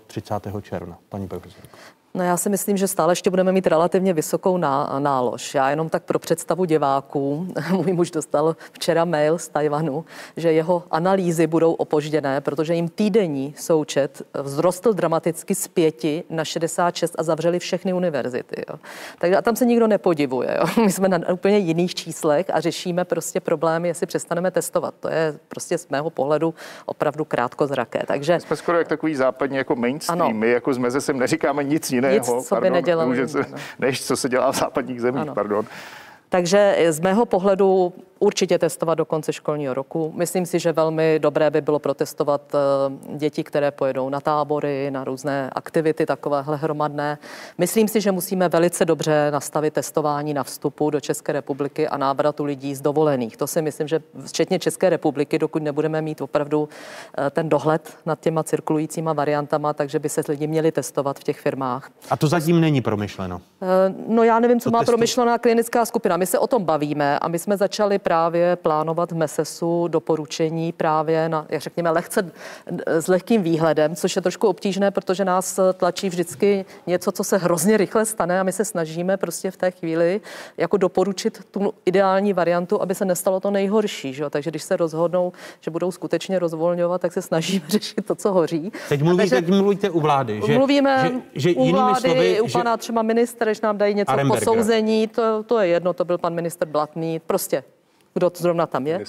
30. června, paní profesorko. No já si myslím, že stále ještě budeme mít relativně vysokou ná, nálož. Já jenom tak pro představu diváků, můj muž dostal včera mail z Tajvanu, že jeho analýzy budou opožděné, protože jim týdenní součet vzrostl dramaticky z pěti na 66 a zavřeli všechny univerzity. Jo. Takže a tam se nikdo nepodivuje. Jo. My jsme na úplně jiných číslech a řešíme prostě problémy, jestli přestaneme testovat. To je prostě z mého pohledu opravdu krátkozraké. Takže... Jsme skoro jak takový západní jako mainstream. Ano. My jako z meze sem neříkáme nic jiného jiného, Nic, co by nedělali, než co se dělá v západních zemích, ano. pardon. Takže z mého pohledu určitě testovat do konce školního roku. Myslím si, že velmi dobré by bylo protestovat eh, děti, které pojedou na tábory, na různé aktivity takovéhle hromadné. Myslím si, že musíme velice dobře nastavit testování na vstupu do České republiky a návratu lidí z dovolených. To si myslím, že včetně České republiky, dokud nebudeme mít opravdu eh, ten dohled nad těma cirkulujícíma variantama, takže by se lidi měli testovat v těch firmách. A to zatím není promyšleno? Eh, no já nevím, co to má testu... promyšlená klinická skupina. My se o tom bavíme a my jsme začali právě plánovat v MESESu doporučení právě na, jak řekněme, lehce, s lehkým výhledem, což je trošku obtížné, protože nás tlačí vždycky něco, co se hrozně rychle stane a my se snažíme prostě v té chvíli jako doporučit tu ideální variantu, aby se nestalo to nejhorší. Že? Takže když se rozhodnou, že budou skutečně rozvolňovat, tak se snažíme řešit to, co hoří. Teď mluvíte, teď mluvíte u vlády. Že, Mluvíme že, že u vlády, slovy, u pana že... třeba ministra, když nám dají něco k posouzení, to, to je jedno, to byl pan minister Blatný, prostě kdo to zrovna tam je,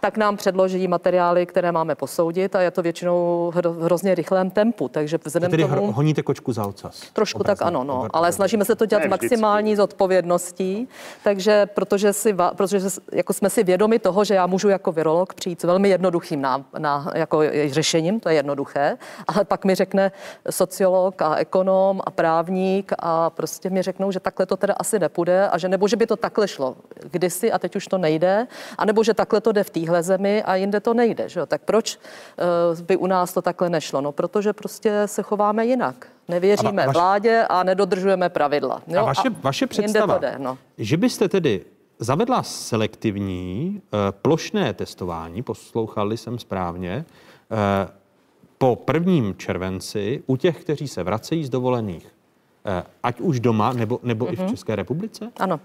tak nám předloží materiály, které máme posoudit a je to většinou hro, v hrozně rychlém tempu. Takže vzhledem Tedy tomu... honíte kočku za ocas. Trošku Obrazně, tak ano, no, obrazně. ale snažíme se to dělat Ne maximální zodpovědností, takže protože, si, protože jako jsme si vědomi toho, že já můžu jako virolog přijít s velmi jednoduchým na, na, jako řešením, to je jednoduché, ale pak mi řekne sociolog a ekonom a právník a prostě mi řeknou, že takhle to teda asi nepůjde a že nebo že by to takhle šlo kdysi a teď už to nejde, a nebo že takhle to jde v téhle zemi a jinde to nejde. Že jo? Tak proč eh, by u nás to takhle nešlo? No, protože prostě se chováme jinak. Nevěříme A va- vaš- vládě a nedodržujeme pravidla. A vaše, vaše jinde představa, jde, no. že byste tedy zavedla selektivní eh, plošné testování, poslouchali jsem správně, eh, po prvním červenci u těch, kteří se vracejí z dovolených, ať už doma nebo, nebo i v Mhm. České republice? Ano.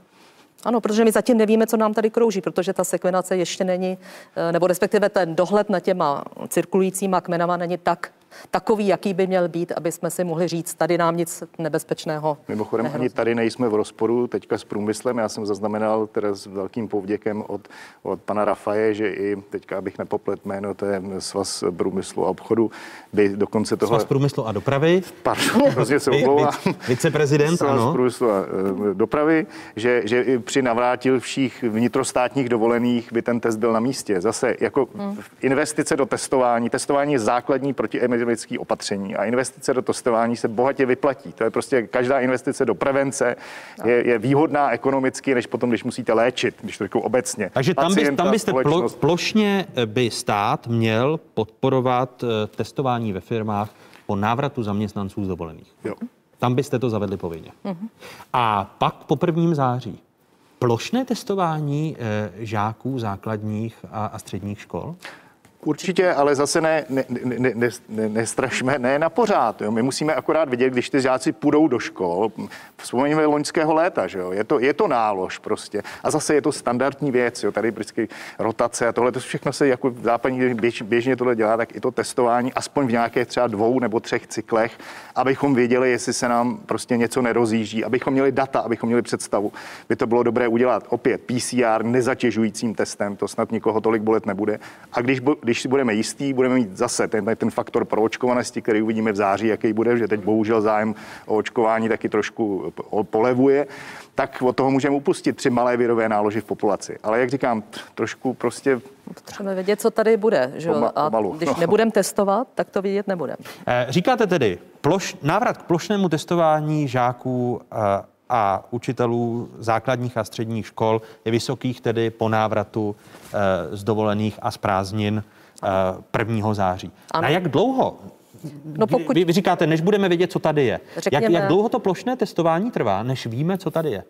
Ano, protože my zatím nevíme, co nám tady krouží, protože ta sekvenace ještě není, eh, nebo respektive ten dohled na těma cirkulujícíma kmenama není tak takový, jaký by měl být, aby jsme si mohli říct, tady nám nic nebezpečného Mimochodem, nehrozí. ani tady nejsme v rozporu teďka s průmyslem. Já jsem zaznamenal teda s velkým povděkem od, od pana Rafaje, že i teďka, abych nepoplet jméno, to je svaz průmyslu a obchodu, by dokonce toho... Svaz průmyslu a dopravy? Pardon, hrozně se Vy- omlouvám. Viceprezident, Svaz ano. průmyslu a e, dopravy, že, že i při navrátil všech vnitrostátních dovolených by ten test byl na místě. Zase jako Hmm. investice do testování. Testování je základní protiepidemické opatření a investice do testování se bohatě vyplatí. To je prostě každá investice do prevence je, je výhodná ekonomicky, než potom, když musíte léčit, když to řeknu obecně. Takže tam, by, tam byste plo, společnost. plošně by stát měl podporovat eh, testování ve firmách po návratu zaměstnanců z dovolených. Jo. Tam byste to zavedli povinně. Mhm. A pak po prvním září plošné testování eh, žáků základních a, a středních škol? Určitě, ale zase ne, ne, ne, ne, ne, ne, nestrašme, ne na pořád. Jo. My musíme akorát vidět, když ty žáci půjdou do škol, vzpomeňme loňského léta, že jo. Je, to, je to nálož prostě. A zase je to standardní věc, jo. tady vždycky rotace a tohle, to všechno se jako v západní běž, běžně tohle dělá, tak i to testování, aspoň v nějakých třeba dvou nebo třech cyklech, abychom věděli, jestli se nám prostě něco nerozjíždí, abychom měli data, abychom měli představu. By to bylo dobré udělat opět PCR nezatěžujícím testem, to snad nikoho tolik bolet nebude. A když, bu- když si budeme jistí, budeme mít zase ten, ten faktor pro očkovanosti, který uvidíme v září, jaký bude, že teď bohužel zájem o očkování taky trošku po- polevuje, tak od toho můžeme upustit při malé virové náloži v populaci. Ale jak říkám, trošku prostě Potřebujeme vědět, co tady bude. Že? A když No. nebudeme testovat, tak to vidět nebudeme. Eh, Říkáte tedy, ploš, návrat k plošnému testování žáků eh, a učitelů základních a středních škol je vysokých tedy po návratu eh, z dovolených a z prázdnin 1. září. Ano. Na jak dlouho? No pokud- Vy, vy říkáte, než budeme vědět, co tady je. Jak, Řekněme- jak dlouho to plošné testování trvá, než víme, co tady je?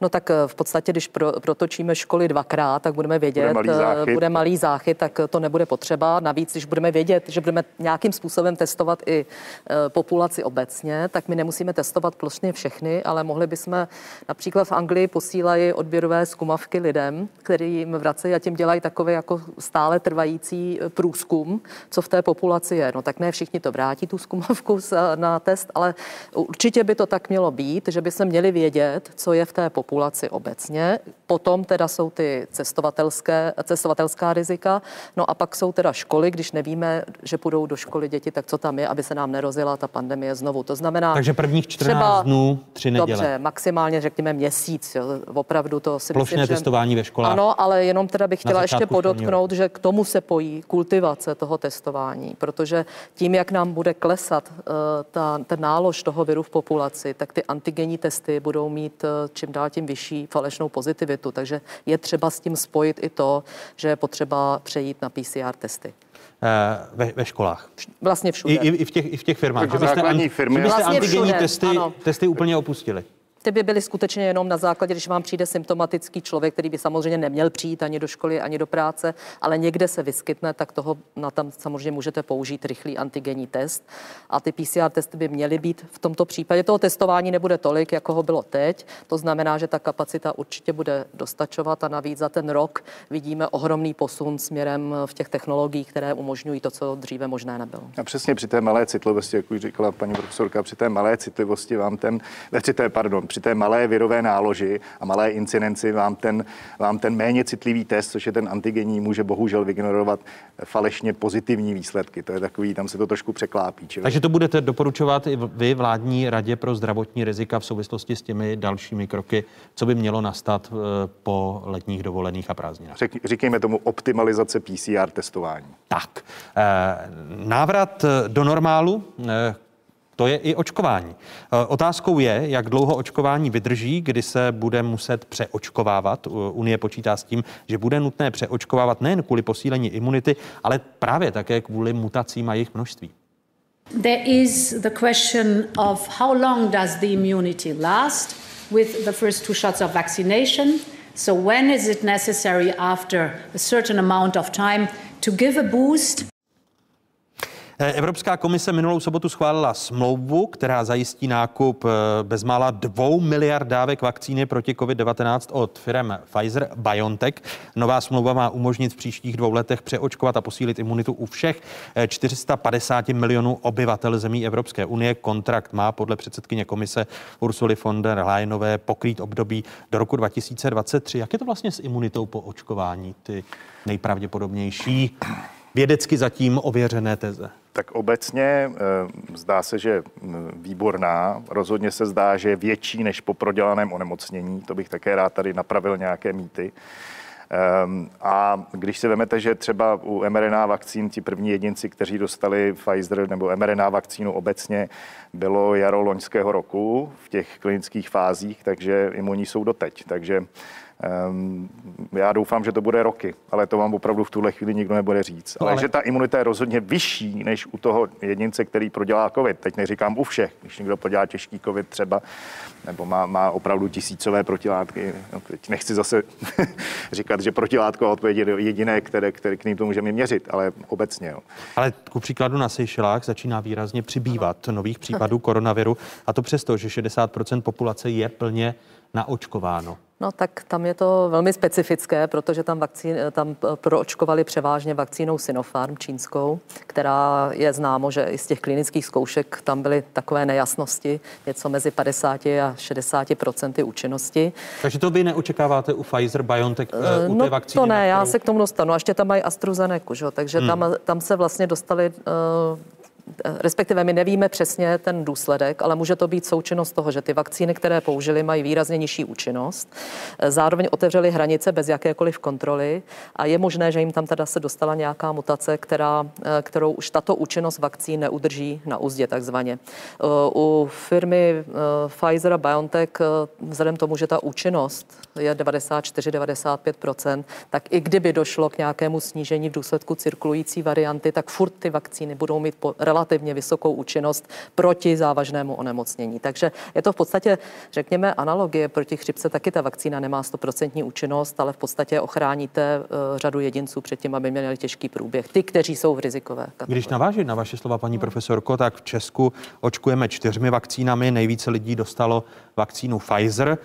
No tak eh, v podstatě, když pro, protočíme školy dvakrát, tak budeme vědět, Bude malý eh, záchyt. bude malý záchyt, tak to nebude potřeba. Navíc, když budeme vědět, že budeme nějakým způsobem testovat i eh, populaci obecně, tak my nemusíme testovat plošně všechny, ale mohli bychom například v Anglii posílají odběrové zkumavky lidem, který jim vracejí a tím dělají takový jako stále trvající eh, průzkum, co v té populaci je. No tak ne všichni to vrátí, tu zkumavku na test, ale určitě by to tak mělo být, že by se měli vědět, co je v té populaci obecně. Potom teda jsou ty cestovatelské, cestovatelská rizika, no a pak jsou teda školy, když nevíme, že půjdou do školy děti, tak co tam je, aby se nám nerozila ta pandemie znovu. To znamená... Takže prvních 14 třeba- dnů, tři neděle. Dobře, maximálně řekněme měsíc, jo. opravdu to si Plošné myslím, že... testování ve školách. Ano, ale jenom teda bych chtěla ještě podotknout, že k tomu se pojí kultivace toho testování, protože tím, jak nám bude klesat uh, ta, ten nálož toho viru v populaci, tak ty antigenní testy budou mít uh, čím dál tím vyšší falešnou pozitivitu. Takže je třeba s tím spojit i to, že je potřeba přejít na PCR testy. Eh, ve, ve školách. Vlastně všude. I, i, i, v těch, I v těch firmách. Jako základní firmy. Že byste Vlastně antigenní všude, testy, ano. testy úplně opustili. Ty by byly skutečně jenom na základě, když vám přijde symptomatický člověk, který by samozřejmě neměl přijít ani do školy, ani do práce, ale někde se vyskytne, tak toho na tam samozřejmě můžete použít rychlý antigenní test. A ty PCR testy by měly být v tomto případě. Toho testování nebude tolik, jako ho bylo teď. To znamená, že ta kapacita určitě bude dostačovat a navíc za ten rok vidíme ohromný posun směrem v těch technologiích, které umožňují to, co dříve možné nebylo. A přesně při té malé citlivosti, jak už říkala paní profesorka, při té malé citlivosti vám ten, ne, při té, pardon, při té malé virové náloži a malé incidenci vám ten, vám ten méně citlivý test, což je ten antigenní, může bohužel vygenerovat falešně pozitivní výsledky. To je takový, tam se to trošku překlápí. Čili... Takže to budete doporučovat i vy vládní radě pro zdravotní rizika v souvislosti s těmi dalšími kroky, co by mělo nastat eh, po letních dovolených a prázdninách. Říkejme tomu optimalizace PCR testování. Tak, eh, návrat do normálu, eh, to je i očkování. Otázkou je, jak dlouho očkování vydrží, kdy se bude muset přeočkovávat. Unie počítá s tím, že bude nutné přeočkovávat nejen kvůli posílení imunity, ale právě také kvůli mutacím a jejich množství. There is the question of how long does the immunity last with the first two shots of vaccination. So when is it necessary after a certain amount of time to give a boost Evropská komise minulou sobotu schválila smlouvu, která zajistí nákup eh, bezmála dvou miliard dávek vakcíny proti COVID-19 od firm Pfizer BioNTech. Nová smlouva má umožnit v příštích dvou letech přeočkovat a posílit imunitu u všech 450 eh, milionů obyvatel zemí Evropské unie. Kontrakt má podle předsedkyně komise Ursuly von der Leyenové pokrýt období do roku 2023. Jak je to vlastně s imunitou po očkování? Ty nejpravděpodobnější vědecky zatím ověřené teze? Tak obecně eh, zdá se, že mm, výborná. Rozhodně se zdá, že je větší než po prodělaném onemocnění. To bych také rád tady napravil nějaké mýty. Ehm, a když si vezmete, že třeba u mRNA vakcín ti první jedinci, kteří dostali Pfizer nebo mRNA vakcínu obecně, bylo jaro loňského roku v těch klinických fázích, takže imunní jsou doteď. Takže já doufám, že to bude roky, ale to vám opravdu v tuhle chvíli nikdo nebude říct. No, ale, ale že ta imunita je rozhodně vyšší než u toho jedince, který prodělá COVID. Teď neříkám u všech, když někdo prodělá těžký COVID třeba, nebo má, má opravdu tisícové protilátky. No, teď nechci zase říkat, že protilátková odpověď je jediné, které, které k ním to můžeme měřit, ale obecně. Jo. Ale ku příkladu na Seychelách začíná výrazně přibývat nových případů koronaviru a to přesto, že 60% populace je plně naočkováno. No tak tam je to velmi specifické, protože tam, vakcín, tam proočkovali převážně vakcínou Sinopharm čínskou, která je známo, že i z těch klinických zkoušek tam byly takové nejasnosti, něco mezi 50 a 60 procenty účinnosti. Takže to vy neočekáváte u Pfizer, BioNTech, uh, u no té vakcíny? to ne, kterou... já se k tomu dostanu. A ještě tam mají AstraZeneca, že? takže hmm. tam, tam se vlastně dostali uh, respektive my nevíme přesně ten důsledek, ale může to být součinnost toho, že ty vakcíny, které použili, mají výrazně nižší účinnost. Zároveň otevřeli hranice bez jakékoliv kontroly a je možné, že jim tam teda se dostala nějaká mutace, která, kterou už tato účinnost vakcín neudrží na úzdě takzvaně. U firmy eh, Pfizer a BioNTech, eh, vzhledem tomu, že ta účinnost je 94-95%, tak i kdyby došlo k nějakému snížení v důsledku cirkulující varianty, tak furt ty vakcíny budou mít po relativně vysokou účinnost proti závažnému onemocnění. Takže je to v podstatě, řekněme, analogie proti chřipce. Taky ta vakcína nemá 100% účinnost, ale v podstatě ochráníte uh, řadu jedinců před tím, aby měli těžký průběh. Ty, kteří jsou v rizikové kategorii. Když navážit na vaše slova, paní profesorko, tak v Česku očkujeme čtyřmi vakcínami. Nejvíce lidí dostalo vakcínu Pfizer,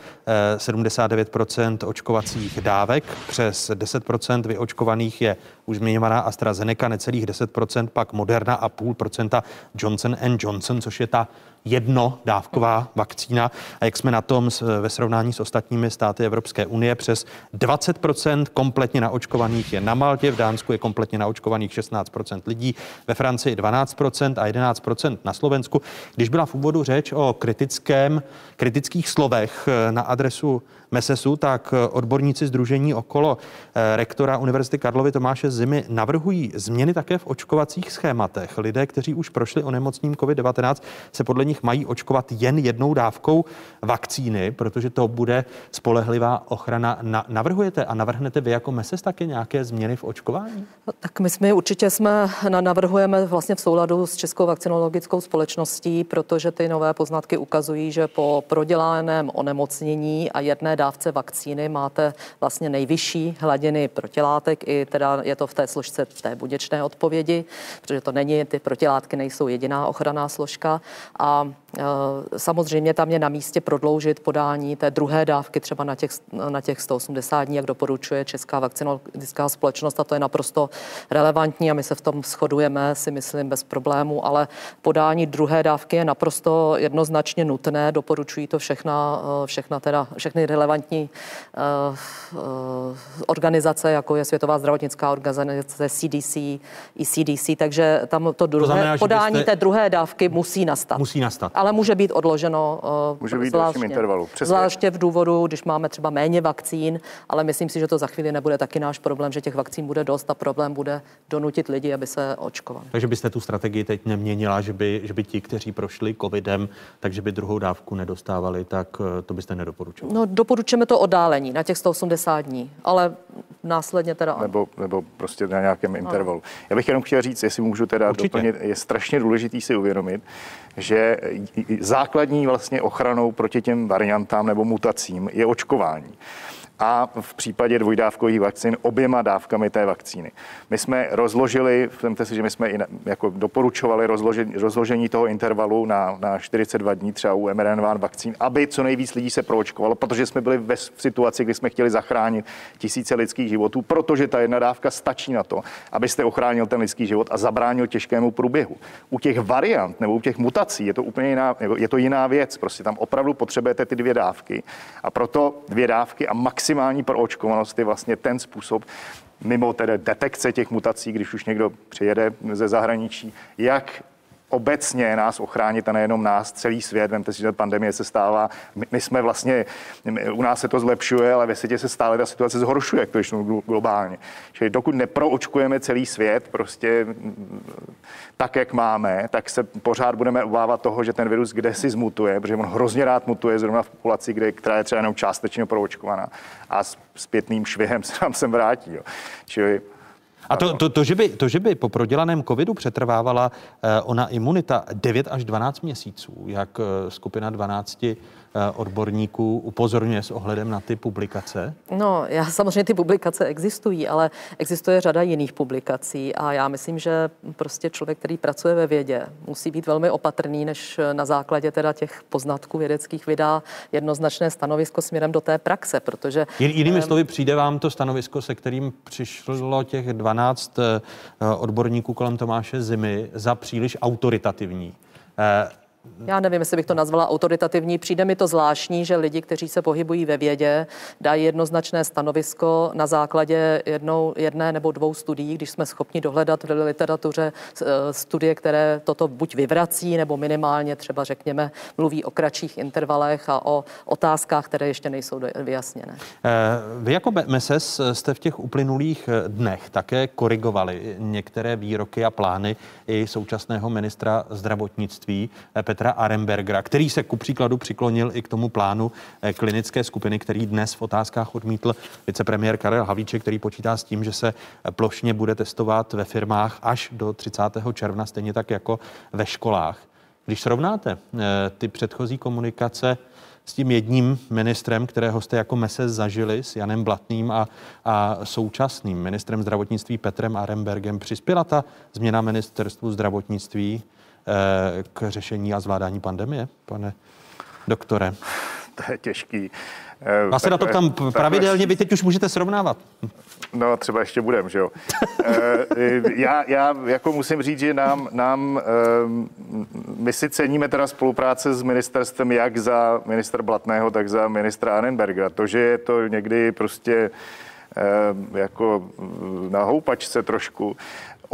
79% eh, očkovacích dávek, přes 10% vyočkovaných je už zmiňovaná AstraZeneca, necelých 10%, pak Moderna a půl procenta Johnson Johnson, což je ta jednodávková vakcína. A jak jsme na tom ve srovnání s ostatními státy Evropské unie, přes 20% kompletně naočkovaných je na Maltě, v Dánsku je kompletně naočkovaných 16% lidí, ve Francii 12% a 11% na Slovensku. Když byla v úvodu řeč o kritickém, kritických slovech eh, na adresu MESESu, tak eh, odborníci Združení okolo eh, rektora Univerzity Karlovy Tomáše Zimy navrhují změny také v očkovacích schématech. Lidé, kteří už prošli onemocním COVID-19, se podle nich mají očkovat jen jednou dávkou vakcíny, protože to bude spolehlivá ochrana. navrhujete a navrhnete vy jako MESES také nějaké změny v očkování? No, tak my jsme určitě jsme navrhujeme vlastně v souladu s Českou vakcinologickou společností, protože ty nové poznatky ukazují, že po prodělaném onemocnění a jedné dávce vakcíny máte vlastně nejvyšší hladiny protilátek, i teda je to v té složce té buděčné odpovědi, protože to není, ty protilátky nejsou jediná ochranná složka. A A samozřejmě tam je na místě prodloužit podání té druhé dávky třeba na těch, na těch 180 dní, jak doporučuje Česká vakcinologická společnost a to je naprosto relevantní a my se v tom shodujeme, si myslím, bez problému, ale podání druhé dávky je naprosto jednoznačně nutné, doporučují to všechna, všechna teda, všechny relevantní uh, uh, organizace, jako je Světová zdravotnická organizace CDC, i CDC, takže tam to druhé, to znamená, podání byste... té druhé dávky musí nastat. Musí nastat. Ale může být odloženo uh, může být zvláštně, intervalu. Přesně. Zvláště v důvodu, když máme třeba méně vakcín, ale myslím si, že to za chvíli nebude taky náš problém, že těch vakcín bude dost a problém bude donutit lidi, aby se očkovali. Takže byste tu strategii teď neměnila, že by, že by ti, kteří prošli covidem, takže by druhou dávku nedostávali, tak to byste nedoporučovali? No, doporučujeme to oddálení na těch 180 dní, ale následně teda Nebo, nebo prostě na nějakém intervalu. Já bych jenom chtěl říct, jestli můžu teda Určitě. doplnit, je strašně důležitý si uvědomit, že základní vlastně ochranou proti těm variantám nebo mutacím je očkování a v případě dvojdávkových vakcín oběma dávkami té vakcíny. My jsme rozložili, vemte si, že my jsme i jako doporučovali rozložení, rozložení toho intervalu na, na 42 dní třeba u mRNA vakcín, aby co nejvíc lidí se proočkovalo, protože jsme byli ve situaci, kdy jsme chtěli zachránit tisíce lidských životů, protože ta jedna dávka stačí na to, abyste ochránil ten lidský život a zabránil těžkému průběhu. U těch variant nebo u těch mutací je to úplně jiná, je to jiná věc. Prostě tam opravdu potřebujete ty dvě dávky a proto dvě dávky a max maximální proočkovanost je vlastně ten způsob, mimo tedy detekce těch mutací, když už někdo přijede ze zahraničí, jak obecně nás ochránit a nejenom nás, celý svět. Vemte si, že pandemie se stává. My, my jsme vlastně, my, u nás se to zlepšuje, ale ve světě se stále ta situace zhoršuje, je globálně. Čili dokud neproočkujeme celý svět, prostě tak, jak máme, tak se pořád budeme obávat toho, že ten virus kde si zmutuje, protože on hrozně rád mutuje zrovna v populaci, kde, která je třeba jenom částečně proočkovaná a s zpětným švihem se nám sem vrátí. Jo. Čili a to, to, to, že by, to, že by po prodělaném covidu přetrvávala eh, ona imunita 9 až 12 měsíců, jak eh, skupina 12 Eh, odborníků upozorňuje s ohledem na ty publikace? No, já samozřejmě ty publikace existují, ale existuje řada jiných publikací a já myslím, že prostě člověk, který pracuje ve vědě, musí být velmi opatrný, než na základě teda těch poznatků vědeckých vydá jednoznačné stanovisko směrem do té praxe, protože... Jinými slovy, přijde vám to stanovisko, se kterým přišlo těch 12 eh, odborníků kolem Tomáše Zimy za příliš autoritativní. Eh, já nevím, jestli bych to nazvala autoritativní. Přijde mi to zvláštní, že lidi, kteří se pohybují ve vědě, dají jednoznačné stanovisko na základě jednou, jedné nebo dvou studií, když jsme schopni dohledat v literatuře eh, studie, které toto buď vyvrací, nebo minimálně třeba řekněme mluví o kratších intervalech a o otázkách, které ještě nejsou vyjasněné. Eh, vy jako MESES jste v těch uplynulých eh, dnech také korigovali některé výroky a plány i současného ministra zdravotnictví Petra Arembergera, který se ku příkladu přiklonil i k tomu plánu eh, klinické skupiny, který dnes v otázkách odmítl vicepremiér Karel Havíček, který počítá s tím, že se eh, plošně bude testovat ve firmách až do 30. června, stejně tak jako ve školách. Když srovnáte eh, ty předchozí komunikace s tím jedním ministrem, kterého jste jako mese zažili, s Janem Blatným a, a současným ministrem zdravotnictví Petrem Arembergem, přispěla ta změna ministerstvu zdravotnictví k řešení a zvládání pandemie, pane doktore? To je těžký. Já se na to tam pravidelně, vy teď už můžete srovnávat. No, třeba ještě budem, že jo. Eh, já, já jako musím říct, že nám, nám, eh, my si ceníme teda spolupráce s ministerstvem jak za minister Blatného, tak za ministra Annenberga. To, že je to někdy prostě jako na houpačce trošku,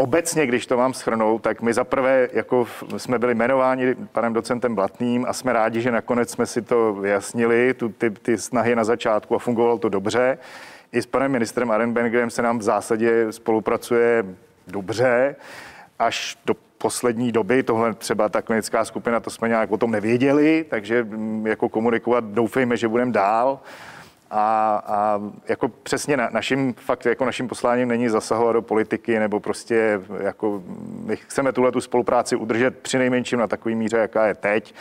Obecně, když to mám schrnout, tak my zaprvé jako jsme byli jmenováni panem docentem Blatným a jsme rádi, že nakonec jsme si to vyjasnili, tu, ty, ty snahy na začátku a fungovalo to dobře. I s panem ministrem Arenbergerem se nám v zásadě spolupracuje dobře, až do poslední doby, tohle třeba ta klinická skupina, to jsme nějak o tom nevěděli, takže mm, jako komunikovat doufejme, že budeme dál. A, a jako přesně na, naším, fakt jako naším posláním není zasahovat do politiky, nebo prostě jako my chceme tuhle tu spolupráci udržet při nejmenším na takový míře, jaká je teď.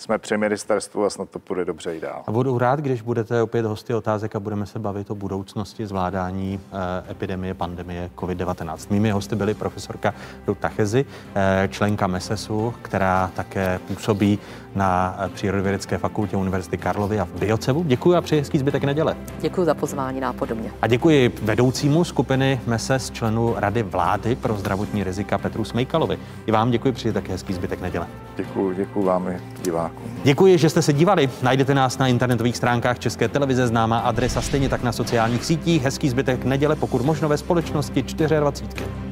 jsme při ministerstvu a snad to půjde dobře i dál. A budu rád, když budete opět hosty otázek a budeme se bavit o budoucnosti zvládání eh, epidemie, pandemie COVID-19. Mými hosty byly profesorka Ruta Chezi, eh, členka MESESu, která také působí na Přírodovědecké fakultě Univerzity Karlovy a v Biocevu. Děkuji a přeji hezký zbytek neděle. Děkuji za pozvání nápodobně. A děkuji vedoucímu skupiny MESES, členu Rady vlády pro zdravotní rizika Petru Smejkalovi. I vám děkuji, přeji také hezký zbytek neděle. Děkuji, děkuji vám i divákům. Děkuji, že jste se dívali. Najdete nás na internetových stránkách České televize, známá adresa, stejně tak na sociálních sítích. Hezký zbytek neděle, pokud možno ve společnosti 24.